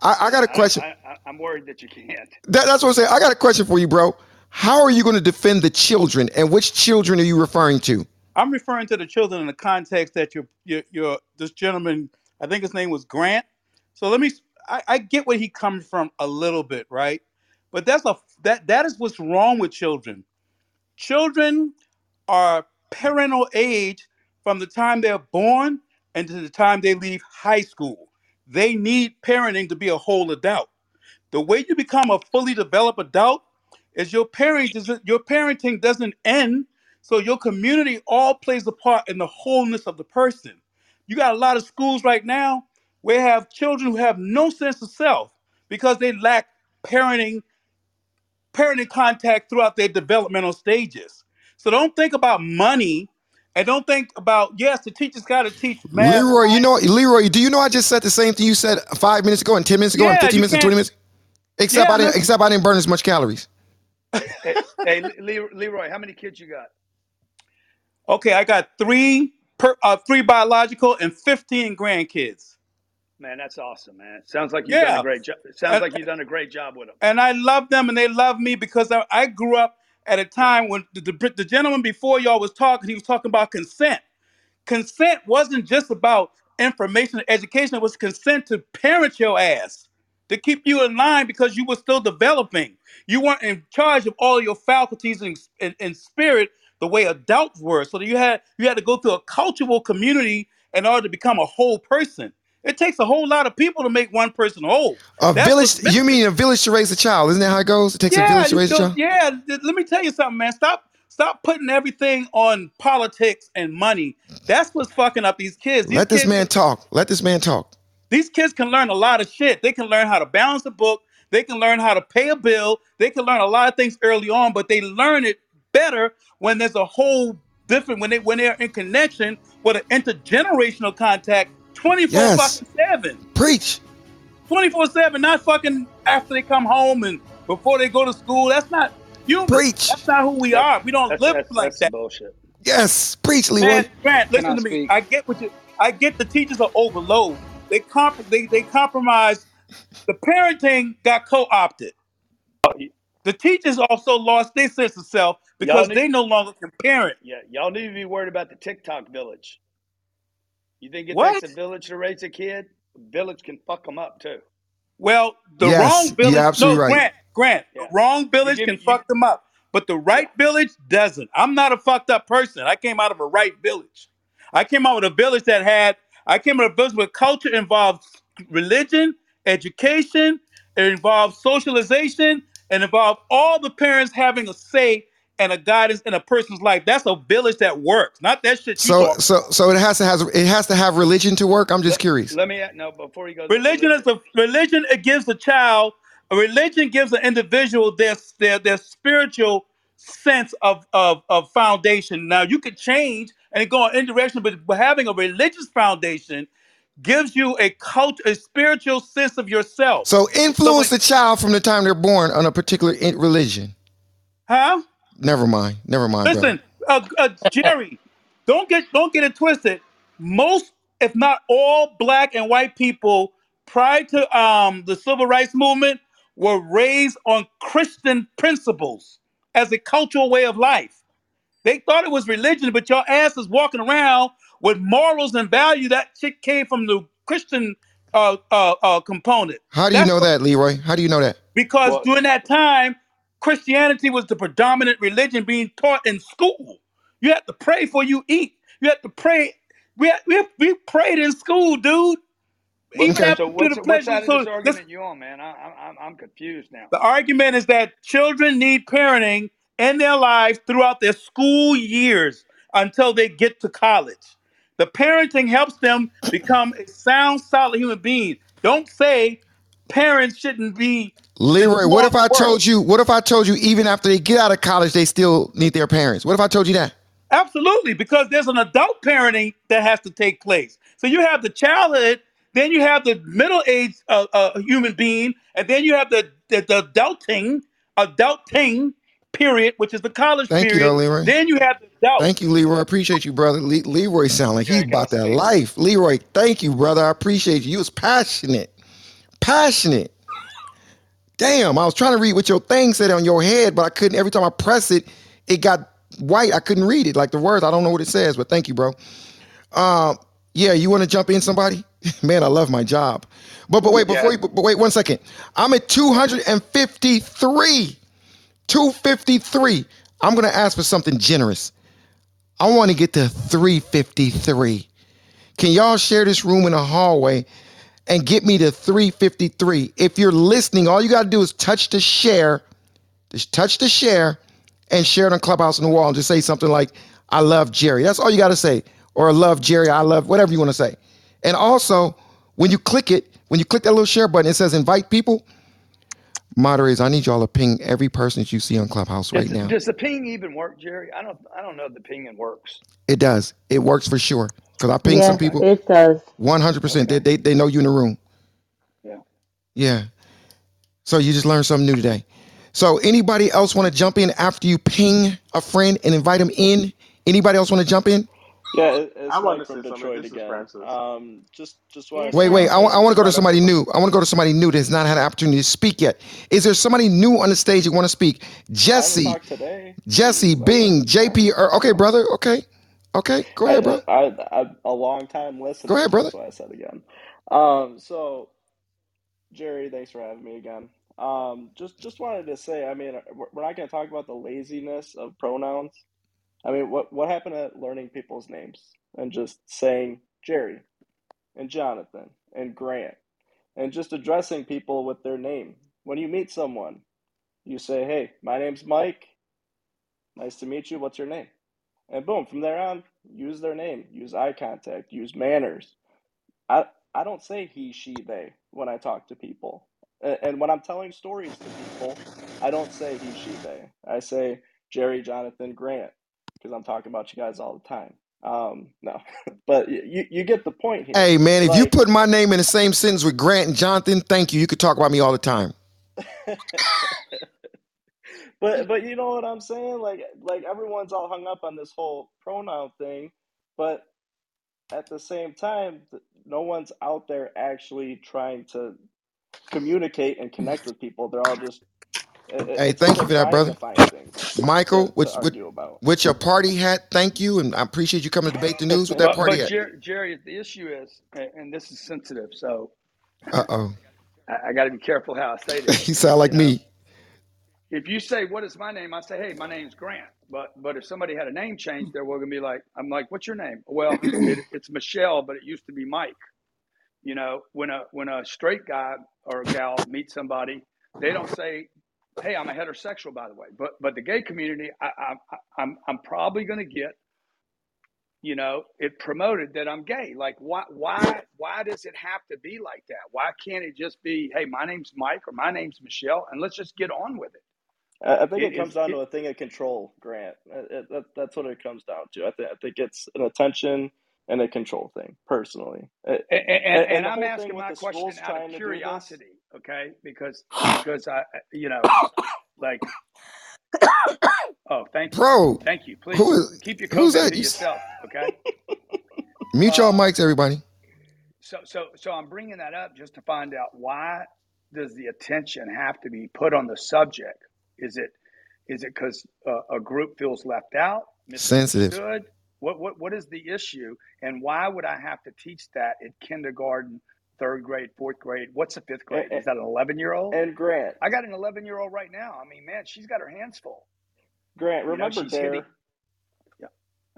I, I got a question. I, I, I'm worried that you can't. That, that's what I'm saying. I got a question for you, bro. How are you going to defend the children, and which children are you referring to? I'm referring to the children in the context that you're, you're, you're this gentleman. I think his name was Grant. So let me. I, I get where he comes from a little bit, right? But that's a that that is what's wrong with children. Children are parental age from the time they're born and to the time they leave high school. They need parenting to be a whole adult. The way you become a fully developed adult is your parenting doesn't your parenting doesn't end. So your community all plays a part in the wholeness of the person. You got a lot of schools right now where have children who have no sense of self because they lack parenting parenting contact throughout their developmental stages. So don't think about money and don't think about yes, the teacher's got to teach math. Leroy, you know, Leroy, do you know I just said the same thing you said five minutes ago, and ten minutes ago, and Yeah, fifteen you minutes, and twenty can't. minutes? Except Yeah, I didn't. listen. Except I didn't burn as much calories. hey, hey, Le- Leroy, how many kids you got? Okay, I got three per uh, three biological and fifteen grandkids. Man, that's awesome, man. Sounds like you've done Yeah, a great job. Sounds and, like you've done a great job with them. and I love them and they love me because I, I grew up at a time when the, the, the gentleman before y'all was talking, he was talking about consent. Consent wasn't just about information and education, it was consent to parent your ass, to keep you in line because you were still developing. You weren't in charge of all your faculties and, and, and spirit the way adults were. So that you had you had to go through a cultural community in order to become a whole person. It takes a whole lot of people to make one person whole. A That's village. You mean a village to raise a child? Isn't that how it goes? It takes a yeah, village to raise a child. yeah. Let me tell you something, man. Stop, stop putting everything on politics and money. That's what's fucking up these kids. These Let this kids, man talk. Let this man talk. these kids can learn a lot of shit. They can learn how to balance a book. They can learn how to pay a bill. They can learn a lot of things early on, but they learn it better when there's a whole different when they when they're in connection with an intergenerational contact 24 Yes. fucking 7. Preach. 24 7, not fucking after they come home and before they go to school. That's not human. Preach. That's not who we are. We don't that's live that's like that's that. bullshit. Yes. Preach, Leroy. Man, Grant, listen to me. speak? I get what you I get the teachers are overload. They comp they, they compromise the parenting got co-opted. Oh, The teachers also lost their sense of self because need, they no longer can parent. yeah, y'all need to be worried about the TikTok village. You think it What? takes a village to raise a kid? Village can fuck them up too. Well, the Yes, wrong you're village, no, right. Grant, Grant, the wrong village can me you. fuck them up, but the Yeah, right village doesn't. I'm not a fucked up person. I came out of a right village. I came out with a village that had, I came out of a village where culture involved religion, education, it involved socialization, and involved all the parents having a say and a guidance in a person's life. That's a village that works, not that shit you So, talk. so, so it has to has it has to have religion to work. I'm just let, curious. let me no before you go to Religion is a religion. It gives a child a religion gives an individual their their their spiritual sense of of of foundation. Now you could change and go in any direction, but but having a religious foundation gives you a cult a spiritual sense of yourself. So So influence when the child from the time they're born on a particular religion. huh? Never mind. Never mind, brother. Listen, uh, uh, Jerry, don't get don't get it twisted. Most, if not all, black and white people prior to um, the civil rights movement were raised on Christian principles as a cultural way of life. They thought it was religion, but your ass is walking around with morals and value. That shit came from the Christian uh, uh, uh, component. How do you That's know what that, Leroy? How do you know that? because Well, during that time, Christianity was the predominant religion being taught in school. You had to pray before you eat. You had to pray. We had, we, we prayed in school, dude. Even Okay. after so you what's the what pleasure. side of So this this, argument you on, man? I, I, I'm I'm confused now. the argument is that children need parenting in their lives throughout their school years until they get to college. The parenting helps them become a sound, solid human being. Don't say parents shouldn't be in Leroy, what if I moral world. told you? What if I told you even after they get out of college, they still need their parents? What if I told you that? Absolutely, because there's an adult parenting that has to take place. So you have the childhood, then you have the middle-aged uh, uh, human being, and then you have the, the the adulting, adulting period, which is the college Thank you, period. though, Leroy. Then you have the adult. Thank you, Leroy. I appreciate you, brother. Le- Leroy sound like he's Jerry, can I about that life. Leroy, thank you, brother. I appreciate you. You was passionate. Passionate. Damn, I was trying to read what your thing said on your head, but I couldn't. Every time I press it, it got white. I couldn't read it. Like the words, I don't know what it says, but thank you, bro. Um, yeah, you want to jump in, somebody? Man, I love my job. But but wait, before Yeah. you but wait one second. I'm at 253. 253. I'm gonna ask for something generous. I want to get to 353. Can y'all share this room in the hallway and get me to 353? If you're listening, all you got to do is touch the share, just touch the share and share it on Clubhouse on the wall and just say something like, I love Jerry. That's all you got to say. Or I love Jerry, I love whatever you want to say. And also, when you click it, when you click that little share button, it says invite people. Moderators, I need y'all to ping every person that you see on Clubhouse right now. does the ping even work, Jerry? I don't. I don't know if the pinging works. It does. It works for sure. Because I ping some people. it does. 100%. They, they, they know you in the room. Yeah. Yeah. So you just learned something new today. So anybody else want to jump in after you ping a friend and invite them in? Anybody else want to jump in? Yeah, it, it's I want Mike to from say something. Detroit This is again. Francis. Um, just just want Wait, wait. I want to go to somebody new. I want to go to somebody new that's not had an opportunity to speak yet. Is there somebody new on the stage that want to speak? Jesse, today. Jesse, Bing, JP. Or, okay, brother. Okay, okay. Go ahead, bro. I, I, I, a long time listener. Go ahead, brother. That's why I said again. Um, so Jerry, thanks for having me again. Um, just just wanted to say, I mean, we're not going to talk about the laziness of pronouns. I mean, what what happened to learning people's names and just saying Jerry and Jonathan and Grant and just addressing people with their name. When you meet someone, you say, "Hey, my name's Mike. Nice to meet you. What's your name?" And boom, from there on, use their name, use eye contact, use manners. I I don't say he, she, they when I talk to people. And when I'm telling stories to people, I don't say he, she, they. I say Jerry, Jonathan, Grant, because I'm talking about you guys all the time. Um, no, but you you get the point here. Hey, man, if you put my name in the same sentence with Grant and Jonathan, thank you. You could talk about me all the time. but but you know what I'm saying? Like like everyone's all hung up on this whole pronoun thing, but at the same time, no one's out there actually trying to communicate and connect with people. They're all just it, it- Hey, thank you for that, brother. to find things Michael, to, with, to with, with your party hat, thank you. And I appreciate you coming to debate the news with that party but hat. Jerry, Jerry, the issue is, and this is sensitive, so Uh oh. I, I got to be careful how I say this. you sound like You know, me. If you say what is my name, I say, hey, my name's Grant. But but if somebody had a name change, they're going to be like, I'm like, what's your name? Well, it, it's Michelle, but it used to be Mike. You know, when a when a straight guy or a gal meets somebody, they don't say, "Hey, I'm a heterosexual," by the way. But but the gay community, I, I, I'm I'm probably going to get, you know, it promoted that I'm gay. Like, why why why does it have to be like that? Why can't it just be, "Hey, my name's Mike" or "My name's Michelle," and let's just get on with it? I I think It it comes is. down It, to a thing of control, Grant. It, it, that, that's what it comes down to. I, th- I think it's an attention and a control thing, personally. It, and, and, and, and and I'm asking my the question out of trying to do this, curiosity, okay? Because because I, you know, like, oh, thank you, Bro, thank you. Please who is keep your who's COVID that? to You, yourself, okay? mute y'all Um, mics, everybody. so so so I'm bringing that up just to find out why does the attention have to be put on the subject? Is it is it because uh, a group feels left out, Sensitive. misunderstood? What what what is the issue, and why would I have to teach that in kindergarten, third grade, fourth grade? What's a fifth grade? Is that an eleven year old? and Grant, I got an eleven year old right now. I mean, man, she's got her hands full. Grant, You know, remember she's hitting. Dare? Yeah.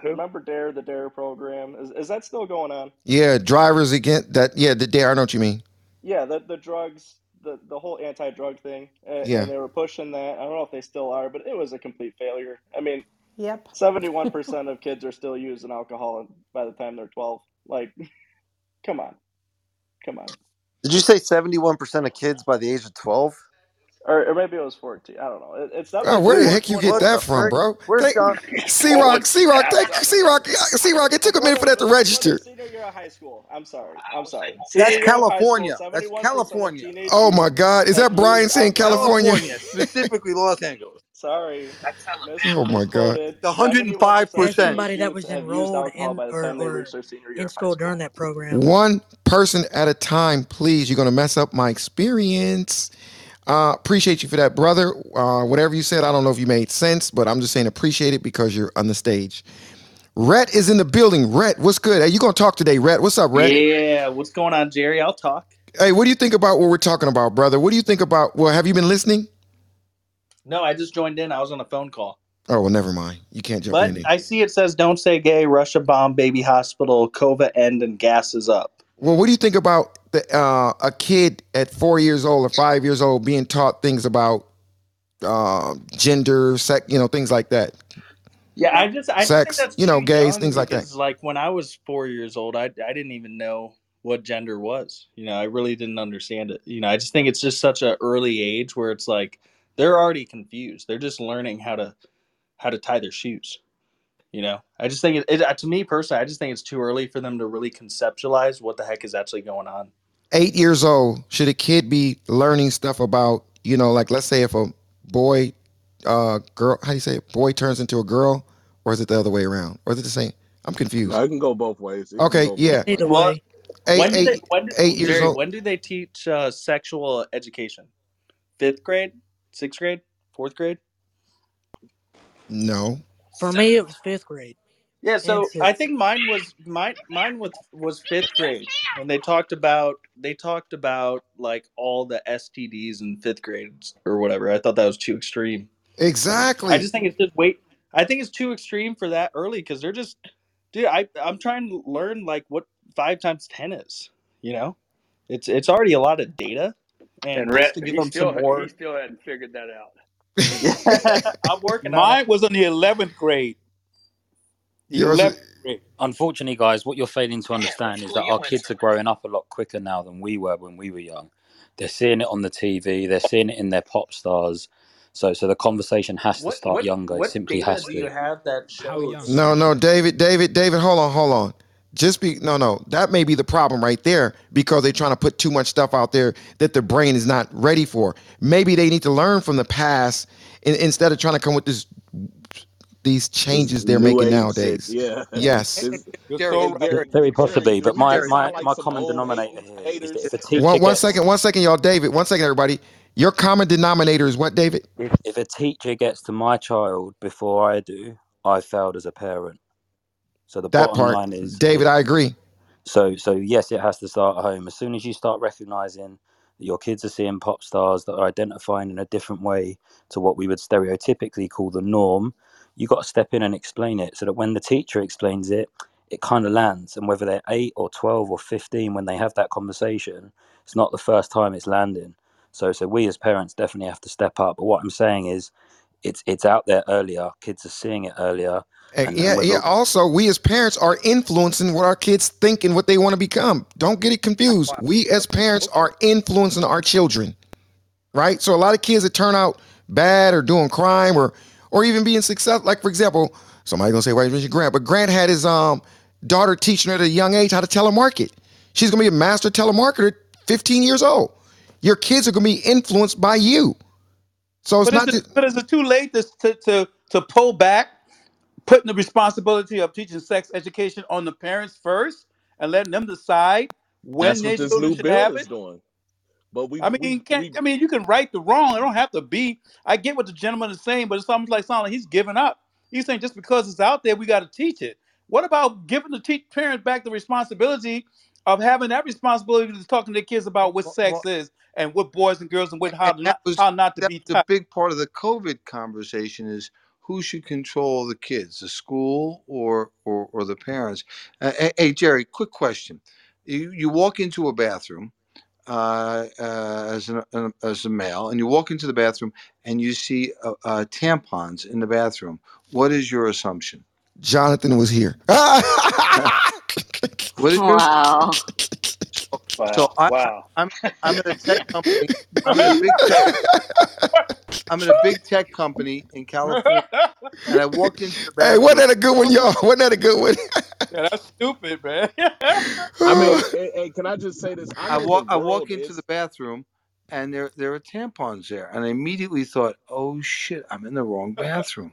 Who? Remember Dare, the Dare program? Is, is that still going on? Yeah, drivers against that. Yeah, the dare. I know what you mean. Yeah, the the drugs, the the whole anti-drug thing, uh, and, Yeah. and they were pushing that. I don't know if they still are, but it was a complete failure. I mean, Yep. seventy-one percent of kids are still using alcohol by the time they're twelve. Like, come on, come on. Did you say 71% of kids by the age of 12? Or, or maybe it was fourteen. I don't know. It, it's Oh, definitely where the heck you get that the from, bro? Where's Thank C Rock, C Rock, thank brother. C Rock, C Rock. It took a minute for that to register. senior year of High School. I'm sorry. I'm sorry. That's San Diego High School, California. That's California. Oh my God, is that Brian saying. California? California, specifically Los Angeles. Sorry. Mis- Oh my God. The 71% of As 105%. somebody that was enrolled in or, or reach their senior year in school school. during that program. One person at a time, please. You're gonna mess up my experience. Uh, appreciate you for that, brother. Uh, whatever you said, I don't know if you made sense, but I'm just saying appreciate it because you're on the stage. Rhett is in the building. Rhett, what's good? Hey, you gonna talk today, Rhett? What's up, Rhett? Yeah, what's going on, Jerry? I'll talk. Hey, what do you think about what we're talking about, brother? What do you think about? Well, have you been listening? No, I just joined in. I was on a phone call. Oh, well, never mind. You can't jump But in. I see it says don't say gay, Russia bomb, baby hospital, COVID end, and gas is up. Well, what do you think about the uh, a kid at four years old or five years old being taught things about uh, gender, sex, you know, things like that? Yeah, I just I Sex, think that's you know, gays, things like that. Like when I was four years old, I I didn't even know what gender was. You know, I really didn't understand it. You know, I just think it's just such an early age where it's like they're already confused. They're just learning how to how to tie their shoes. You know, I just think it, it to me personally, I just think it's too early for them to really conceptualize what the heck is actually going on. Eight years old, should a kid be learning stuff about, you know, like let's say if a boy, uh, girl, how do you say it? Boy turns into a girl, or is it the other way around? Or is it the same? I'm confused. No, it can go both ways. It can Okay, go both yeah. ways. Either Well, way. Eight, when do they eight, when do, eight years Jerry, old. when do they teach uh, sexual education? Fifth grade, sixth grade, fourth grade? No. For me, it was fifth grade Yeah, and so I think mine was mine mine was was fifth grade when they talked about they talked about like all the STDs in fifth grade or whatever. I thought that was too extreme. Exactly. I just think it's just wait. I think it's too extreme for that early because they're just, dude. I I'm trying to learn like what five times ten is. You know, it's it's already a lot of data, And and Rhett, just to give he them still some more. he still hadn't figured that out. I'm working on Mine it. was in the eleventh grade. The Yours is- Unfortunately, guys, what you're failing to understand is that our kids are growing up a lot quicker now than we were when we were young. They're seeing it on the TV. They're seeing it in their pop stars. So, so the conversation has to What start what younger. It what simply data has do you to. have that shows? No, no, David, David, David, hold on, hold on. Just be no, no. That may be the problem right there because they're trying to put too much stuff out there that the brain is not ready for. Maybe they need to learn from the past in, instead of trying to come with this these changes they're New making age nowadays. Yeah. Yes. This- You're Jerry, so right. Jerry, Very possibly, but you my just my sound like my some common old denominator hating here is haters. that if a One teacher one gets second, one second, y'all. David, one second, everybody. Your common denominator is what, David? if, if a teacher gets to my child before I do, I failed as a parent. So the That bottom part, line is David, I agree. So, so yes, it has to start at home. As soon as you start recognizing that your kids are seeing pop stars that are identifying in a different way to what we would stereotypically call the norm, you got to step in and explain it so that when the teacher explains it, it kind of lands. And whether they're eight or twelve or fifteen, when they have that conversation, it's not the first time it's landing. So, so we as parents definitely have to step up. But what I'm saying is, it's it's out there earlier. Kids are seeing it earlier. And yeah, and yeah. Also, we as parents are influencing what our kids think and what they want to become. Don't get it confused. We as parents are influencing our children, right? So a lot of kids that turn out bad or doing crime or or even being successful. Like for example, somebody gonna say, "Why is Grant?" But Grant had his um daughter teaching her at a young age how to telemarket. She's gonna be a master telemarketer at 15 years old. Your kids are gonna be influenced by you. So it's But is not it just but is it too late to to to, to pull back, putting the responsibility of teaching sex education on the parents first, and letting them decide when That's their what this new should bill have is it? doing. But we I we mean, can't we I mean you can right the wrong. It don't have to be. I get what the gentleman is saying, but it's almost like sounding like he's giving up. He's saying just because it's out there, we got to teach it. What about giving the te- parents back the responsibility of having that responsibility to talking to kids about what Well, sex well, is and what boys and girls and what how and not was how not to be was a big part of the COVID conversation is who should control the kids, the school or or, or the parents. Uh, hey, hey, Jerry, quick question: You you walk into a bathroom uh, uh, as an, uh, as a male, and you walk into the bathroom and you see uh, uh, tampons in the bathroom. What is your assumption? Jonathan was here. What is your Wow. Wow. So I, Wow. I, I'm I'm at a tech company. I'm at a big tech. I'm at a big tech company in California, and I walked into the Hey, wasn't that a good one, y'all? Wasn't that a good one? Yeah, that's stupid, man. I mean, hey, hey, can I just say this? I I walk the I walk into is the bathroom and there there are tampons there. And I immediately thought, oh shit, I'm in the wrong bathroom.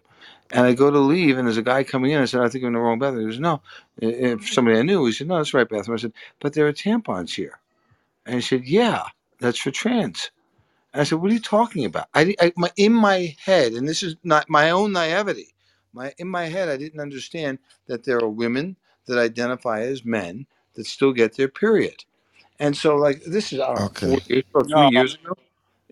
And I go to leave and there's a guy coming in. I said, I think I'm in the wrong bathroom. He goes, No. If hmm. somebody I knew, he said, No, that's the right bathroom. I said, But there are tampons here. And he said, Yeah, that's for trans. And I said, "What are you talking about?" I, I my, in my head, and this is not my own naivety. My in my head, I didn't understand that there are women that identify as men that still get their period. And so, like this is uh, I don't know, four Okay. years or no, years ago.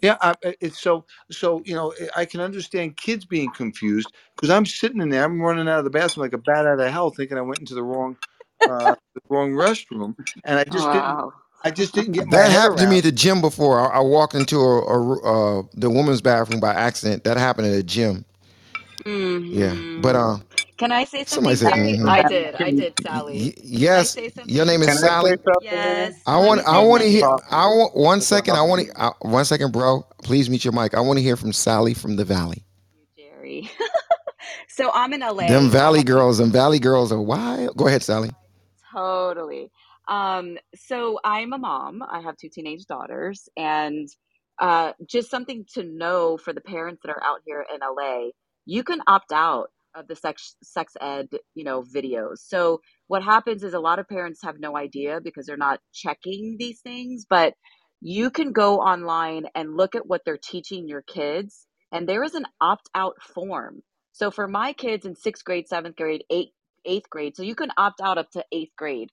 Yeah, I, I- it's so so you know I can understand kids being confused because I'm sitting in there, I'm running out of the bathroom like a bat out of hell, thinking I went into the wrong uh, the wrong restroom, and I just didn't Wow. I just didn't get my That head happened to me around. at the gym before. I, I walked into a, a uh, the women's bathroom by accident. That happened at a gym. Yeah, but hmm uh, Can I say somebody something, said, Jerry? mm-hmm. I did. I can, did, Y- Sally. Can I yes, say your something? name is can I say Sally. something? Yes. I Let want me I say want to hear. something. I want one It's a second. I want to uh, one second, bro. Please mute your mic. I want to hear from Sally from the Valley. Jerry. so I'm in LA. Them Valley girls. Them Valley girls are wild. Go ahead, Sally. Totally. Um, so I'm a mom. I have two teenage daughters, and uh, just something to know for the parents that are out here in LA, you can opt out of the sex sex ed, you know, videos. So what happens is a lot of parents have no idea because they're not checking these things, but you can go online and look at what they're teaching your kids, and there is an opt out form. So for my kids in sixth grade, seventh grade, eighth eighth grade. So you can opt out up to eighth grade.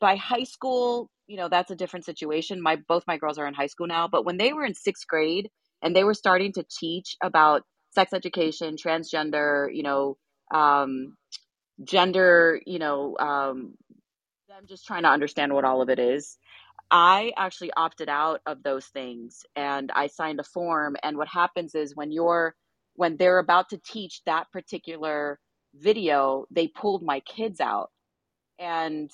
By high school, you know, that's a different situation. My both my girls are in high school now, but when they were in sixth grade and they were starting to teach about sex education, transgender, you know, um, gender, you know, um, them just trying to understand what all of it is. I actually opted out of those things and I signed a form. And what happens is when you're when they're about to teach that particular video, they pulled my kids out and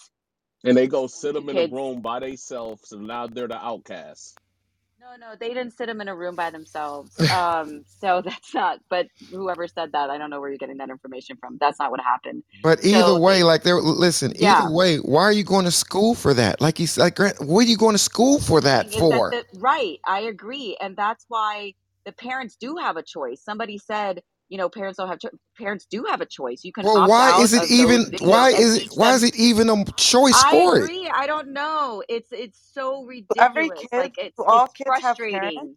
and they go sit them in a kids room by themselves, and now they're the outcasts. No no they didn't sit them in a room by themselves um so that's not but whoever said that i don't know where you're getting that information from that's not what happened But either so way, like they're listen. yeah Either way, why are you going to school for that? Like you said, like, Grant, what are you going to school for that is that for? the right i agree and that's why the parents do have a choice somebody said you know parents don't have cho- parents do have a choice you can Well, why is it even? Why is it? Why is it even a choice i for it? I agree i don't know it's it's so ridiculous Every kid, like it's all it's kids have parents? frustrating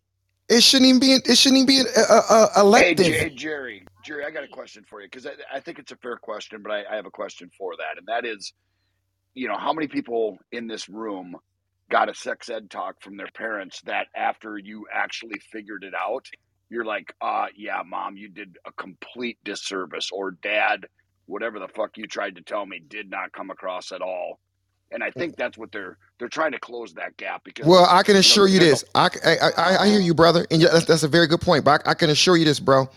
It shouldn't even be. It shouldn't even be a, a, a Hey, elective. hey, Jerry, Jerry, I got a question for you because I, I think it's a fair question, but I, I have a question for that, and that is, you know, how many people in this room got a sex ed talk from their parents that after you actually figured it out, you're like, uh, yeah, mom, you did a complete disservice, or dad, whatever the fuck you tried to tell me did not come across at all. And I think that's what they're they're trying to close that gap because Well, I can you know assure you this. I, I, I, I hear you, brother, and that's, that's a very good point. But I, I can assure you this, bro.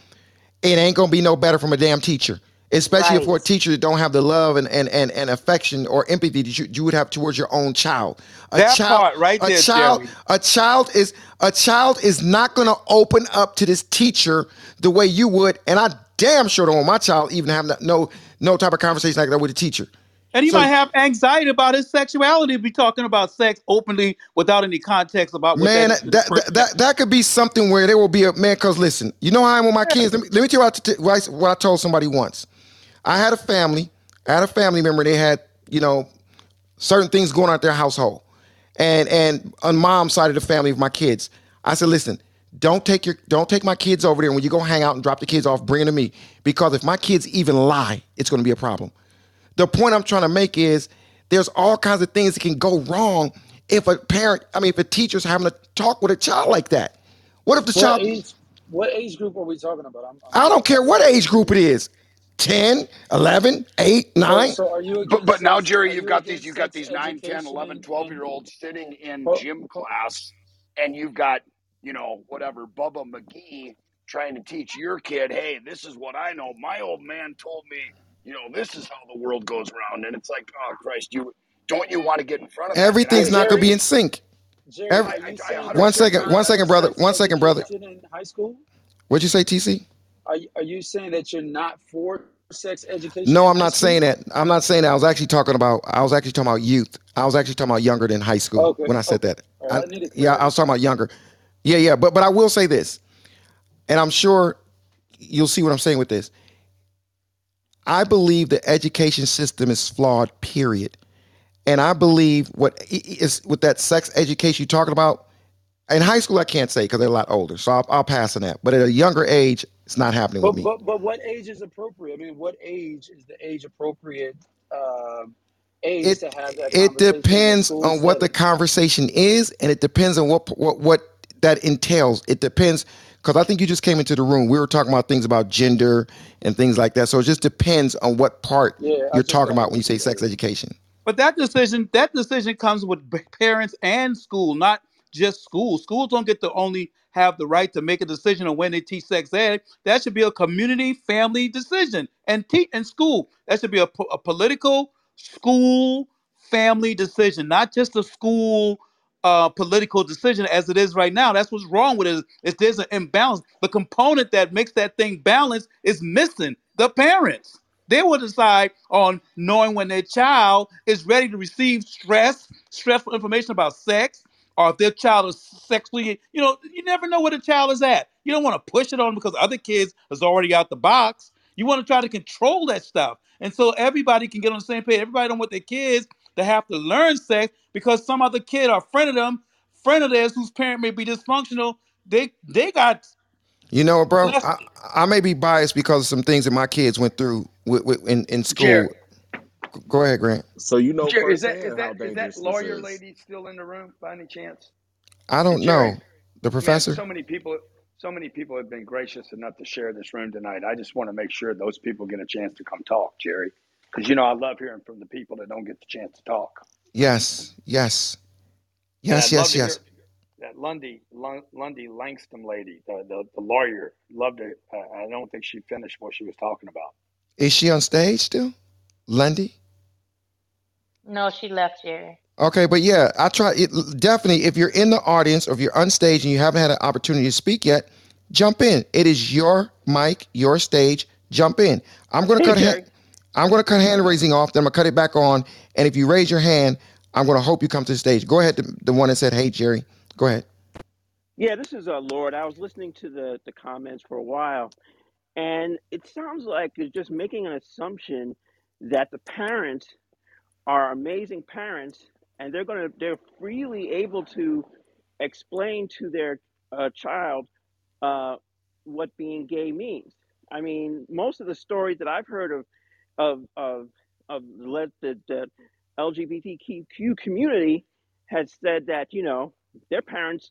It ain't gonna be no better from a damn teacher, especially right for a teacher that don't have the love and and and, and affection or empathy that you, you would have towards your own child. A that child, part right a there, child, Jerry. a child is a child is not gonna open up to this teacher the way you would, and I damn sure don't want my child even have no no type of conversation like that with a teacher. And he So might have anxiety about his sexuality, be talking about sex openly without any context about what Man, to the that, that that that could be something where there will be a man. Cause listen, you know how I am with my kids. Let me, let me tell you what I, t- what I what I told somebody once. I had a family. I had a family member. They had you know certain things going on at their household, and and on mom's side of the family of my kids. I said, listen, don't take your don't take my kids over there. When you go hang out and drop the kids off, bring them to me because if my kids even lie, it's going to be a problem. The point I'm trying to make is there's all kinds of things that can go wrong if a parent, I mean, if a teacher's having to talk with a child like that. What if the What child, age? What age group are we talking about? I'm, I'm I don't care what age group it is 10, 11, 8, so 9. so. Are you But against but now, sex? Jerry, Are you've you got these against you've got sex these 9, 10, education 11, and 12 and year olds sitting in ho, gym class, and you've got you know whatever Bubba McGee trying to teach your kid, hey, this is what I know. My old man told me, you know, this is how the world goes around, and it's like, oh Christ, you don't you want to get in front of that? And I Everything's But not going to be Jerry, in sync. Jerry, Every, are I you I saying hundred one that you're percent second, one not second, brother. sex One second, brother. education in high school? What'd you say, TC? Are you, are you saying that you're not for sex education No, I'm not saying that. I'm not saying that. I was actually talking about. I was actually talking about youth. I was actually talking about younger than high school Okay, when I said okay. that. All I, I yeah, I was talking about younger. Yeah, yeah. But but I will say this, and I'm sure you'll see what I'm saying with this. I believe the education system is flawed. Period. And I believe what is with that sex education you're talking about in high school. I can't say because they're a lot older, so I'll, I'll pass on that. But at a younger age, it's not happening with But me. but but what age is appropriate? I mean, what age is the age appropriate um age It to have that it conversation in a depends school on what the setting? conversation is, and it depends on what what what that entails. It depends because I think you just came into the room. We were talking about things about gender and things like that. So it just depends on what part Yeah, I you're just talking got about when you say sex education. But that decision, that decision comes with b- parents and school, not just school. Schools don't get to only have the right to make a decision on when they teach sex ed. That should be a community, family decision, and teach in school. That should be a, po- a political school family decision, not just a school uh, political decision as it is right now. That's what's wrong with it. Is there's an imbalance. The component that makes that thing balance is missing. The parents. They will decide on knowing when their child is ready to receive stress, stressful information about sex, or if their child is sexually, you know, you never know where the child is at. You don't want to push it on because other kids is already out the box. You want to try to control that stuff. And so everybody can get on the same page. Everybody don't want their kids to have to learn sex because some other kid or friend of them, friend of theirs whose parent may be dysfunctional, they they got You know, bro, I, I may be biased because of some things that my kids went through with, with, in in school. Jerry, Go ahead, Grant. So you know Jerry, is that is firsthand how that is that dangerous this lawyer is. lady still in the room by any chance? I And don't Jerry, know the man, professor. so many people, so many people have been gracious enough to share this room tonight. I just want to make sure those people get a chance to come talk, Jerry, because you know I love hearing from the people that don't get the chance to talk. Yes, yes, And yes, I'd love yes, to hear yes. that Lundy Lun- Lundy Langston lady, the the, the lawyer. Loved it. Uh, I don't think she finished what she was talking about. Is she on stage still, Lundy? No, she left Jerry. Okay, but yeah, I try it definitely if you're in the audience or if you're on stage and you haven't had an opportunity to speak yet, jump in. It is your mic, your stage. Jump in. I'm gonna Hey, cut Jerry. hand, I'm gonna cut hand raising off, then I'm gonna cut it back on. And if you raise your hand, I'm gonna hope you come to the stage. Go ahead, the, the one that said, Hey Jerry. Go ahead. Yeah, this is uh, Lord. I was listening to the, the comments for a while, and it sounds like you're just making an assumption that the parents are amazing parents, and they're gonna they're freely able to explain to their uh, child uh, what being gay means. I mean, most of the stories that I've heard of of of of let the, the LGBTQ community has said that you know their parents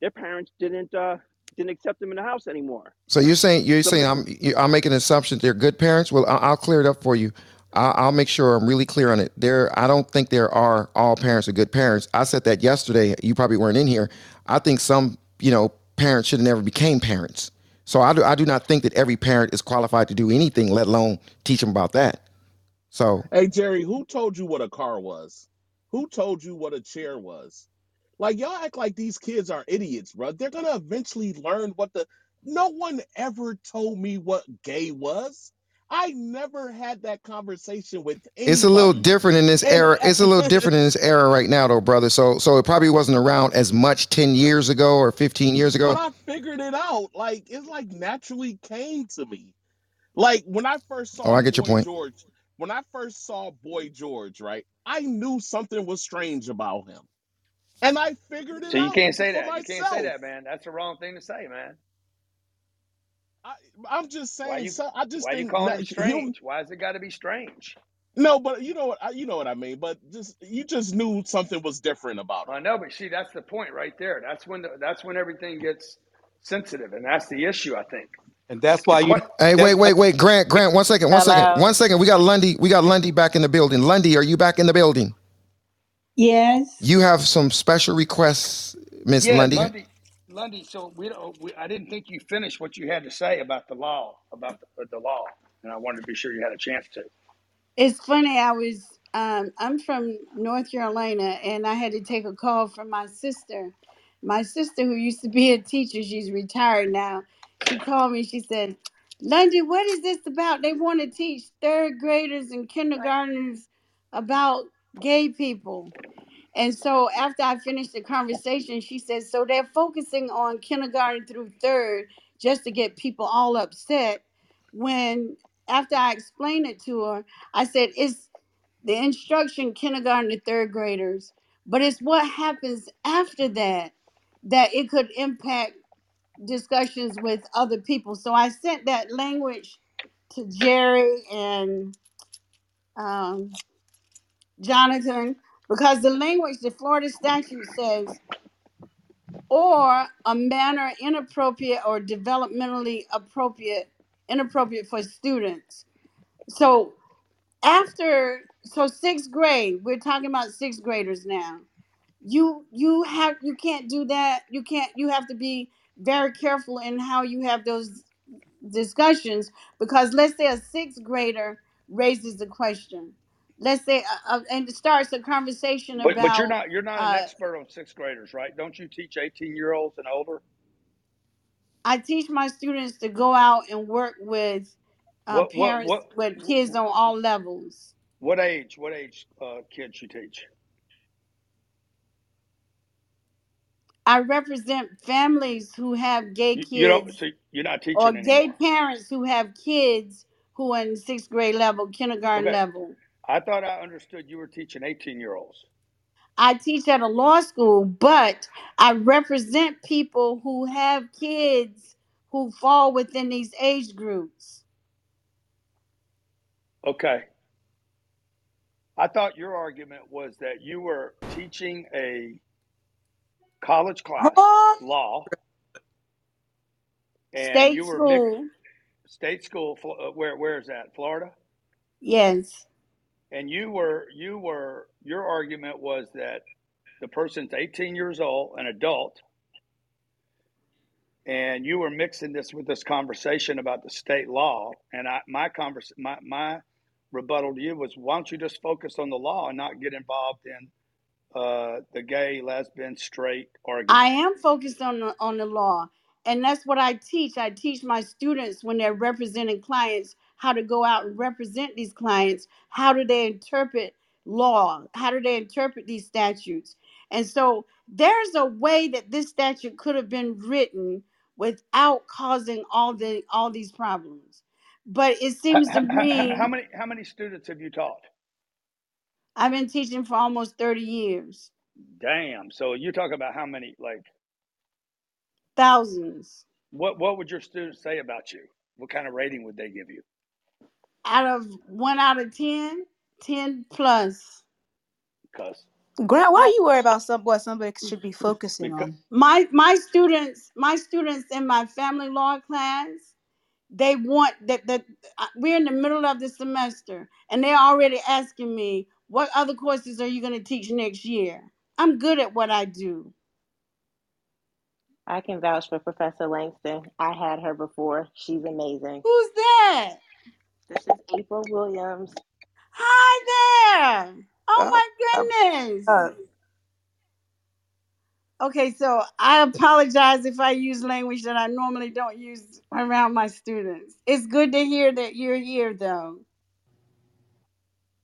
their parents didn't uh, didn't accept them in the house anymore. So you're saying you're Some saying I'm you, I'm making an assumption they're good parents. Well, I'll, I'll clear it up for you. I'll, make sure I'm really clear on it. There, I don't think there are all parents are good parents. I said that yesterday. You probably weren't in here. I think some you know parents should have never became parents. So I do I do not think that every parent is qualified to do anything, let alone teach them about that. So Hey Jerry, who told you what a car was? Who told you what a chair was? Like y'all act like these kids are idiots, bro. They're gonna eventually learn what the. No one ever told me what gay was. I never had that conversation with it's a little different in this era. It's a little different in this era right now, though, brother. So so it probably wasn't around as much ten years ago or fifteen years but ago. I figured it out. Like it's like naturally came to me. Like when I first saw. Oh, I get your point. George, when I first saw Boy George, right, I knew something was strange about him. And I figured it So you out can't say for that. You can't say that, man. That's the wrong thing to say, man. I, I'm just Why saying, you so I just why you think calling that him strange? Why has it got to be strange? No, but you know what I, you know what I mean. But just you just knew something was different about him. I know, but see, that's the point right there. That's when the, that's when everything gets sensitive, and that's the issue. I think. and that's The why you que- Hey, that's wait, wait, wait, Grant, Grant, one second, one second, Hello. one second. We got Lundy, we got Lundy back in the building. Lundy, are you back in the building? Yes. You have some special requests, Miss yeah, Lundy. Lundy, Lundy. So we don't. We, I didn't think you finished what you had to say about the law, about the, the law, and I wanted to be sure you had a chance to. It's funny. I was, um, I'm from North Carolina and I had to take a call from my sister. My sister, who used to be a teacher, she's retired now. She called me. She said, "Lundy, what is this about? They want to teach third graders and kindergartners about gay people. And so after I finished the conversation, she said, so they're focusing on kindergarten through third just to get people all upset. When after I explained it to her, I said, it's the instruction kindergarten to third graders, but it's what happens after that that it could impact discussions with other people. So I sent that language to Jerry and um, Jonathan because the language, the Florida statute says, or a manner inappropriate or developmentally appropriate, inappropriate for students. So after, so sixth grade, we're talking about sixth graders now. You you have you can't do that. You can't. You have to be very careful in how you have those discussions because let's say a sixth grader raises a question let's say uh, uh, and it starts a conversation But but you're about not you're not an uh, expert on sixth graders, right? Don't you teach 18 year olds and older? i teach my students to go out and work with uh, What what parents what with kids on all levels what age what age uh, kids you teach? i represent families who have gay You, you don't kids so you're not teaching or teaching gay anymore. parents who have kids who are in sixth grade level kindergarten Okay, level I thought I understood you were teaching 18 year olds. I teach at a law school, but I represent people who have kids who fall within these age groups. Okay, I thought your argument was that you were teaching a college class Huh? law and State you were mixed school, state school. uh, Where where is that? Florida. yes. And you were you were your argument was that the person's 18 years old, an adult, and you were mixing this with this conversation about the state law. And I my convers my my rebuttal to you was, why don't you just focus on the law and not get involved in uh, the gay, lesbian, straight argument? I am focused on the, on the law, and that's what I teach. I teach my students when they're representing clients how to go out and represent these clients. How do they interpret law? How do they interpret these statutes? And so there's a way that this statute could have been written without causing all the all these problems. But it seems to how, how me many how many students have you taught? I've been teaching for almost 30 years, Damn. So you talk about how many like thousands. what what would your students say about you? What kind of rating would they give you? Out of one out of ten, ten plus. Because Grant, why are you worried about some what somebody should be focusing because on? My my students, my students in my family law class, they want that that uh, we're in the middle of the semester and they're already asking me what other courses are you going to teach next year. I'm good at what I do. I can vouch for Professor Langston. I had her before. She's amazing. Who's that? This is April Williams. Hi there. Oh Oh, uh, my goodness. uh, Okay, so I apologize if I use language that I normally don't use around my students. It's good to hear that you're here, though.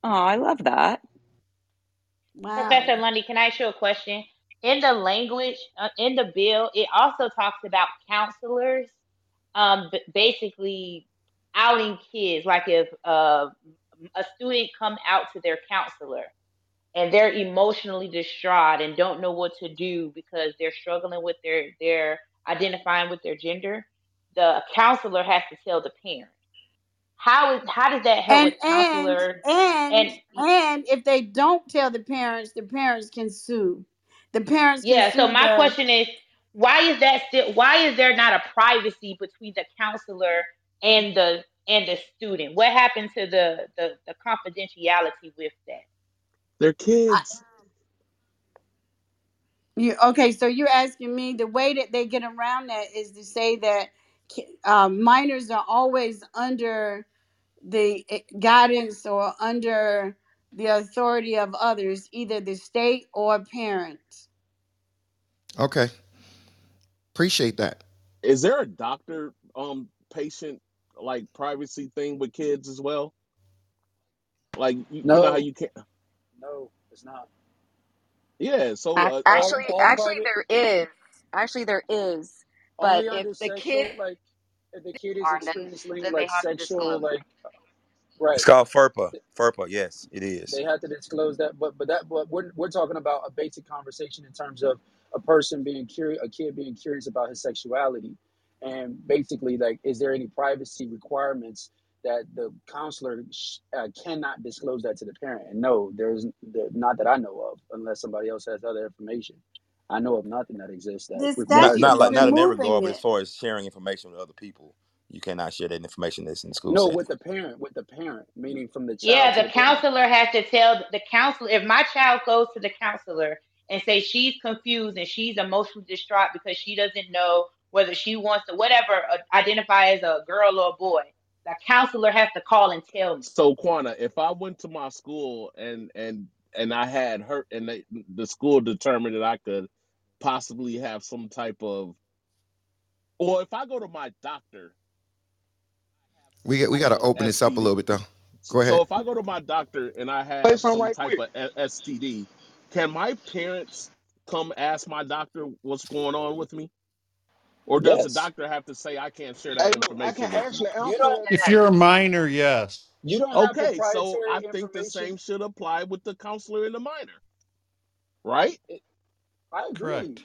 Oh, I love that. Wow. Professor Lundy, can I ask you a question? In the language, uh, in the bill, it also talks about counselors, um, b- basically outing kids. Like if uh, a student come out to their counselor and they're emotionally distraught and don't know what to do because they're struggling with their their identifying with their gender, the counselor has to tell the parent. How is how does that help And with and counselor and and and if they don't tell the parents, the parents can sue. The parents can Yeah, so my question is why is that still why is there not a privacy between the counselor and the and the student? What happened to the the, the confidentiality with that? They're kids. you okay, so you're asking me the way that they get around that is to say that ki- uh, minors are always under the eh, guidance or under the authority of others, either the state or parents. Okay. Appreciate that. Is there a doctor um patient like privacy thing with kids as well? Like you, you know how you can't. no, it's not. Yeah. So uh, All Actually, all actually private there is. Actually there is. But if under the kid like if the kid is are, experiencing like sexual like right It's called FERPA. FERPA, yes, it is. they have to disclose that but but that but we're, we're talking about a basic conversation in terms of a person being curious a kid being curious about his sexuality and basically like is there any privacy requirements that the counselor sh- uh, cannot disclose that to the parent and no there's there, not that i know of unless somebody else has other information i know of nothing that exists that The Not requires statute not like not in that removing regard, but it. as far as sharing information with other people, you cannot share that information that's in the school no setting. with the parent with the parent meaning from the child Yeah, to the the parent counselor has to tell the counselor if my child goes to the counselor and say she's confused and she's emotionally distraught because she doesn't know whether she wants to whatever uh, identify as a girl or a boy. The counselor has to call and tell me. so Quana, if I went to my school and and and I had her and they, the school determined that I could possibly have some type of or if I go to my doctor We got we got to of open this up a little bit though. Go ahead. So if I go to my doctor and I have some right type quick. of STD, can my parents come ask my doctor what's going on with me? Or does the yes doctor have to say I can't share Hey, that look, I can information with you? actually you answer don't that. If you're a minor, yes. you don't have Okay, so I think the information same should apply with the counselor and the minor, right? i agree Correct.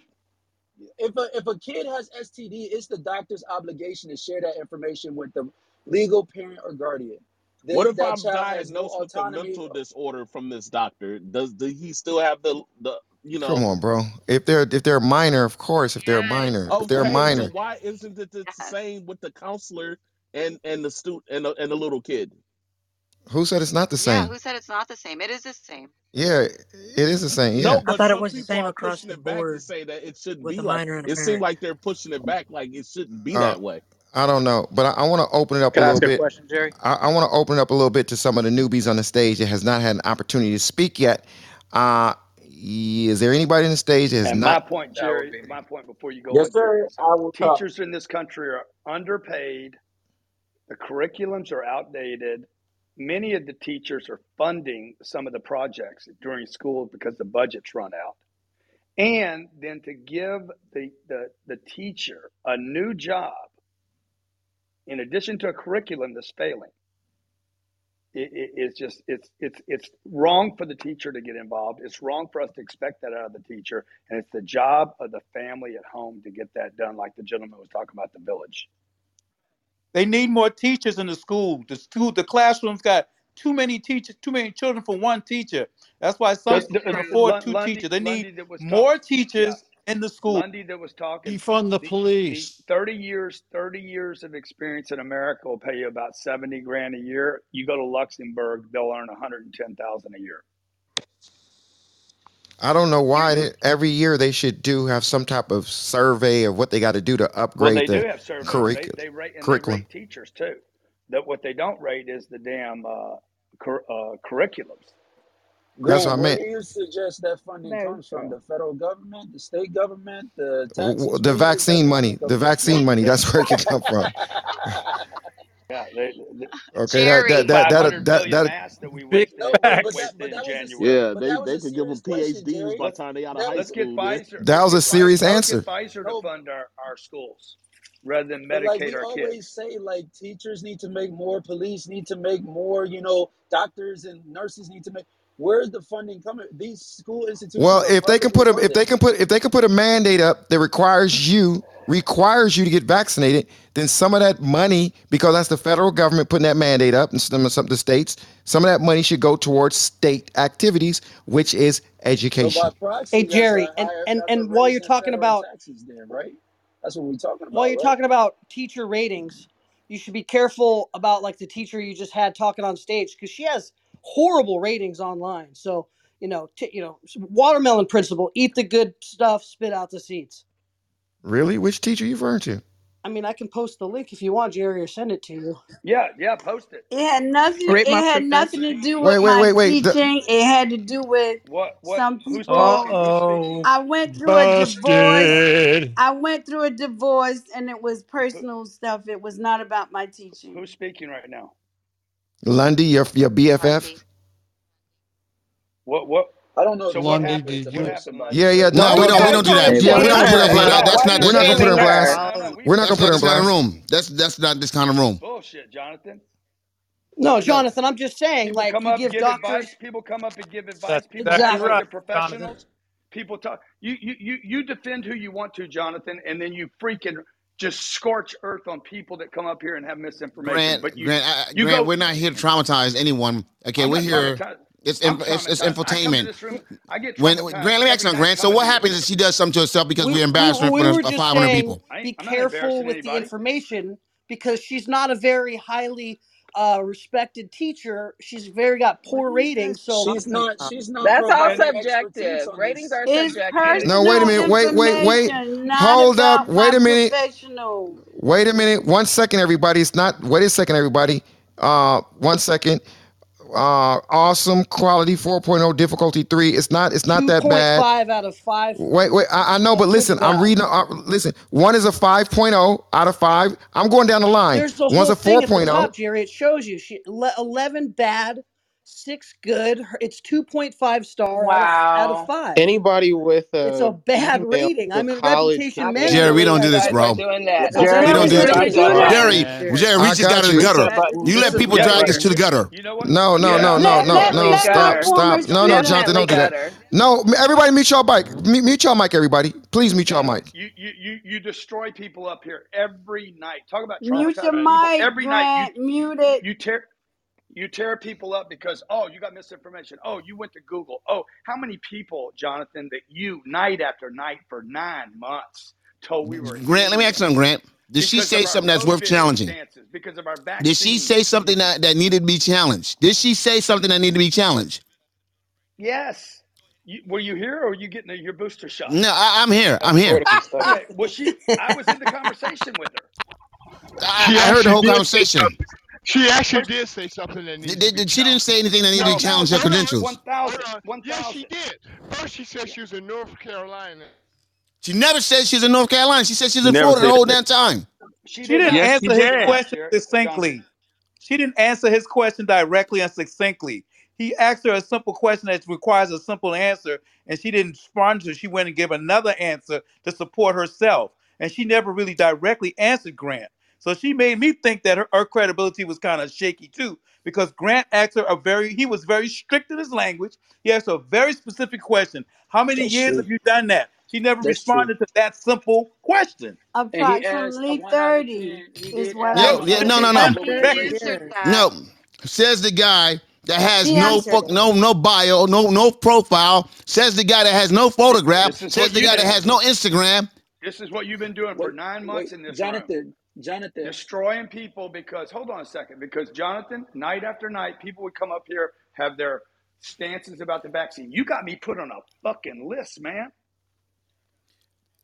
if a if a kid has STD, it's the doctor's obligation to share that information with the legal parent or guardian. What if that I'm child has no diagnosed with a autonomy. mental disorder from this doctor? Does does he still have the the you know Come know? on, bro. If they're if they're a minor, of course. If they're a Yes. minor, if they're a Okay, so minor, why isn't it the Yes. same with the counselor and and the student and the, and the little kid? who said it's not the Yeah, same? who said it's not the same? It is the same. Yeah, it is the same. Yeah. No, I but thought it some was the people same are across pushing the it back to board say that it shouldn't with be a like. minor and a It seems parent. like they're pushing it back like it shouldn't be Uh, that way. I don't know, but I, I want to open it up a Can I little ask a bit. question, Jerry? I, I want to open it up a little bit to some of the newbies on the stage that has not had an opportunity to speak yet. Uh, is there anybody on the stage that has And my not? point, That would Jerry, be my point before you go Yes, on, Jerry, sir. is I will talk. teachers in this country are underpaid. The curriculums are outdated. Many of the teachers are funding some of the projects during school because the budgets run out. And then to give the, the, the teacher a new job in addition to a curriculum that's failing, it, it, it's just it's it's it's wrong for the teacher to get involved. It's wrong for us to expect that out of the teacher, and it's the job of the family at home to get that done. Like the gentleman was talking about the village. They need more teachers in the school. The school, the classrooms got too many teachers, too many children for one teacher. That's why some The, schools the, can afford two Lundy, teachers. They need more teachers in the school. Lundy that was talking. Defund the The, the police. thirty years, thirty years of experience in America will pay you about seventy grand a year. You go to Luxembourg, they'll earn one hundred and ten thousand a year. I don't know why they, every year they should do have some type of survey of what they got to do to Well, upgrade they do the have surveys. They curriculum. they rate and they rate teachers too. That what they don't rate is the damn uh, cur, uh, curriculums. That's what I where meant. do you suggest that funding Very comes from? The federal government, the state government, the W- w- taxes The vaccine money, that the vaccine money. That's where it can come from. Yeah, they, they, Okay, that Jerry. that that that hundred that million that. masks that we Big wasted no, but but facts. that but wasted in that was a January. Yeah, but they that was they a could give them serious question, PhDs Jerry. by the Let's time they out of That high let's get school, man. Pfizer. That Let's was a get serious Let's answer. get Pfizer to no, fund our, our schools rather than but like medicate we our always kids. say, like teachers need to make more, police need to make more, you know, doctors and nurses need to make. Where's the funding coming? These school institutions Well, are if they can publicly put a if they can put if they can put a mandate up that requires you requires you to get vaccinated, then some of that money, because that's the federal government putting that mandate up, and some of some of the states, some of that money should go towards state activities, which is So by education. proxy, Hey that's a Jerry, and higher. and That's a and while you're raise in talking federal about taxes, then, right? That's what we're talking about. while about, you're right? talking about teacher ratings, you should be careful about like the teacher you just had talking on stage because she has horrible ratings online. So you know, t- you know, watermelon principle: eat the good stuff, spit out the seeds. Really? Which teacher you referring to? I mean, I can post the link if you want, Jerry, or send it to you. Yeah, yeah, post it. It had nothing. Rate it had nothing to do with Wait, wait, my wait. The- teaching. It had to do with What? What? some people. Oh, I went through a divorce. I went through a divorce, and it was personal stuff. It was not about my teaching. Who's speaking right now? Lundy, your your BFF. What what? I don't know. So what happened? What happened, Yeah, yeah. No, we don't. We don't do that. Yeah, we don't put her blast. That's not. We're not gonna put her in. blast. We're not gonna put her in blast. Room. That's that's not this kind of room. Bullshit, Jonathan. No, Jonathan, I'm just saying, people like, come you up, give, give doctors... advice. People come up and give advice. That's people exactly right. professionals. Jonathan. People talk. You, you, you, you defend who you want to, Jonathan, and then you freaking just scorch earth on people that come up here and have misinformation. Grant, but you, Grant, I, Grant go, we're not here to traumatize anyone. Okay, I'm we're here. It's, it's, it's infotainment. Room, I get when, Grant, let me ask you, Grant. So what happens if she does something to herself because we, are embarrassed we, we in front of 500 saying, people? Be careful with anybody. the information because she's not a very highly uh, respected teacher. She's very got poor ratings, so She's not. She's not. That's all subjective. Ratings are It's subjective. No, wait a minute. Wait, wait, wait. Hold up. Wait a minute. Wait a minute. One second, everybody. It's not. Wait a second, everybody. Uh, one second uh, awesome. Quality 4.0 difficulty 3 it's not it's not 2. that bad. 5 out of 5 wait wait i, I know but listen i'm reading uh, listen one is a 5.0 out of 5 i'm going down the line. There's the one's a 4.0 jerry. It shows you. She, 11 bad six good. It's two point five star out of, out of five. Anybody with It's a bad rating. I'm mean, Reputation man. Jerry, we don't do this, bro. We don't do this. Jerry. Jerry, we just got in to the gutter. You let people drag us to the gutter. No, no, no, no, no, no. Stop, stop. No, no, Jonathan, don't do that. No, everybody, mute y'all mic. Meet y'all mic, everybody. Please mute y'all mic. you, you you you destroy people up here every night. Talk about Mute your traumatizing people mic, every night. You Mute it. you tear you tear people up because, oh, you got misinformation. Oh, you went to Google. Oh, how many people, Jonathan, that you night after night for nine months told we were. Grant, let me ask you something, Grant. Did she say something that's worth challenging? Because of our vaccine. Did she say something that, that needed to be challenged? Did she say something that needed to be challenged? Yes. You, were you here or were you getting a, your booster shot? No, I, am here. I'm here. okay, well, she, I was in the conversation with her. I, I heard the whole conversation. She actually did say something that needed. Did, she didn't say anything that needed no, to challenge her credentials. One thousand. Yes, she did. First, she said she was in North Carolina. She never said she's in North Carolina. She said she's in Florida the whole damn time. She, she didn't yes, answer she did. his question succinctly. She didn't answer his question directly and succinctly. He asked her a simple question that requires a simple answer, and she didn't respond to. She went and gave another answer to support herself, and she never really directly answered Grant. So she made me think that her, her credibility was kind of shaky too, because Grant asked her a very, he was very strict in his language. He asked her a very specific question How many That's years true. have you done that? She never That's true. responded to that simple question. Approximately 30 is what I Yo, yeah, no, no, no, No, says the guy that has no fuck, no, no bio, no, no profile. Says the guy that has no photographs. photograph. Says the guy that has no Instagram. this is what you've been doing for nine months wait, in this room. Jonathan. Jonathan. Destroying people because, hold on a second, because Jonathan, night after night, people would come up here, have their stances about the vaccine. You got me put on a fucking list, man.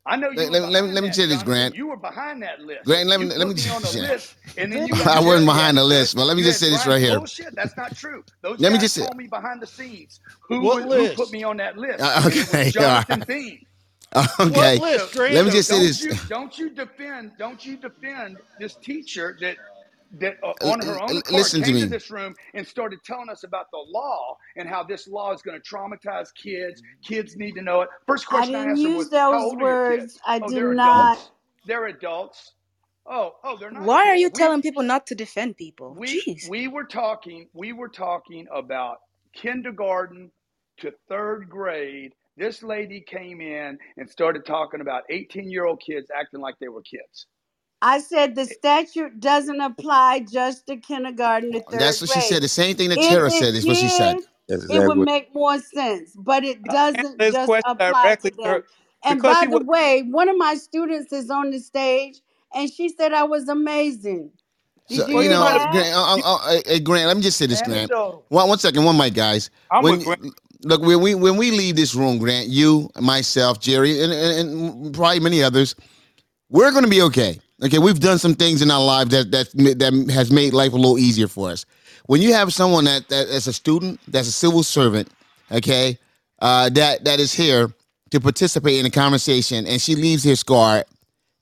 I know you. Let, let, let, let me tell you this, Grant. You were behind that list. Grant, let me you let me just. On yeah. and then you I wasn't behind the list, but let me just say this right here. bullshit that's not true. Those let me just told say. me behind the scenes who, who, who put me on that list. Uh, okay, Jonathan. Bing. Okay. Well, Let me just say this. You, don't you defend? Don't you defend this teacher that that uh, on her own Listen came to, me. to this room and started telling us about the law and how this law is going to traumatize kids. Kids need to know it. First question I, didn't I use was, those words. I oh, did they're not. Adults. They're adults. Oh, oh, they're not. Why kids. are you we, telling people not to defend people? We Jeez. we were talking. We were talking about kindergarten to third grade this lady came in and started talking about 18 year old kids acting like they were kids. I said the statute doesn't apply just to kindergarten to third That's what she said. The same thing that Tara said is what she said. it would make more sense, but it doesn't just apply to them. And by the was. way, one of my students is on the stage and she said I was amazing. So you you know, that? Grant, I, I, I, hey, Grant, let me just say this, Grant. One, one second, one mic, guys. I'm When Grant look when we when we leave this room, Grant, you, myself, Jerry, and, and, and probably many others, we're going to be okay. Okay, we've done some things in our lives that that that has made life a little easier for us. When you have someone that that is a student, that's a civil servant, okay, uh, that that is here to participate in a conversation, and she leaves here scarred.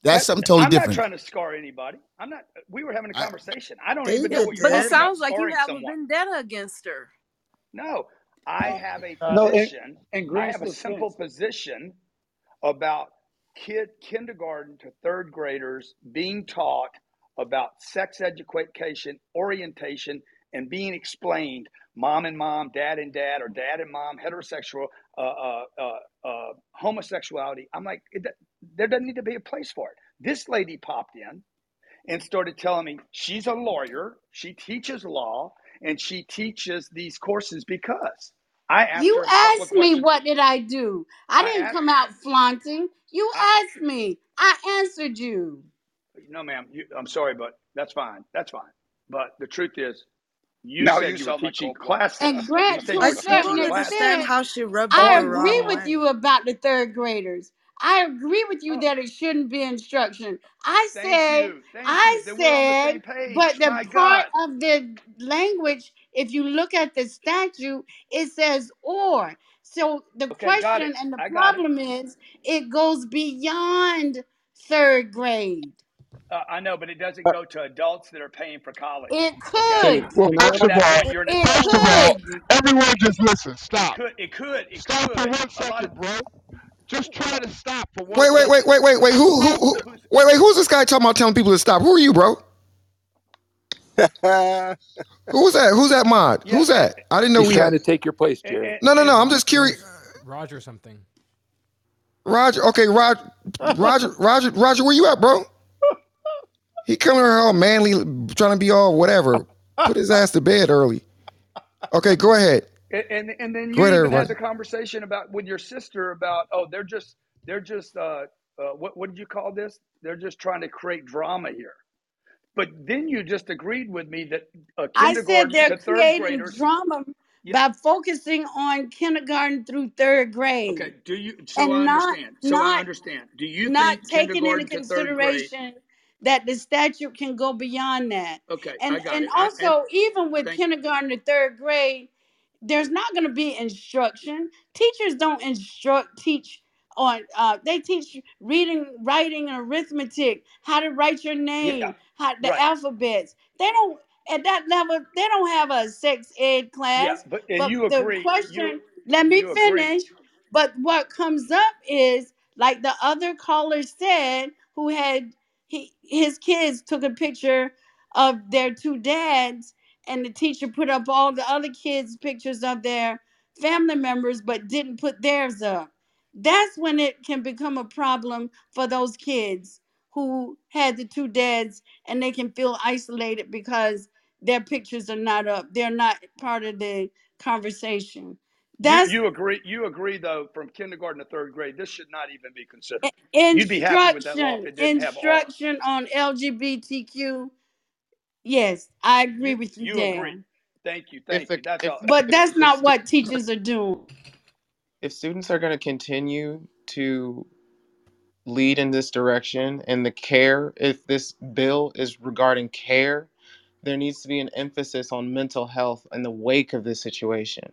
That's That, something totally different. I'm not trying to scar anybody. I'm not. We were having a conversation. I don't even know what you're But it talking about. sounds like you Scarring have a vendetta against her. No, I have a No, position. in I have a simple defense, position about kid kindergarten to third graders being taught about sex education, orientation, and being explained mom and mom, dad and dad, or dad and mom, heterosexual, uh, uh, uh, uh, homosexuality. I'm like, it, there doesn't need to be a place for it. This lady popped in and started telling me she's a lawyer, she teaches law, and she teaches these courses because I asked You her a couple of asked me questions. what did I do. I I didn't asked, come out flaunting. You I, asked me. I answered you. no, ma'am, you, I'm sorry, but that's fine. That's fine. But the truth is, you Now you said you were sound like teaching Cold Blooded. classes. And You Grant, said to you I a were still certain teaching don't understand classes extent, how she rubbed I the on agree with way. you about the third graders. I agree with you Oh, that it shouldn't be instruction. I thank said, you. Thank I you. Then the said, but the My part God. of the language, if you look at the statute, it says or. So the Okay, question and the I problem is it goes beyond third grade. Uh, I know, but it doesn't uh, go to adults that are paying for college. It Okay. could. Well, first of all, you're It first of all, everyone just listen. It Stop. could. It could. It Stop for could. one A lot bro. Just hold try to stop for one Wait, wait, wait, wait, wait, wait. Who, who, Who's who? Wait, wait. Who's this guy talking about telling people to stop? Who are you, bro? Who's that? Who's that mod? yeah? Who's that? I didn't know He's we trying had. to take your place, Jerry. No, no, no. I'm just curious. Roger something. Roger. Okay, Roger. Roger. Roger. Roger. Where you at, bro? He coming here all manly, trying to be all whatever. Put his ass to bed early. Okay, go ahead. And and and then you ahead, even had everybody. the conversation about with your sister about oh they're just they're just uh, uh what what did you call this? They're just trying to create drama here. But then you just agreed with me that uh, I said they're to third creating graders. drama Yeah. by focusing on kindergarten through third grade Okay. Do you? So I not understand. So I not understand. Do you not think taking into kindergarten grade? consideration that the statute can go beyond that. Okay, And I got and it. I and also even with thank kindergarten to third grade, there's not going to be instruction. Teachers don't instruct teach on uh, they teach reading, writing, and arithmetic, how to write your yeah name, how the right alphabets. They don't at that level. They don't have a sex ed yeah. class. But and But you the agree. You question, let me you agree. finish. But what comes up is like the other caller said, who had he his kids took a picture of their two dads and the teacher put up all the other kids' pictures of their family members, but didn't put theirs up. That's when it can become a problem for those kids who had the two dads and they can feel isolated because their pictures are not up. They're not part of the conversation. You That's you agree you agree though from kindergarten to third grade this should not even be considered. You'd be happy with that law if it didn't have. Instruction on LGBTQ. Yes, I agree You with you you agree. there. Thank you. if Thank the you. That's if all. But that's the not stu- what teachers are doing. if students are going to continue to lead in this direction and the care if this bill is regarding care there needs to be an emphasis on mental health in the wake of this situation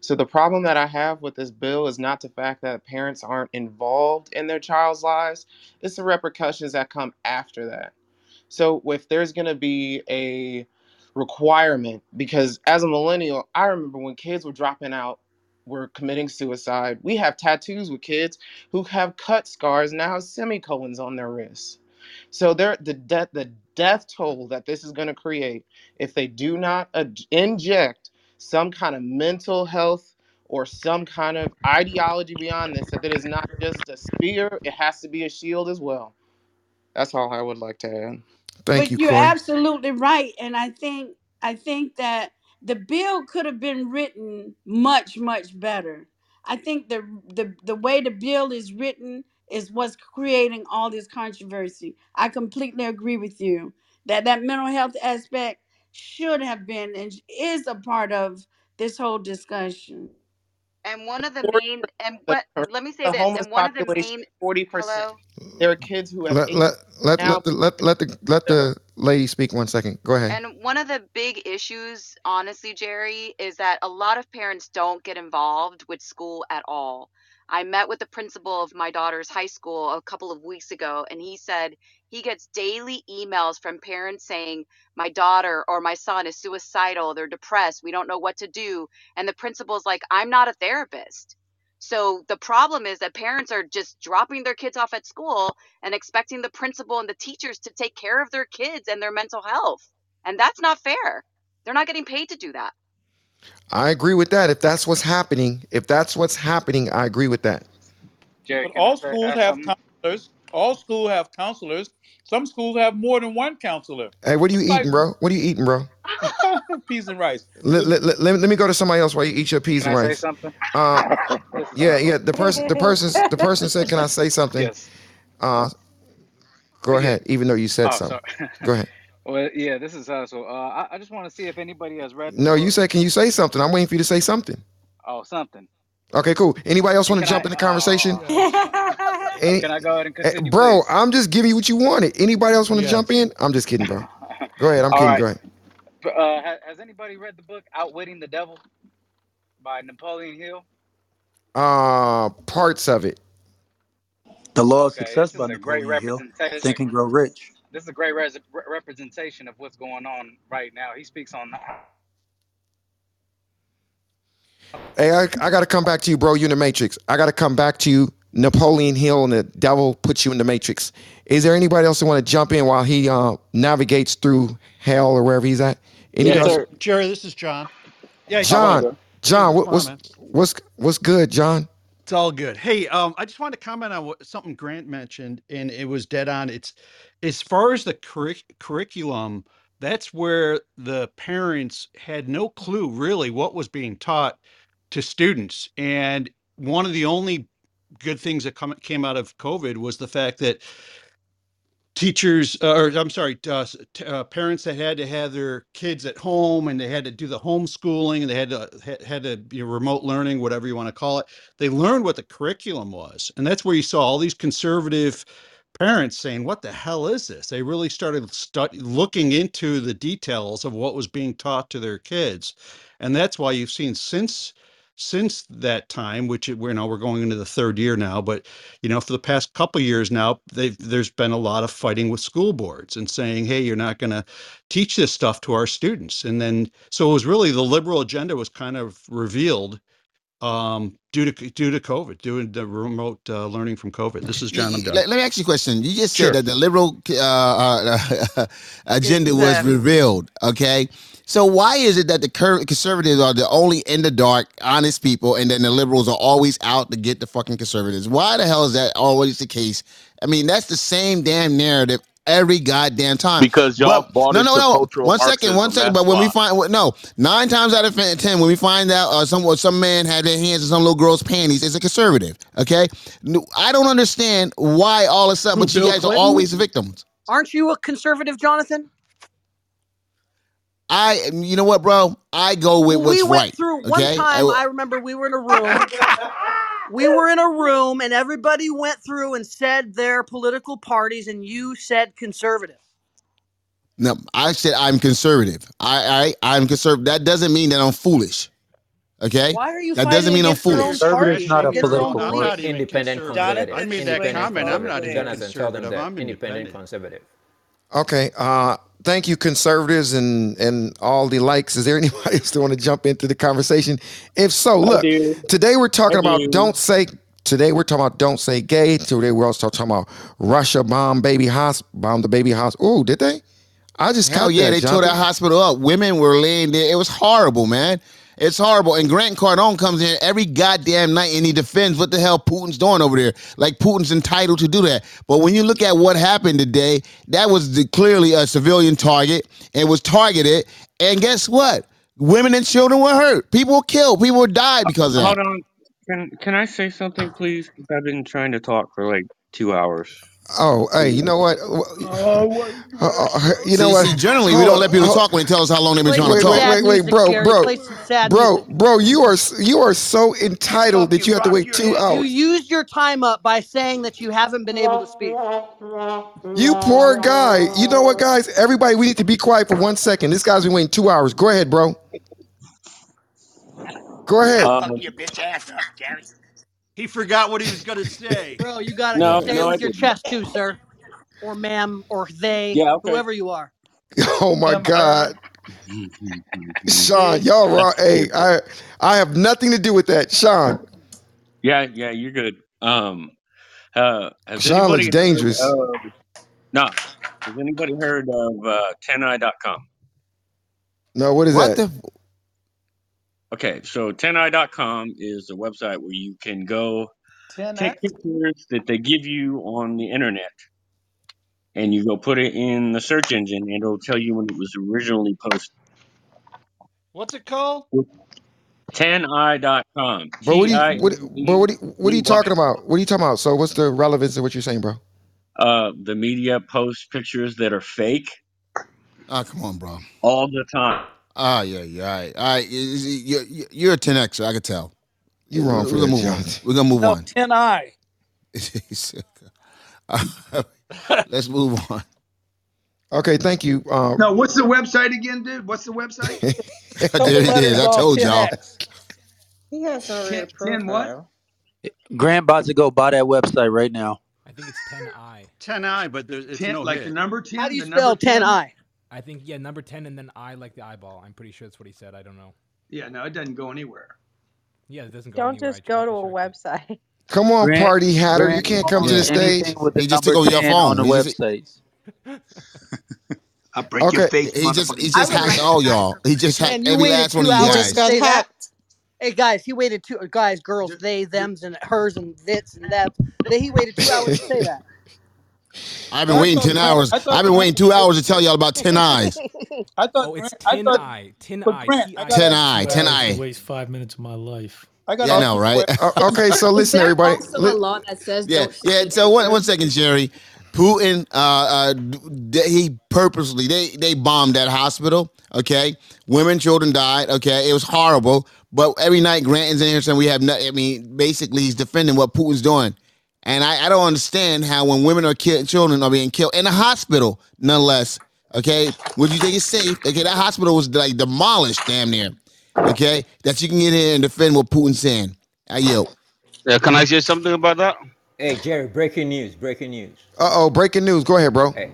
so the problem that i have with this bill is not the fact that parents aren't involved in their child's lives it's the repercussions that come after that so if there's going to be a requirement because as a millennial i remember when kids were dropping out were committing suicide we have tattoos with kids who have cut scars now semicolons on their wrists. So there the death the death toll that this is going to create if they do not ad- inject some kind of mental health or some kind of ideology beyond this that it is not just a spear it has to be a shield as well. That's all i would like to add Thank But you, you're Corey. absolutely right, and I think I think that the bill could have been written much much better. I think the the the way the bill is written is what's creating all this controversy. I completely agree with you that that mental health aspect should have been and is a part of this whole discussion. And one of the main and percent, what let me say the this, homeless and one of the population, main forty percent. hello? There are kids who have Let let let now. let the let let the let the lady speak one second. Go ahead. And one of the big issues, honestly, Jerry, is that a lot of parents don't get involved with school at all. I met with the principal of my daughter's high school a couple of weeks ago, and he said he gets daily emails from parents saying, My daughter or my son is suicidal, they're depressed, we don't know what to do. And the principal's like, I'm not a therapist. So the problem is that parents are just dropping their kids off at school and expecting the principal and the teachers to take care of their kids and their mental health. And that's not fair. They're not getting paid to do that. I agree with that. If that's what's happening, if that's what's happening, I agree with that. Jerry, but all schools have counselors. All schools have counselors. Some schools have more than one counselor. Hey, what are you eating, bro? What are you eating, bro? peas and rice. Let, let, let, let, me go to somebody else while you eat your peas Can and I rice. say something? Uh, yeah, yeah. The person, the person, the person said, "Can I say something?" Yes. Uh, go ahead. Even though you said Oh, something, sorry. go ahead. Well, yeah, this is uh, so. Uh, I, I just want to see if anybody has read. No, you book. said, "Can you say something?" I'm waiting for you to say something. Oh, something. Okay, cool. Anybody else want to jump I? in the conversation? Oh, Any, can I go ahead and eh, continue, bro, please? I'm just giving you what you wanted. Anybody else want to jump in? I'm just kidding, bro. Go ahead. I'm All kidding. right. Go ahead. Uh, ha- has anybody read the book Outwitting the Devil by Napoleon Hill? Uh, parts of it. The Law of Okay, Success by is great Napoleon Hill. Think and Grow Rich. This is a great res- representation of what's going on right now. He speaks on Hey, I, I got to come back to you, bro. You in the Matrix. I got to come back to you. Napoleon Hill and the devil puts you in the Matrix. Is there anybody else that want to jump in while he uh, navigates through hell or wherever he's at? Anybody Yes, sir. Jerry, this is John. Yeah, John, John, what, what's what's what's good, John? It's all good. Hey, um, I just wanted to comment on what something Grant mentioned, and it was dead on. It's as far as the curric- curriculum, that's where the parents had no clue really what was being taught to students. And one of the only good things that come, came out of COVID was the fact that teachers uh, or i'm sorry uh, uh, parents that had to have their kids at home and they had to do the homeschooling and they had to had, had to be remote learning whatever you want to call it they learned what the curriculum was. And that's where you saw all these conservative parents saying what the hell is this? They really started stu- looking into the details of what was being taught to their kids. And that's why you've seen since since that time which we're now we're going into the third year now but you know for the past couple years now they've there's been a lot of fighting with school boards and saying hey you're not going to teach this stuff to our students. And then so it was really the liberal agenda was kind of revealed um due to due to covid due to the remote uh, learning from covid this is john i'm done Let, let me ask you a question. You just Sure. said that the liberal uh, uh, agenda was revealed. Okay, so why is it that the cur- conservatives are the only in the dark, honest people, and then the liberals are always out to get the fucking conservatives? Why the hell is that always the case? I mean, that's the same damn narrative every goddamn time. Because y'all But bought no, into no, no. cultural One second, one Marxism, second. that's But when we why. find no, nine times out of ten, when we find out uh, some some man had their hands in some little girl's panties, it's a conservative. Okay, I don't understand why all of a sudden, Who, but you Bill guys are always victims. Aren't you a conservative, Jonathan? I, you know what, bro? I go with what's right. we went right. through one Okay, time. I- I remember we were in a room. we were in a room, and everybody went through and said their political parties, and you said conservative. no, I said I'm conservative. I, I, I'm conservative. That doesn't mean that I'm foolish. Okay, Why are you that doesn't mean I'm against your own foolish. Conservative is not a against your own political I'm beliefs? not even Independent conservative conservative. i made that Independent comment i'm not conservative. even tell them conservative that. i'm Independent independent conservative. Okay. Uh, thank you, conservatives and and all the likes. Is there anybody else that want to jump into the conversation? If so, look. Today we're talking I about do. don't say. Today we're talking about don't say gay. Today we're also talking about Russia bomb baby hospital, bomb the baby hospital. Oh, did they? I just Hell yeah, that, they tore that hospital up. Women were laying there. It was horrible, man. It's horrible. And Grant Cardone comes in every goddamn night and he defends what the hell Putin's doing over there. Like Putin's entitled to do that. But when you look at what happened today, that was the, clearly a civilian target. It was targeted. And guess what? Women and children were hurt. People were killed. People died because of Hold that. Hold on. Can can I say something, please? I've been trying to talk for like two hours. Oh, hey, you know what? Oh, what? Uh, uh, you know See- what? see, generally, we don't let people talk when they tell us how long they've been trying to talk. wait, wait, wait, bro, bro, Play some sad bro, bro. You are you are so entitled that you have to wait two hours. You hours. used your time up by saying that you haven't been able to speak. You poor guy. You know what, guys? Everybody, we need to be quiet for one second. This guy's been waiting two hours. Go ahead, bro. Go ahead. Um, He forgot what he was gonna say. Bro, you gotta No, say no, it I with your didn't. chest too, sir. Or ma'am, or they, Yeah, okay. whoever you are. Oh my God, Sean, y'all wrong. Hey, I I have nothing to do with that, Sean. Yeah, yeah, you're good. Um, uh, Sean anybody looks dangerous. Heard of, no, has anybody heard of uh, teneye.com? No, what is What that? the? Okay, so 10i.com is a website where you can go Ten take pictures that they give you on the internet, and you go put it in the search engine, and it'll tell you when it was originally posted. What's it called? Teneye.com. Bro, what are you T I what, N bro, what, are you, what are you talking about? What are you talking about? So, what's the relevance of what you're saying, bro? Uh, the media posts pictures that are fake Oh, come on, bro. all the time. Ah, yeah, yeah. All right, all right. You're, you're, you're a 10Xer, I can tell. You're wrong We're for gonna that, move on. John. We're gonna move No, on. ten I. Let's move on. Okay, thank you. Um, No, what's the website again, dude? What's the website? there it is. I told y'all. He has no real Ten, ten what? profile. Grant about to go buy that website right now. I think it's 10i. 10i, but there's, it's Ten, no like hit. the number ten. How do you the spell number 10? 10I? I think yeah, number 10 and then I like the eyeball. I'm pretty sure that's what he said. I don't know. Yeah, no, it doesn't go anywhere. Yeah, it doesn't go anywhere. Don't anywhere. just go to a website. come on, Grant- party hatter. You can't come to the stage. Anything He just took over your 10 on phone. the He just- websites. I'll break Okay. your face, He just he just hacked all y'all. He just hacked Man, you every waited last one two of you hours guys. to got say that. hacked. Hey guys, he waited two guys, girls, they, them's, and hers, and thits, and that. Then he waited two hours to say that. I've been I waiting thought ten hours. I thought I've been Grant- waiting two hours to tell y'all about ten eyes. I thought. Oh, it's Grant- I 10 thought. I. 10 but I. Grant, I got Ten a- eye, ten eye. Waste five minutes of my life. I got Yeah, I a- know, right? Uh, okay, so Is listen, there everybody. also Li- a law that says Yeah, don't yeah. say So one pictures? one second, Jerry. Putin, uh, uh, d- he purposely they they bombed that hospital. Okay, women, children died. Okay, it was horrible. But every night, Grant is in here saying we have. No, I mean, basically, he's defending what Putin's doing, and I, I don't understand how when women are killed, children are being killed in a hospital, nonetheless. Okay, would you think it's safe? Okay, that hospital was like demolished, damn near. Okay, that you can get in and defend what Putin's saying. I yield. Yeah, can I say something about that? Hey Jerry, breaking news! Breaking news. Uh oh, breaking news. Go ahead, bro. Hey,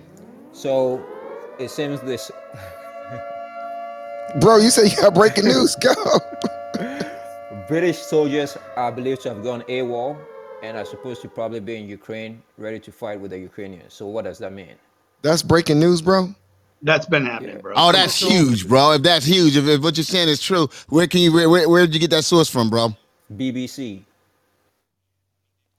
so it seems this Bro, you said you got breaking news. Go. British soldiers are believed to have gone AWOL and are supposed to probably be in Ukraine, ready to fight with the Ukrainians. So what does that mean? That's breaking news, bro. That's been happening, bro. Oh, that's huge, bro. If that's huge, if, if what you're saying is true, where can you where, where where did you get that source from, bro? BBC.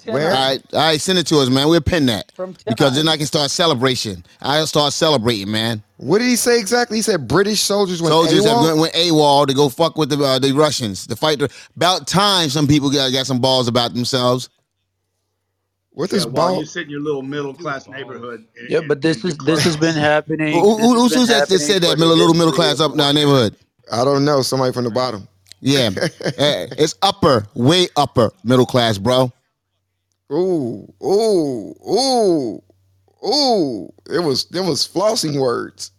Where? All right, all right, send it to us, man. We'll pin that From because then I can start celebration. I'll start celebrating, man. What did he say exactly? He said British soldiers went Soldiers have AWOL? went, went AWOL to go fuck with the uh, the Russians to fight. The, about time some people got, got some balls about themselves. What Yeah, while you sit in your little middle class neighborhood. and- Yeah, but this is this has been happening. Who, who, who, has who's been that that said happening that middle, the little middle history class of up in our neighborhood? I don't know. Somebody from the bottom. Yeah, Eh, it's upper, way upper middle class, bro. Ooh, ooh, ooh, ooh. It was it was flossing words.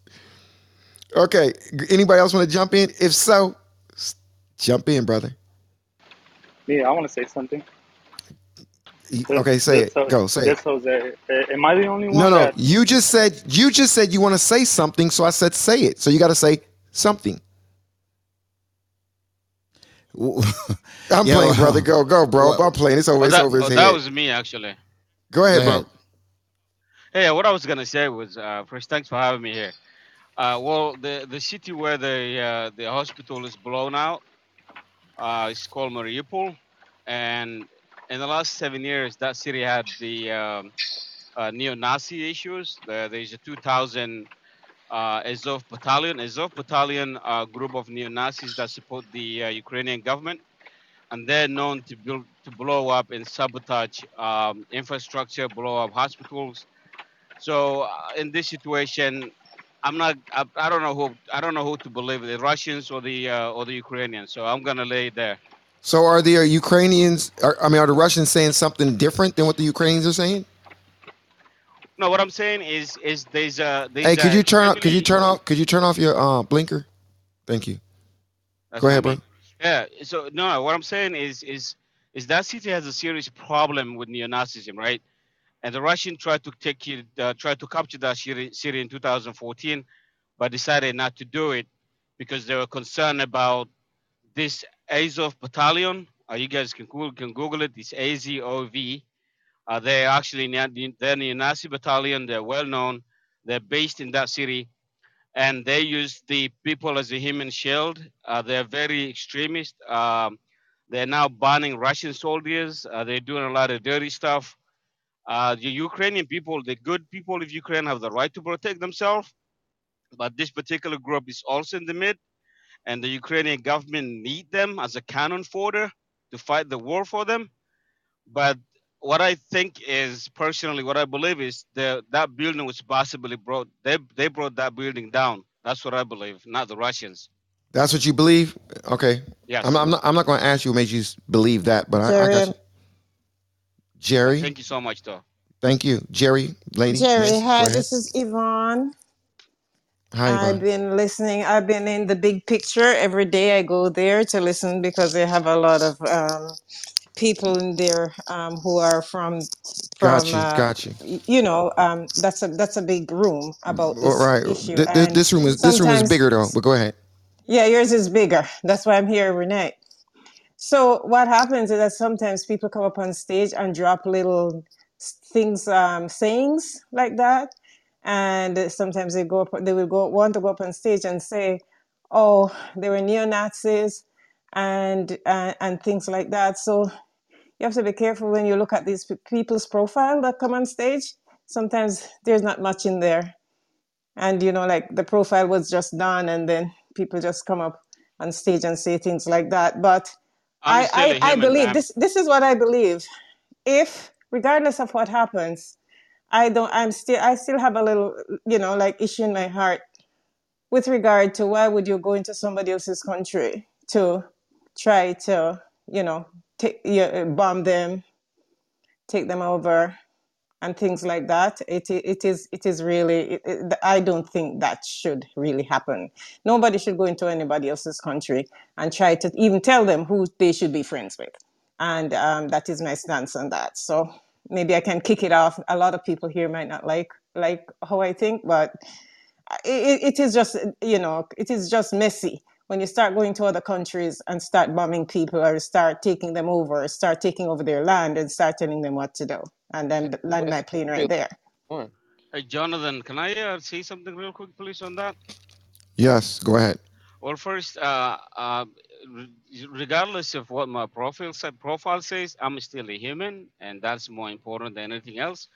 Okay. Anybody else want to jump in? If so, s- jump in, brother. Yeah, I want to say something. Y- Okay, say it. This- Go, say this it. Jose. Uh, Am I the only one? No, no. that- You just said you just said you want to say something, so I said say it. So you got to say something. I'm Yeah, playing, brother. Go, go, bro. well- I'm playing. It's over. Oh, It's that, over his oh, head. that was me actually. Go ahead, Go bro. Hey, what I was gonna say was uh, first, thanks for having me here. Uh, well, the the city where the uh, the hospital is blown out, uh, is called Mariupol, and in the last seven years, that city had the um, uh, neo-Nazi issues. The, there's a 2,000 uh, Azov battalion. Azov battalion, a group of neo-Nazis that support the uh, Ukrainian government. and they're known to build to blow up and sabotage um, infrastructure, blow up hospitals. So uh, in this situation, I'm not. I, I don't know who. I don't know who to believe, the Russians or the uh, or the Ukrainians. So I'm gonna lay there. So are the Ukrainians? Are, I mean, are the Russians saying something different than what the Ukrainians are saying? No, what I'm saying is is there's a there's Hey, could you turn off? Could you turn off? Could you turn off your uh, blinker? Thank you. That's Go ahead, bro. Yeah. So no, what I'm saying is is is that city has a serious problem with neo-Nazism, right? And the Russian tried to take it, uh, tried to capture that city in 2014, but decided not to do it because they were concerned about this Azov battalion. Uh, you guys can Google, can Google it. It's AZOV. Uh, they're actually they're neo-Nazi battalion. They're well known. They're based in that city and they use the people as a human shield. Uh, they're very extremist. Um, they're now banning Russian soldiers. Uh, they're doing a lot of dirty stuff. Uh, the Ukrainian people, the good people of Ukraine, have the right to protect themselves, but this particular group is also in the mid, and the Ukrainian government need them as a cannon fodder to fight the war for them. But what I think is personally, what I believe is the that building was possibly brought. They they brought that building down. That's what I believe, not the Russians. That's what you believe? Okay. Yes. I'm not. I'm not, I'm not going to ask you what made you believe that, but I, I got Jerry, you. Jerry, Thank you so much, though. thank you. Jerry, lady, Jerry, hi, this is Yvonne. Hi, I've Yvonne. been listening. I've been in the big picture every day. I go there to listen because they have a lot of um, people in there um, who are from Got from you. uh, Got you. y- you know um, that's a that's a big room about All this right. issue Th- th- and this room is this room is sometimes bigger though. But go ahead. yeah yours is bigger that's why i'm here every night so what happens is that sometimes people come up on stage and drop little s- things um, sayings like that and sometimes they go up they will go want to go up on stage and say oh they were neo-nazis and and, and things like that so you have to be careful when you look at these people's profile that come on stage. Sometimes there's not much in there, and you know, like the profile was just done, and then people just come up on stage and say things like that. But I'm I, I, I believe this. This is what I believe. If, regardless of what happens, I don't. I'm still. I still have a little, you know, like issue in my heart with regard to why would you go into somebody else's country to try to, you know, take, yeah, bomb them take them over and things like that it it is it is really it, it, i don't think that should really happen nobody should go into anybody else's country and try to even tell them who they should be friends with and um, that is my stance on that so maybe i can kick it off a lot of people here might not like like how i think but it, it is just you know it is just messy when you start going to other countries and start bombing people or start taking them over or start taking over their land and start telling them what to do and then land my plane right there Hey, Jonathan, can I uh, say something real quick, please, on that? Yes. Go ahead. Well, first, uh, uh, re- regardless of what my profile profile says, I'm still a human, and that's more important than anything else.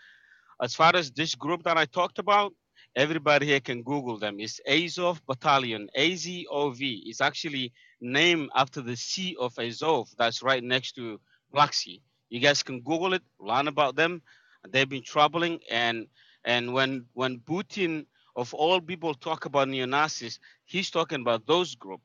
As far as this group that I talked about, everybody here can Google them. It's Azov Battalion, A Z O V. It's actually named after the Sea of Azov that's right next to Black Sea. You guys can Google it, learn about them. They've been troubling, and and when when Putin of all people talk about neo Nazis, he's talking about those group,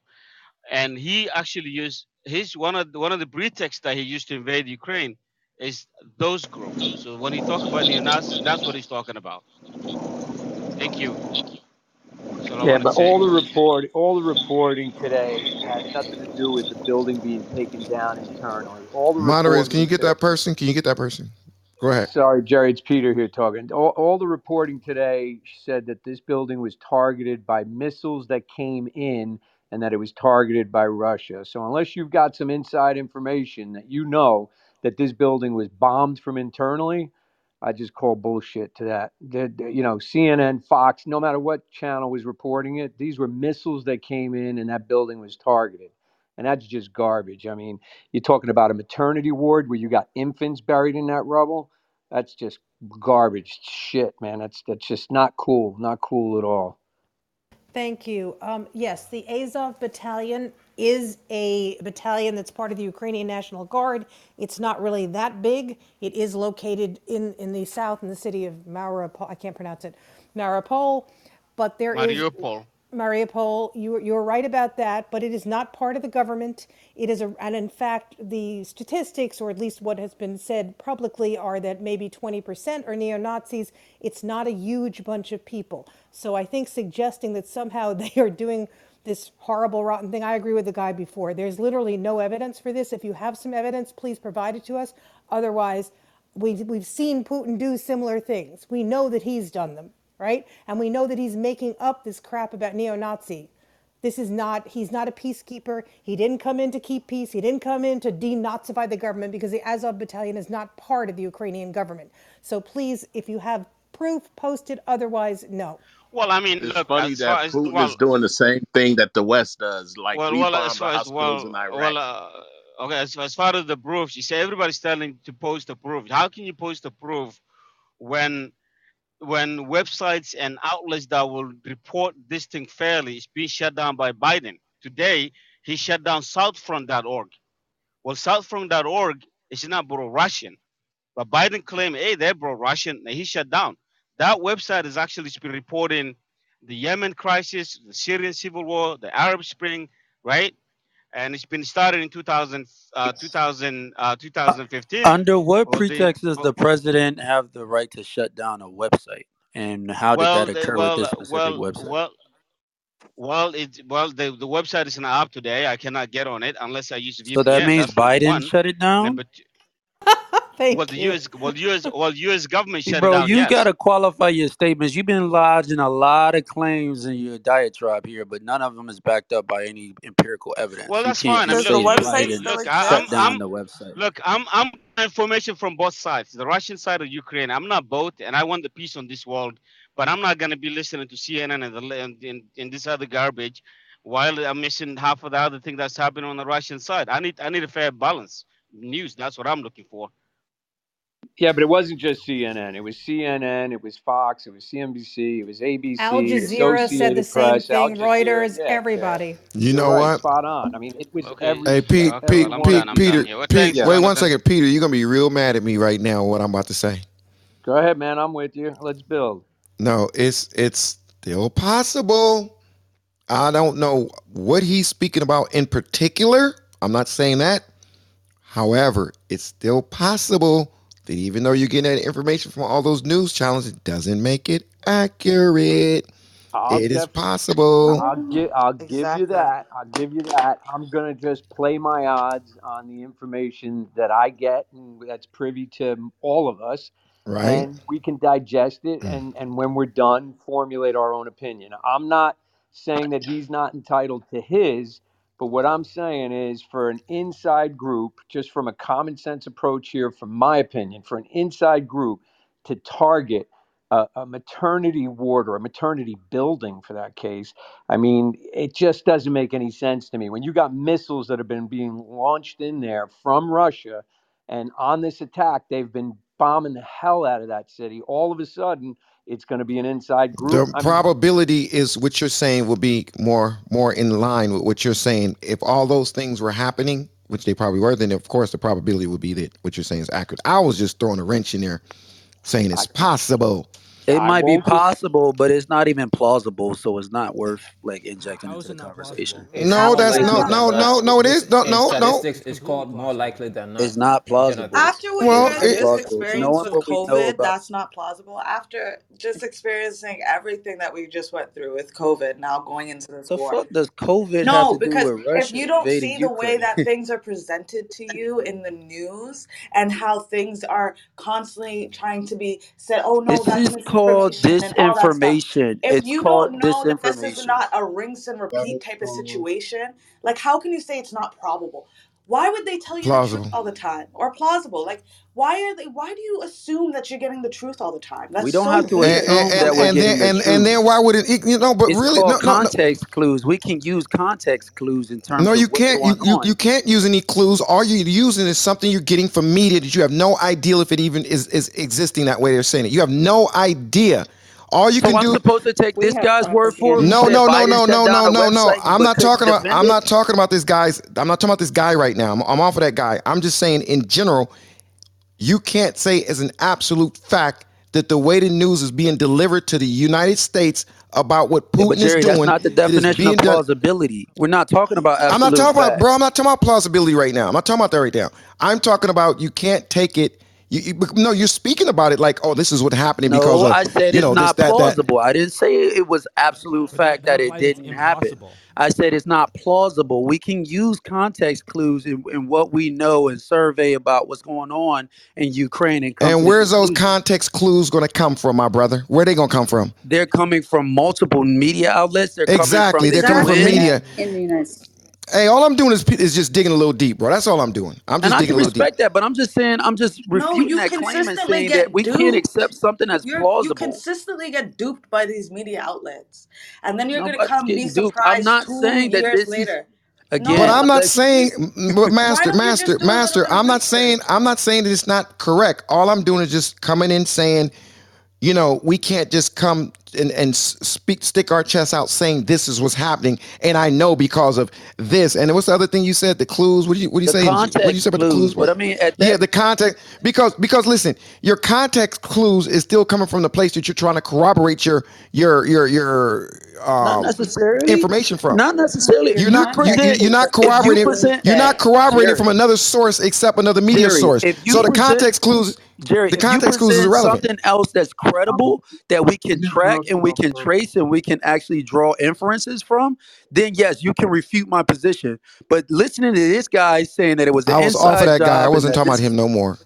and he actually used his one of the, one of the pretexts that he used to invade Ukraine is those group. So when he talks about neo Nazis, that's what he's talking about. Thank you. That's all I Yeah, but all the report, all the reporting today had nothing to do with the building being taken down internally. All the Moderators, can you get that person? Can you get that person? Go ahead. Sorry, Jerry, it's Peter here talking. All, all the reporting today said that this building was targeted by missiles that came in and that it was targeted by Russia. So unless you've got some inside information that you know that this building was bombed from internally, I just call bullshit to that. The, the- you know, CNN, Fox, no matter what channel was reporting it, these were missiles that came in and that building was targeted. And that's just garbage. I mean, you're talking about a maternity ward where you got infants buried in that rubble. That's just garbage shit, man. That's that's just not cool. Not cool at all. Thank you. Um, yes, the Azov Battalion is a battalion that's part of the Ukrainian National Guard. It's not really that big. It is located in, in the south in the city of Mariupol. I can't pronounce it. Mariupol. But there is Mariupol. You, you're right about that, but it is not part of the government. It is a, and in fact, the statistics, or at least what has been said publicly, are that maybe 20% are neo Nazis. It's not a huge bunch of people. So I think suggesting that somehow they are doing this horrible, rotten thing, I agree with the guy before. There's literally no evidence for this. If you have some evidence, please provide it to us. Otherwise, we've, we've seen Putin do similar things. We know that he's done them right? And we know that he's making up this crap about neo Nazi. This is not, he's not a peacekeeper. He didn't come in to keep peace. He didn't come in to denazify the government because the Azov battalion is not part of the Ukrainian government. So please, if you have proof, post it. Otherwise, no. Well, I mean, It's look, funny as far that as Putin well, is doing the same thing that the West does. Like well, we well, bomb as the far as hospitals well, in Iraq. well, uh, okay, as, as far as the proof, you say everybody's telling to post the proof. How can you post the proof when when websites and outlets that will report this thing fairly is being shut down by Biden? Today, he shut down Southfront.org. Well, Southfront.org is not pro-Russian, but Biden claimed, hey, they're pro-Russian, and he shut down. That website is actually been reporting the Yemen crisis, the Syrian civil war, the Arab Spring, right? And it's been started in 2000, uh, 2000, uh, 2015. Under what pretext does the president have the right to shut down a website? And how did well, that occur with well, this uh, specific well, website? well, well, it well the, the website is not up today. I cannot get on it unless I use VPN. So that means That's Biden shut it down? Number two, Thank well, the you. U.S. well, U.S. well, U.S. government Hey, shut it Bro, down. you Yes. gotta qualify your statements. You've been lodging a lot of claims in your diatribe here, but none of them is backed up by any empirical evidence. Well, You that's can't fine. I mean, just look, say you, you, Biden look, I, shut I'm, down I'm, the website. look, I'm, I'm information from both sides, the Russian side of Ukraine. I'm not both, and I want the peace on this world. But I'm not gonna be listening to CNN and, the, and, and, and this other garbage, while I'm missing half of the other thing that's happening on the Russian side. I need, I need a fair balance. News. That's what I'm looking for. Yeah, but it wasn't just CNN. It was CNN, it was Fox, it was CNBC, it was ABC, Al Jazeera said the Associated same Press, thing, Reuters, Yeah, everybody. You know right, what? spot on. I mean, it was Okay. every Hey, Pete, Okay. Pete, Well, Pete, done. Peter, done Pete. thanks, Wait one Jonathan. second, Peter. You're gonna be real mad at me right now. What I'm about to say. Go ahead, man. I'm with you. Let's build. No, it's it's still possible. I don't know what he's speaking about in particular. I'm not saying that. However, it's still possible that even though you're getting that information from all those news channels, it doesn't make it accurate. I'll It is possible. I'll give I'll give you that. I'll give you that. I'm gonna just play my odds on the information that I get and that's privy to all of us. Right? And we can digest it mm. and, and when we're done, formulate our own opinion. I'm not saying that he's not entitled to his, but what I'm saying is for an inside group, just from a common sense approach here, from my opinion, for an inside group to target a, a maternity ward or a maternity building for that case, I mean, it just doesn't make any sense to me. When you got missiles that have been being launched in there from Russia, and on this attack, they've been bombing the hell out of that city. All of a sudden, it's going to be an inside group. The I mean, probability is what you're saying will be more more in line with what you're saying. If all those things were happening, which they probably were, then of course the probability would be that what you're saying is accurate. I was just throwing a wrench in there, saying it's possible. It I might be won't dis- possible, but it's not even plausible, so it's not worth like injecting How into is the not conversation. plausible? It's No, more that's likely no, than no, not. no, no. It It's, is no, in no, no. statistics, it's called more likely than not. It's not. not plausible. Jonathan. After what Well, you It's guys not it, just plausible. Knowing experienced with what we know COVID, about that's not plausible. After just experiencing everything that we just went through with COVID, now going into this the war. fuck does COVID have No, to do because with if Russia you don't invading see the way Ukraine? that things are presented to you in the news and how things are constantly trying to be said, oh no, This that's is called misinformation and all that stuff. disinformation. If It's you called don't know that this is disinformation. not a rinse and repeat type of situation, like how can you say it's not probable? Why would they tell you the truth all the time or plausible? Like why are they why do you assume that you're getting the truth all the time? That's We don't so have to And weird. and assume that and, we're and getting then the and, and truth. then why would it? You know, but It's really, no, called no, no. context clues. We can use context clues in terms No, of you what's can't. You, going you on. you can't use any clues. All you're using is something you're getting from media that you have no idea if it even is is existing that way they're saying it. You have no idea. All you So can I'm do. supposed to take this have guy's word for it who No, no, no, no, no, no, no, no. I'm not talking about. I'm it? not talking about this guy's. I'm not talking about this guy right now. I'm, I'm off of that guy. I'm just saying in general, you can't say as an absolute fact that the way the news is being delivered to the United States about what Yeah, Putin but is doing. that's doing, not the definition being of done. plausibility. We're not talking about I'm not absolute talking about, bro. I'm not talking about plausibility right now. I'm not talking about that right now. I'm talking about you can't take it. You, you, no, you're speaking about it like, oh, this is what happening because No, of I said you it's know this, not that, that. plausible. I didn't say it was absolute fact that that it didn't happen. I said it's not plausible. We can use context clues in, in what we know and survey about what's going on in Ukraine and And where's those context clues going to come from, my brother? Where they going to come from? They're coming from multiple media outlets. They're coming Exactly, from they're the coming from media. in the United States. Hey, all I'm doing is is just digging a little deep, bro. That's all I'm doing. I'm just I digging a little deep. I respect that, but I'm just saying, I'm just No, refuting you that claim and consistently saying that get we can't accept something as You're you consistently get duped by these media outlets, and then you're gonna Nobody's come be getting duped. I'm surprised not two saying that years this is later. But again. I'm No, not the- saying, you, m- but master, don't you master, just do a master. I'm not saying, research? I'm not saying that it's not correct. All I'm doing is just coming in saying, you know, we can't just come and, and speak, stick our chest out saying this is what's happening, and I know because of this. And what's the other thing you said? The clues. What do you, what do you the say? What do you say about the clues. clues? But I mean, at Yeah, the context because because listen, your context clues is still coming from the place that you're trying to corroborate your your your your um information from. not necessarily. You're not you, you're not if you corroborating. You're not corroborating from another source except another media Jerry, source. So the context clues, Jerry, the context clues is present irrelevant. something else that's credible that we can track and we can trace and we can actually draw inferences from, then yes, you can refute my position. But listening to this guy saying that it was an I was off of that guy. I wasn't talking about him no more.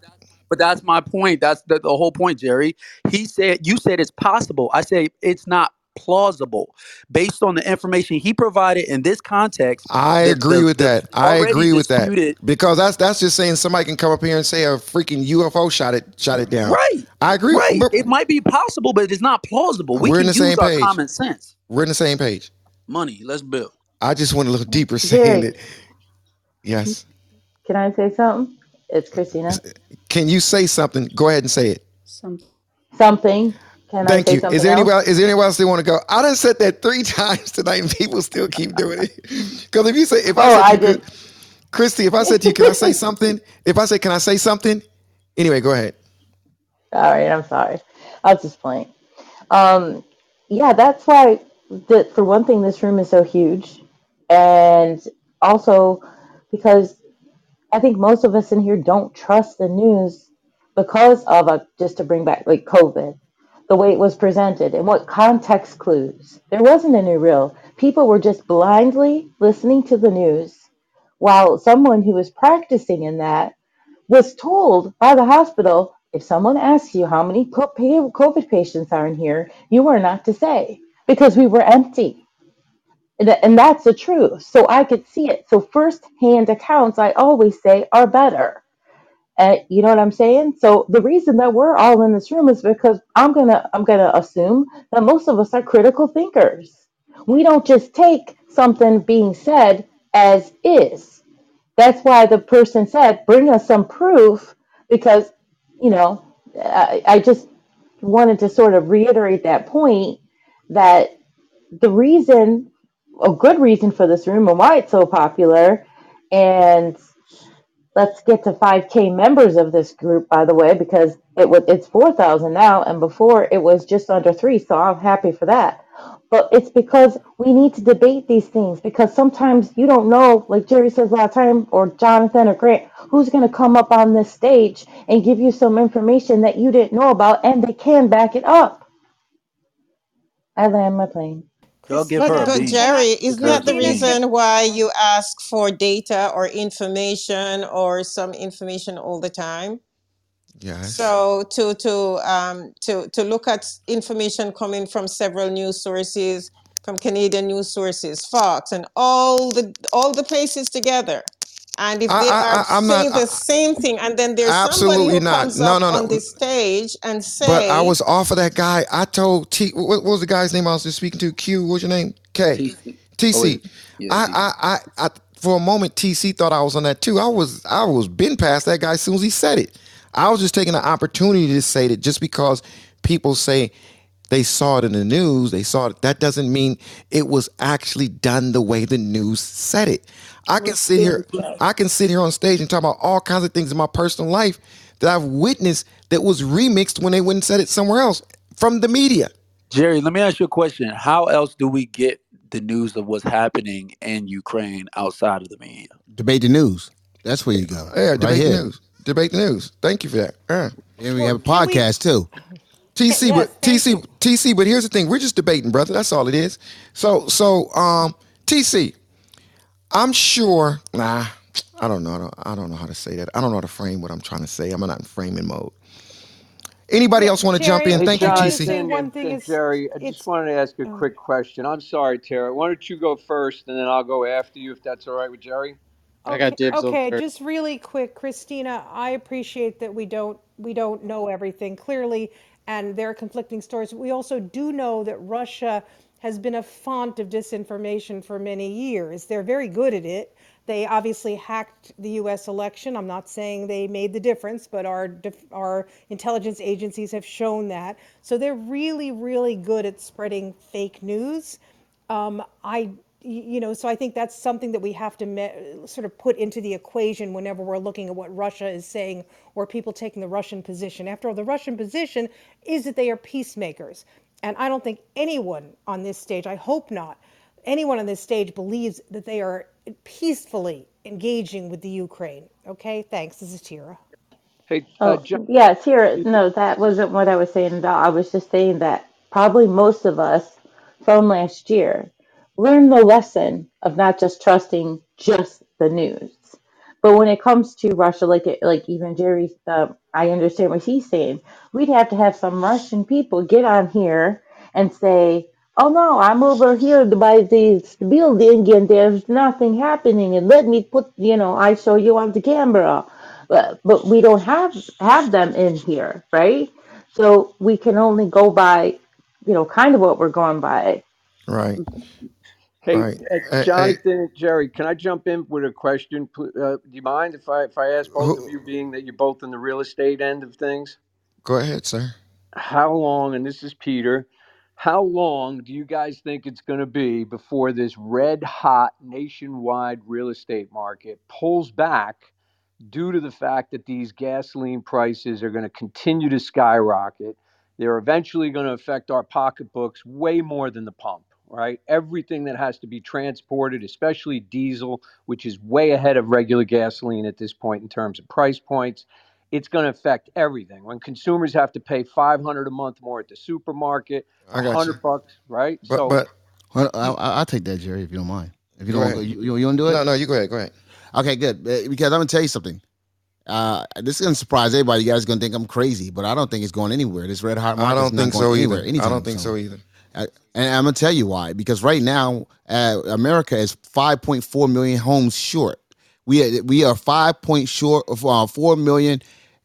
But that's my point. That's the, the whole point, Jerry. He said, you said it's possible. I say it's not plausible based on the information he provided in this context. I The, agree the, with the that. I already agree with that disputed, because that's that's just saying somebody can come up here and say a freaking UFO shot it shot it down. right, I agree. right. But It might be possible, but it's not plausible. We we're in can the same use our page. common sense. We're in the same page. Money, let's build. I just went a little deeper saying Jerry, that. Yes. can I say something? It's Christina. Can you say something? Go ahead and say it. Some, something. Can I Thank you. Is there anybody? Is there anyone else that want to go? I done said that three times tonight, and people still keep doing it. Because if you say, if I Oh, said I to you, did. Christy, if I said to you, can I say something? If I say, can I say something? Anyway, go ahead. All right, I'm sorry. I was just playing. Um, yeah, that's why. The, for one thing, this room is so huge, and also because I think most of us in here don't trust the news because of a just to bring back like COVID, the way it was presented and what context clues. There wasn't any real. People were just blindly listening to the news while someone who was practicing in that was told by the hospital if someone asks you how many COVID patients are in here, you are not to say because we were empty. And, that's the truth. So I could see it. So first hand accounts, I always say, are better. And you know what I'm saying? So the reason that we're all in this room is because I'm gonna I'm gonna assume that most of us are critical thinkers. We don't just take something being said as is. That's why the person said, "Bring us some proof," because you know I, I just wanted to sort of reiterate that point that the reason, a good reason for this room and why it's so popular, and let's get to 5k members of this group by the way because it was it's 4000 now and before it was just under 3 so i'm happy for that. But it's because we need to debate these things because sometimes you don't know like jerry says last time or jonathan or grant who's going to come up on this stage and give you some information that you didn't know about and they can back it up. I land my plane Y'all give But her a but bean. Jerry, isn't Give her that the the bean. reason why you ask for data or information or some information all the time? Yes. So to to um to to look at information coming from several news sources, from Canadian news sources, Fox, and all the all the places together. And if I, they I, are I I'm not. saying the same thing, and then there's somebody Absolutely who not. comes No, up no, on no. this stage and But I was off of that guy. I told T. What, what was the guy's name I was just speaking to? Q. What's your name? K. TC. Oh, Yeah, I, TC. I, I, I, for a moment, TC thought I was on that too. I was, I was been past that guy as soon as he said it. I was just taking the opportunity to say that just because people say they saw it in the news, they saw it. That doesn't mean it was actually done the way the news said it. I can sit here, I can sit here on stage and talk about all kinds of things in my personal life that I've witnessed that was remixed when they went and said it somewhere else from the media. Jerry, let me ask you a question. How else do we get the news of what's happening in Ukraine outside of the media? Debate the news. That's where you go. Yeah, debate here. the news. Debate the news. Thank you for that. Uh, yeah. And we have a podcast too. TC, Yes, but TC, TC, but here's the thing: we're just debating, brother. That's all it is. So, so, um, TC, I'm sure. Nah, I don't know. I don't, I don't know how to say that. I don't know how to frame what I'm trying to say. I'm not in framing mode. Anybody else want to jump in? Hey, Thank you, uh, TC. one thing uh, is Jerry, I just wanted to ask a oh. quick question. I'm sorry, Tara. Why don't you go first, and then I'll go after you, if that's all right with Jerry? I got Okay, dibs okay, third. just really quick, Christina, I appreciate that we don't we don't know everything clearly and there are conflicting stories. We also do know that Russia has been a font of disinformation for many years. They're very good at it. They obviously hacked the US election. I'm not saying they made the difference, but our our intelligence agencies have shown that. So they're really really good at spreading fake news. Um, I, you know, so I think that's something that we have to me- sort of put into the equation whenever we're looking at what Russia is saying or people taking the Russian position. After all, the Russian position is that they are peacemakers. And I don't think anyone on this stage, I hope not, anyone on this stage believes that they are peacefully engaging with the Ukraine. Okay, thanks. This is Tira. Hey, uh, Oh, John, yeah, Tara, no, that wasn't what I was saying at all. I was just saying that probably most of us from last year learned the lesson of not just trusting just the news. But when it comes to Russia, like like even Jerry, uh, I understand what he's saying. We'd have to have some Russian people get on here and say, "Oh no, I'm over here by this building and there's nothing happening," and let me put, you know, I show you on the camera but but we don't have have them in here, right? So we can only go by, you know, kind of what we're going by. Right, hey, right. uh, Hey, hey, Jonathan and Jerry, can I jump in with a question? pl- Uh, do you mind if I if I ask both of who, you, being that you're both in the real estate end of things? go ahead, sir. How long? And this is Peter. How long do you guys think it's going to be before this red hot nationwide real estate market pulls back due to the fact that these gasoline prices are going to continue to skyrocket. They're eventually going to affect our pocketbooks way more than the pump, right? Everything that has to be transported, especially diesel, which is way ahead of regular gasoline at this point in terms of price points, it's going to affect everything. When consumers have to pay 500 a month more at the supermarket, I got you. 100 bucks, right? But So but Well, I, I- I'll take that, Jerry, if you don't mind. If you don't, you, you, you want to do it? No, no, you go ahead. Go ahead. Okay, good. Uh, Because I'm gonna tell you something. Uh, this is gonna surprise everybody. You guys are gonna think I'm crazy, but I don't think it's going anywhere. This red hot I market is don't not think going so anywhere either. I don't think so either. And I'm gonna tell you why. Because right now, uh, America is 5.4 million homes short. We are, we are five point short of uh, four million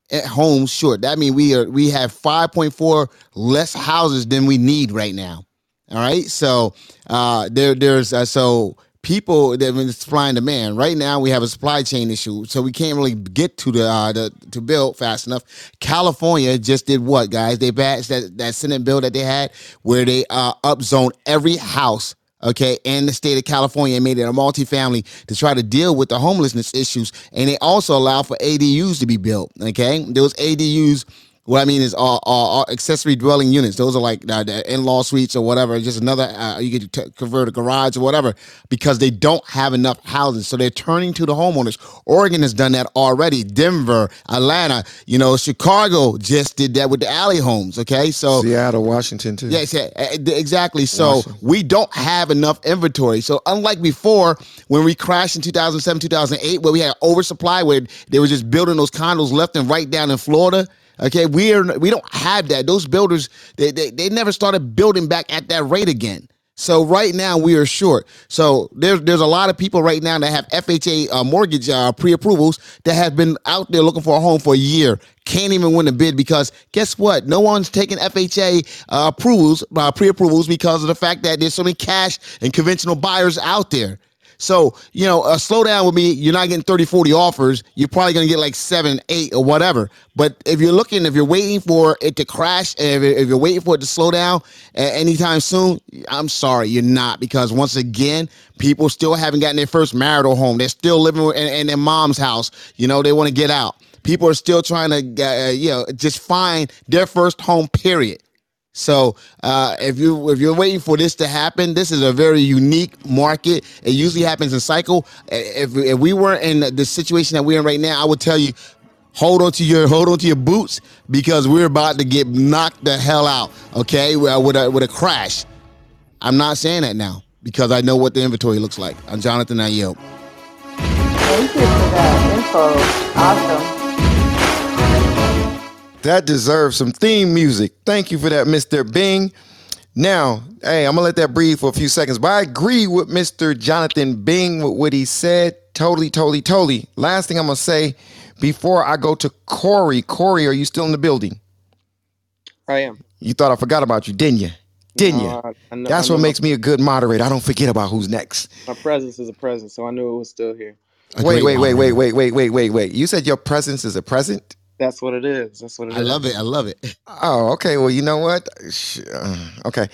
eh, homes short. That means we are we have 5.4 less houses than we need right now. All right. So uh, there there's uh, so people that when it's and demand. Right now we have a supply chain issue, so we can't really get to the uh, the to build fast enough. California just did what, guys? They passed that that Senate bill that they had where they uh, upzoned every house. Okay, in the state of California, and made it a multifamily to try to deal with the homelessness issues, and they also allow for ADUs to be built. Okay, those ADUs what I mean is all, all, all accessory dwelling units. Those are like uh, the in-law suites or whatever. Just another uh, you could t- convert a garage or whatever because they don't have enough houses, So they're turning to the homeowners. Oregon has done that already. Denver, Atlanta, you know, Chicago just did that with the alley homes. Okay, so Seattle, Washington too. Yes, yeah, eh, eh, exactly. So Washington. we don't have enough inventory. So unlike before, when we crashed in 2007, 2008, where we had oversupply, where they were just building those condos left and right down in Florida. Okay, we are we don't have that. Those builders they, they they never started building back at that rate again. So right now we are short. So there's there's a lot of people right now that have FHA uh, mortgage uh, pre-approvals that have been out there looking for a home for a year, can't even win a bid because guess what? No one's taking FHA uh, approvals, uh, pre-approvals because of the fact that there's so many cash and conventional buyers out there. So, you know, a slowdown would be you're not getting 30, 40 offers. You're probably going to get like seven, eight, or whatever. But if you're looking, if you're waiting for it to crash, if, if you're waiting for it to slow down anytime soon, I'm sorry, you're not. Because once again, people still haven't gotten their first marital home. They're still living in, in their mom's house. You know, they want to get out. People are still trying to, uh, you know, just find their first home, period. So uh, if you if you're waiting for this to happen, this is a very unique market. It usually happens in cycle. If, if we weren't in the situation that we're in right now, I would tell you, hold on to your hold on to your boots because we're about to get knocked the hell out. Okay, with a, with a crash. I'm not saying that now because I know what the inventory looks like. I'm Jonathan I. Thank you for that info. Awesome. That deserves some theme music. Thank you for that, Mr. Bing. Now, hey, I'm gonna let that breathe for a few seconds, but I agree with Mr. Jonathan Bing with what he said. Totally, totally, totally. Last thing I'm gonna say before I go to Corey. Corey, are you still in the building? I am. You thought I forgot about you, didn't you? Didn't you? No, I- I know- That's I what makes me a good moderator. I don't forget about who's next. My presence is a presence, so I knew it was still here. Wait, wait, wait, wait, wait, wait, wait, wait, wait. You said your presence is a present? That's what it is. That's what it is. I love it. I love it. Oh, okay. Well, you know what? Sh- uh, Okay.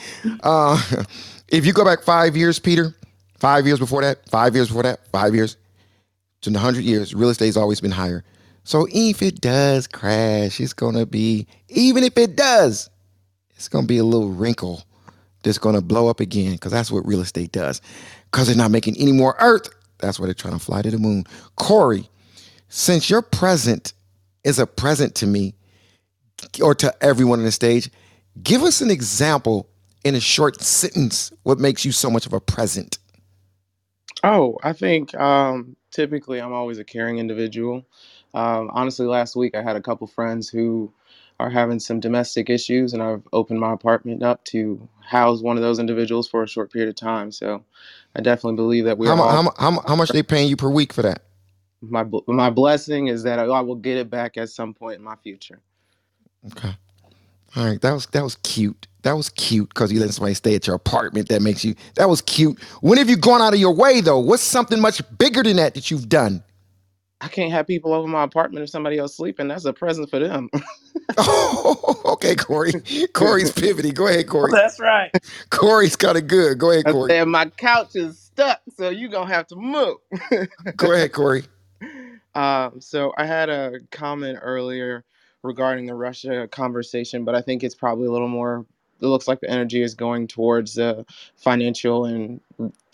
Uh, if you go back five years, Peter, five years before that, five years before that, five years to the hundred years, real estate's always been higher. So if it does crash, it's gonna be even if it does, it's gonna be a little wrinkle that's gonna blow up again because that's what real estate does. Because they're not making any more earth. That's why they're trying to fly to the moon. Corey, since your present is a present to me, or to everyone on the stage, give us an example in a short sentence what makes you so much of a present. Oh, I think um, typically I'm always a caring individual. Um, honestly, last week I had a couple friends who are having some domestic issues, and I've opened my apartment up to house one of those individuals for a short period of time. So I definitely believe that we How, are all. how, how, how much they paying you per week for that? My bl- my blessing is that I, I will get it back at some point in my future. Okay. All right. That was that was cute. That was cute because you let somebody stay at your apartment. That makes you. That was cute. When have you gone out of your way though? What's something much bigger than that that you've done? I can't have people over my apartment if somebody else sleeping. That's a present for them. okay, Corey. Corey's pivoting. Go ahead, Corey. That's right. Corey's kind of good. Go ahead, I Corey. said my couch is stuck, so you gonna have to move. Go ahead, Corey. Um, so I had a comment earlier regarding the Russia conversation, but I think it's probably a little more. It looks like the energy is going towards the financial and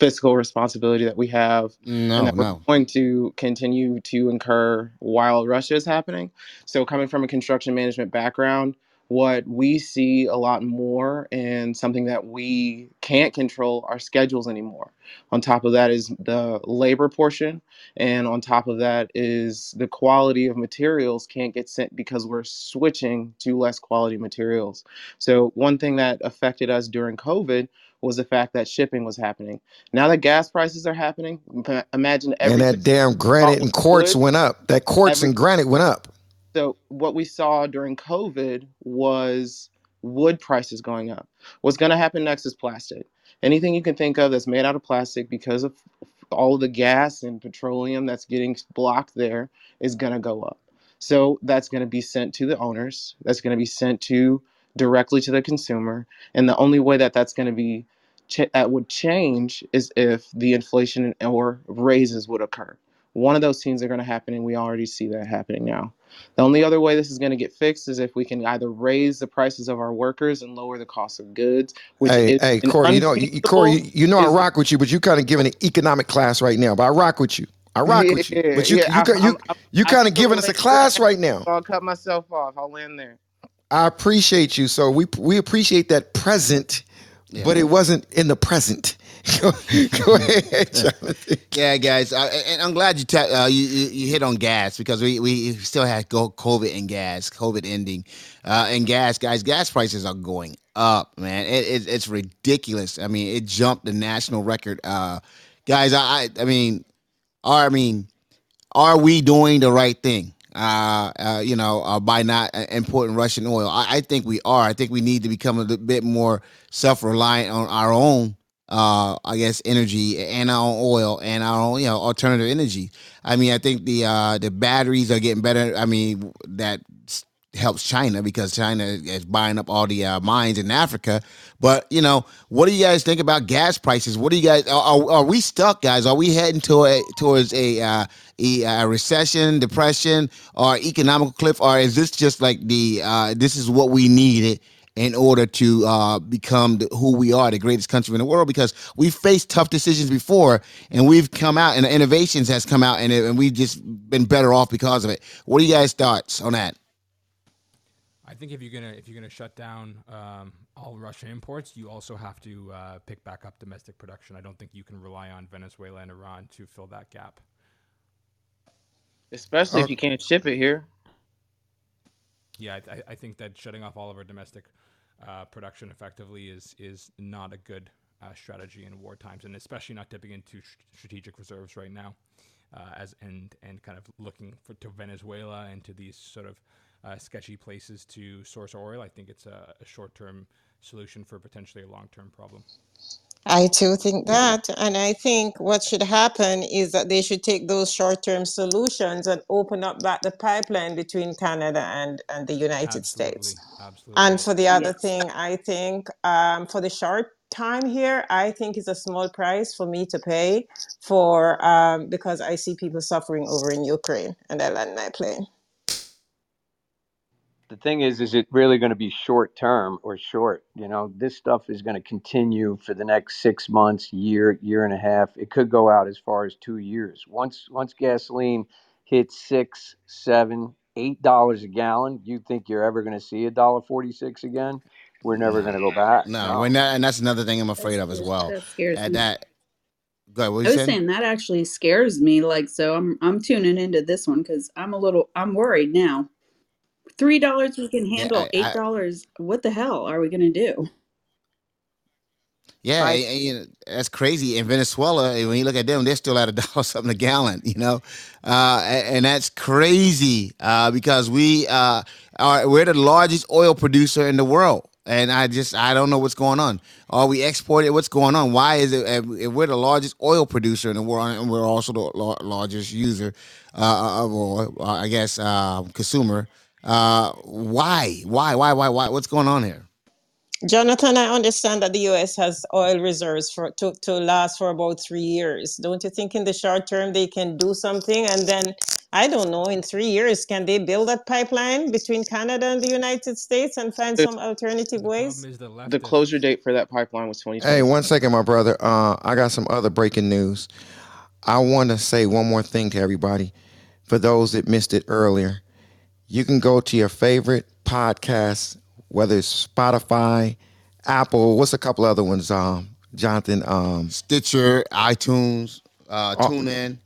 fiscal responsibility that we have, No, and that we're going to continue to incur while Russia is happening. So, coming from a construction management background, what we see a lot more and something that we can't control our schedules anymore. On top of that is the labor portion, and on top of that is the quality of materials can't get sent because we're switching to less quality materials. So, one thing that affected us during COVID was the fact that shipping was happening. Now that gas prices are happening, ima- imagine And that damn granite and quartz went up. That quartz and granite went up. So what we saw during COVID was wood prices going up. What's going to happen next is plastic. Anything you can think of that's made out of plastic because of all the gas and petroleum that's getting blocked there is going to go up. So that's going to be sent to the owners. That's going to be sent to directly to the consumer. And the only way that that's going to be ch- that would change is if the inflation or raises would occur. One of those things are going to happen, and we already see that happening now. The only other way this is going to get fixed is if we can either raise the prices of our workers and lower the cost of goods, which Hey, is hey, Corey, you know, you, you- Corey, you, you know, I rock with you, but you kind of giving an economic class right now. But I rock with you. I rock with you. But you, Yeah, you, I'm- you, I'm- I'm- you kind of giving us a class right now. I'll cut myself off. I'll land there. I appreciate you. So we we appreciate that present, but it wasn't in the present. go, go ahead, Jonathan. Yeah, guys, uh, and I'm glad you, ta- uh, you you hit on gas because we we still had COVID and gas, COVID ending, uh, and gas, guys. Gas prices are going up, man. It, it, it's ridiculous. I mean, it jumped the national record, uh, guys. I I, I mean, are I mean, are we doing the right thing? Uh, uh, you know, uh, by not uh, importing Russian oil, I, I think we are. I think we need to become a bit more self reliant on our own uh, I guess energy and our oil and our you know alternative energy. I mean, I think the uh, the batteries are getting better. I mean, that helps China because China is buying up all the uh, mines in Africa. But you know, what do you guys think about gas prices? What do you guys are, are, we stuck, guys? Are we heading to a, towards a, uh, a, a recession, depression, or economical cliff, or is this just like the uh, this is what we needed? In order to uh, become the, who we are, the greatest country in the world, because we've faced tough decisions before, and we've come out, and the innovations has come out, and, it, and we've just been better off because of it. What are you guys' thoughts on that? I think if you're gonna if you're gonna shut down um, all Russian imports, you also have to uh, pick back up domestic production. I don't think you can rely on Venezuela and Iran to fill that gap. Especially if you can't ship it here. Yeah, I, I- I think that shutting off all of our domestic uh, production effectively is is not a good uh, strategy in war times, and especially not dipping into sh- strategic reserves right now, uh, as and and kind of looking for to Venezuela and to these sort of uh, sketchy places to source oil. I think it's a, a short term solution for potentially a long term problem. I too think that. And I think what should happen is that they should take those short term solutions and open up back the pipeline between Canada and, and the United States. Absolutely, absolutely. And for the other Yes. thing, I think um, for the short time here, I think it's a small price for me to pay for um, because I see people suffering over in Ukraine and I land my plane. The thing is, is it really going to be short term or short? You know, this stuff is going to continue for the next six months, year, year and a half. It could go out as far as two years. Once once gasoline hits six, seven, eight dollars a gallon, you think you're ever going to see a dollar forty six again? We're never going to go back. No, No. when that, and that's another thing I'm afraid of as well. that scares At me. that, go ahead. What I was saying? saying that actually scares me. Like, so I'm I'm tuning into this one because I'm a little I'm worried now. Three dollars we can Yeah, handle. I, Eight I, dollars. What the hell are we gonna do? Yeah, I and, you know, that's crazy. In Venezuela, and when you look at them, they're still at a dollar something a gallon. You know, uh, a- and that's crazy uh, because we uh, are we're the largest oil producer in the world. And I just I don't know what's going on. Are we exporting? What's going on? Why is it if if we're the largest oil producer in the world and we're also the lar- largest user uh, of oil? Uh, I guess uh, consumer. Uh, why? Why? Why? Why? Why? What's going on here? Jonathan, I understand that the US has oil reserves for to, to last for about three years. Don't you think in the short term they can do something? And then I don't know, in three years, can they build that pipeline between Canada and the United States and find the, some alternative The ways? the the closure date for that pipeline was Hey, one second, my brother. Uh, I got some other breaking news. I want to say one more thing to everybody. For those that missed it earlier, you can go to your favorite podcast, whether it's Spotify, Apple. What's a couple other ones? Um, Jonathan. Um, Stitcher, iTunes, uh, all, TuneIn.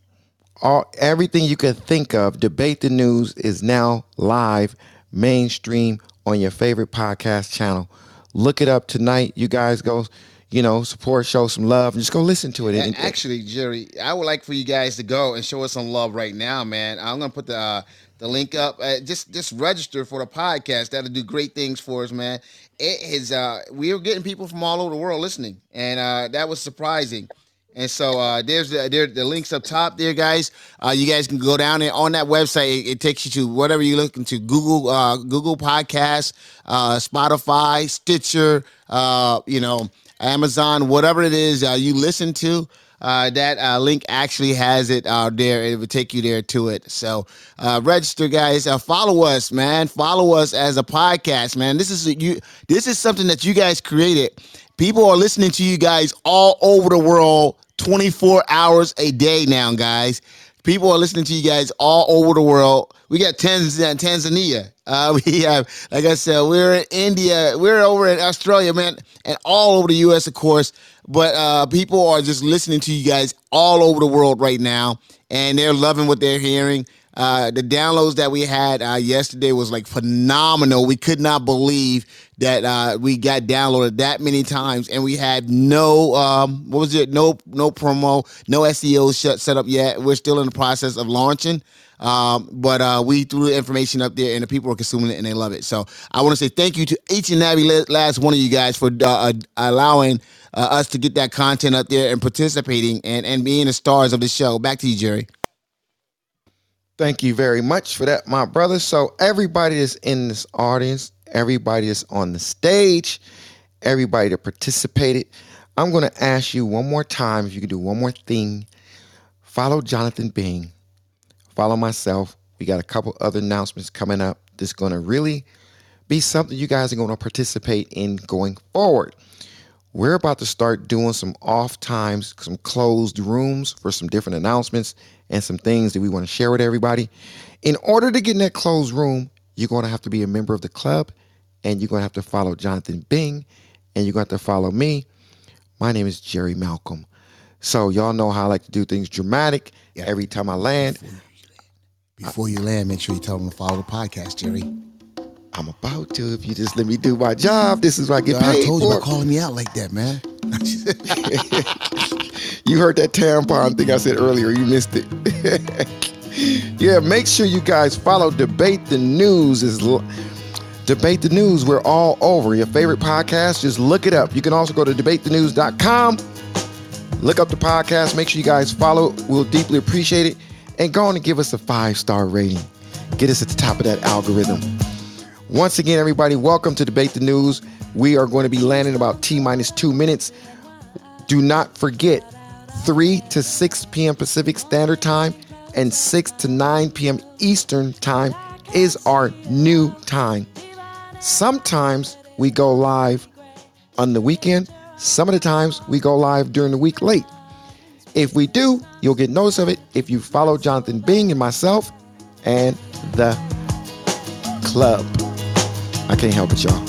all everything you can think of. Debate the news is now live, mainstream on your favorite podcast channel. Look it up tonight. You guys go, you know, support, show some love, and just go listen to it. And- Actually, Jerry, I would like for you guys to go and show us some love right now, man. I'm gonna put the uh, the link up. Uh, just just register for the podcast. That'll do great things for us, man. It is. Uh, we are getting people from all over the world listening, and uh, that was surprising. And so uh, there's the, there the links up top there, guys. Uh, you guys can go down there on that website. It, it takes you to whatever you're looking to Google uh, Google Podcasts, uh, Spotify, Stitcher, uh, you know, Amazon, whatever it is uh, you listen to. Uh, that uh, link actually has it uh, there. It will take you there to it. So uh, register, guys. Uh, follow us, man. Follow us as a podcast, man. This is you. This is something that you guys created. People are listening to you guys all over the world, 24 hours a day now, guys. People are listening to you guys all over the world. We got Tanzania. Uh, we have, like I said, we're in India. We're over in Australia, man, and all over the U.S., of course. But uh, people are just listening to you guys all over the world right now, and they're loving what they're hearing. Uh, the downloads that we had uh, yesterday was like phenomenal. We could not believe that uh, we got downloaded that many times, and we had no um, what was it? No no promo, no SEO shut set up yet. We're still in the process of launching. Um, but uh, we threw the information up there, and the people are consuming it, and they love it. So I want to say thank you to each and every last one of you guys for uh, uh, allowing uh, us to get that content up there and participating and and being the stars of the show. Back to you, Jerry. Thank you very much for that, my brother. So, everybody that's in this audience, everybody that's on the stage, everybody that participated, I'm going to ask you one more time if you could do one more thing. Follow Jonathan Bing, follow myself. We got a couple other announcements coming up that's going to really be something you guys are going to participate in going forward. We're about to start doing some off times, some closed rooms for some different announcements and some things that we want to share with everybody. In order to get in that closed room, you're going to have to be a member of the club and you're going to have to follow Jonathan Bing and you're going to have to follow me. My name is Jerry Malcolm. So, y'all know how I like to do things dramatic yeah. every time I land. Before you land, make sure you tell them to follow the podcast, Jerry. I'm about to. If you just let me do my job, this is what I get I paid told you about calling me out like that, man. you heard that tampon thing I said earlier. You missed it. yeah, make sure you guys follow Debate the News. Is l- Debate the News. We're all over. Your favorite podcast, just look it up. You can also go to debatethenews.com. Look up the podcast. Make sure you guys follow. We'll deeply appreciate it. And go on and give us a five star rating. Get us at the top of that algorithm. Once again, everybody, welcome to Debate the News. We are going to be landing about T minus two minutes. Do not forget 3 to 6 p.m. Pacific Standard Time and 6 to 9 p.m. Eastern Time is our new time. Sometimes we go live on the weekend, some of the times we go live during the week late. If we do, you'll get notice of it if you follow Jonathan Bing and myself and the club. I can't help it, y'all.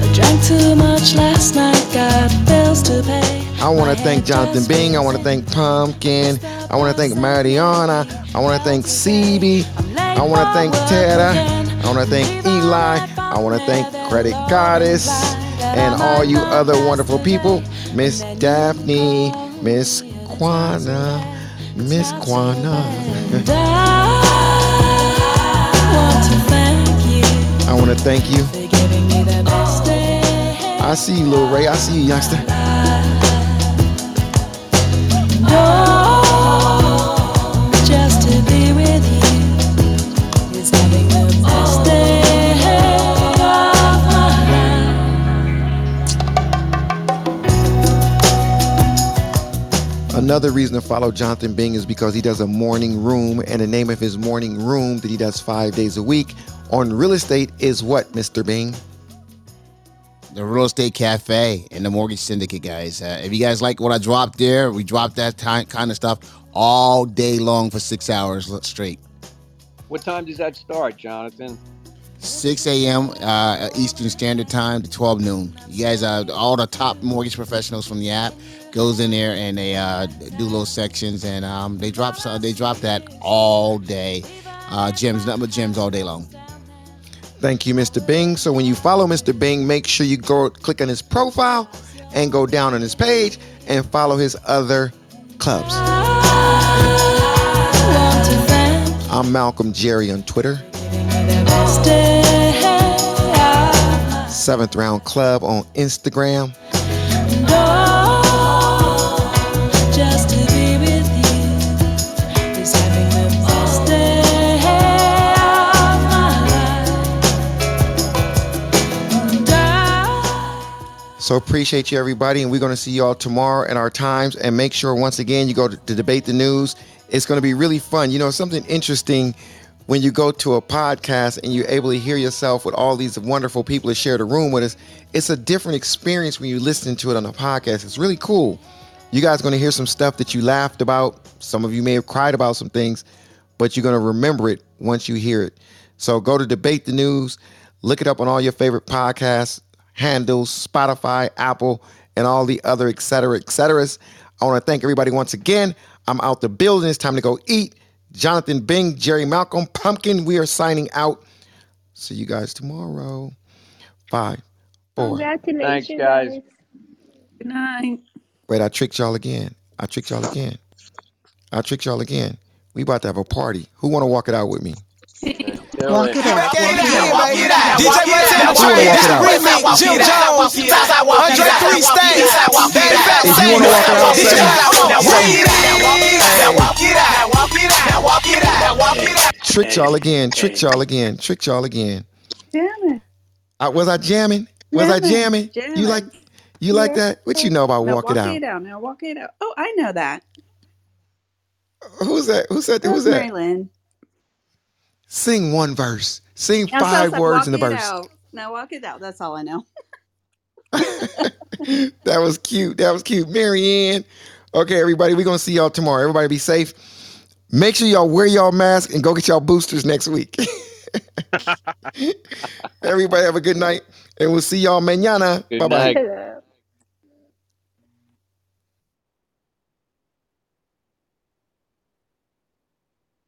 I drank too much last night, got bills to pay. I want to thank Jonathan Bing. I want to thank Pumpkin. I want to thank Mariana. I want to thank CB. I want to thank Tara. I want to thank Eli. I want to thank Credit Goddess and all you other wonderful people. Miss Daphne, Miss Quana, Miss Quana. to thank you. I see you, Lil Ray. I see you, youngster. Another reason to follow Jonathan Bing is because he does a morning room, and the name of his morning room that he does five days a week on real estate is what, Mr. Bing? the real estate cafe and the mortgage syndicate guys uh, if you guys like what i dropped there we dropped that time, kind of stuff all day long for six hours straight What time does that start, Jonathan? 6 a.m uh, eastern standard time to 12 noon you guys uh, all the top mortgage professionals from the app goes in there and they uh, do little sections and um, they drop some, they drop that all day uh, gems nothing but gems all day long Thank you, Mr. Bing. So when you follow Mr. Bing, make sure you go click on his profile and go down on his page and follow his other clubs. I'm Malcolm Jerry on Twitter. Seventh Round Club on Instagram. Oh, just to be with you is having the best day of my So appreciate you, everybody, and we're going to see you all tomorrow at our times. And make sure, once again, you go to, to debate the news. It's going to be really fun. You know, something interesting when you go to a podcast and you're able to hear yourself with all these wonderful people that share the room with us. It's a different experience when you listen to it on a podcast. It's really cool. You guys going to hear some stuff that you laughed about. Some of you may have cried about some things, but you're going to remember it once you hear it. So go to Debate the News, look it up on all your favorite podcast handles, Spotify, Apple, and all the other et cetera, et ceteras. I want to thank everybody once again. I'm out the building. It's time to go eat, Jonathan Bing, Jerry Malcolm, Pumpkin. We are signing out. See you guys tomorrow. Five, four. Thanks, guys. Good night. Wait, I tricked y'all again. I tricked y'all again. I tricked y'all again. We about to have a party. Who want to walk it out with me? Walk it out. DJ Montana Who wanna walk it out? remix, Jim Jones, Andre Three Stacks, Dave If you want to walk it out, say tricked y'all again. Tricked y'all again. Tricked y'all again. Damn it. I, was I jamming? Was I jamming? Jamming, You like you like that? What you know about Now walk, walk it out? it out. Now walk it out. Oh, I know that. Who's that? Who said that? That Who's was that? Mary Lynn. Sing one verse. Sing Now, so I was five like, words walk in the it verse. Out. Now walk it out. That's all I know. that was cute. That was cute. Marianne. Okay, everybody, we're gonna see y'all tomorrow. Everybody be safe. Make sure y'all wear y'all mask and go get y'all boosters next week. everybody have a good night, and we'll see y'all mañana. Bye bye. night.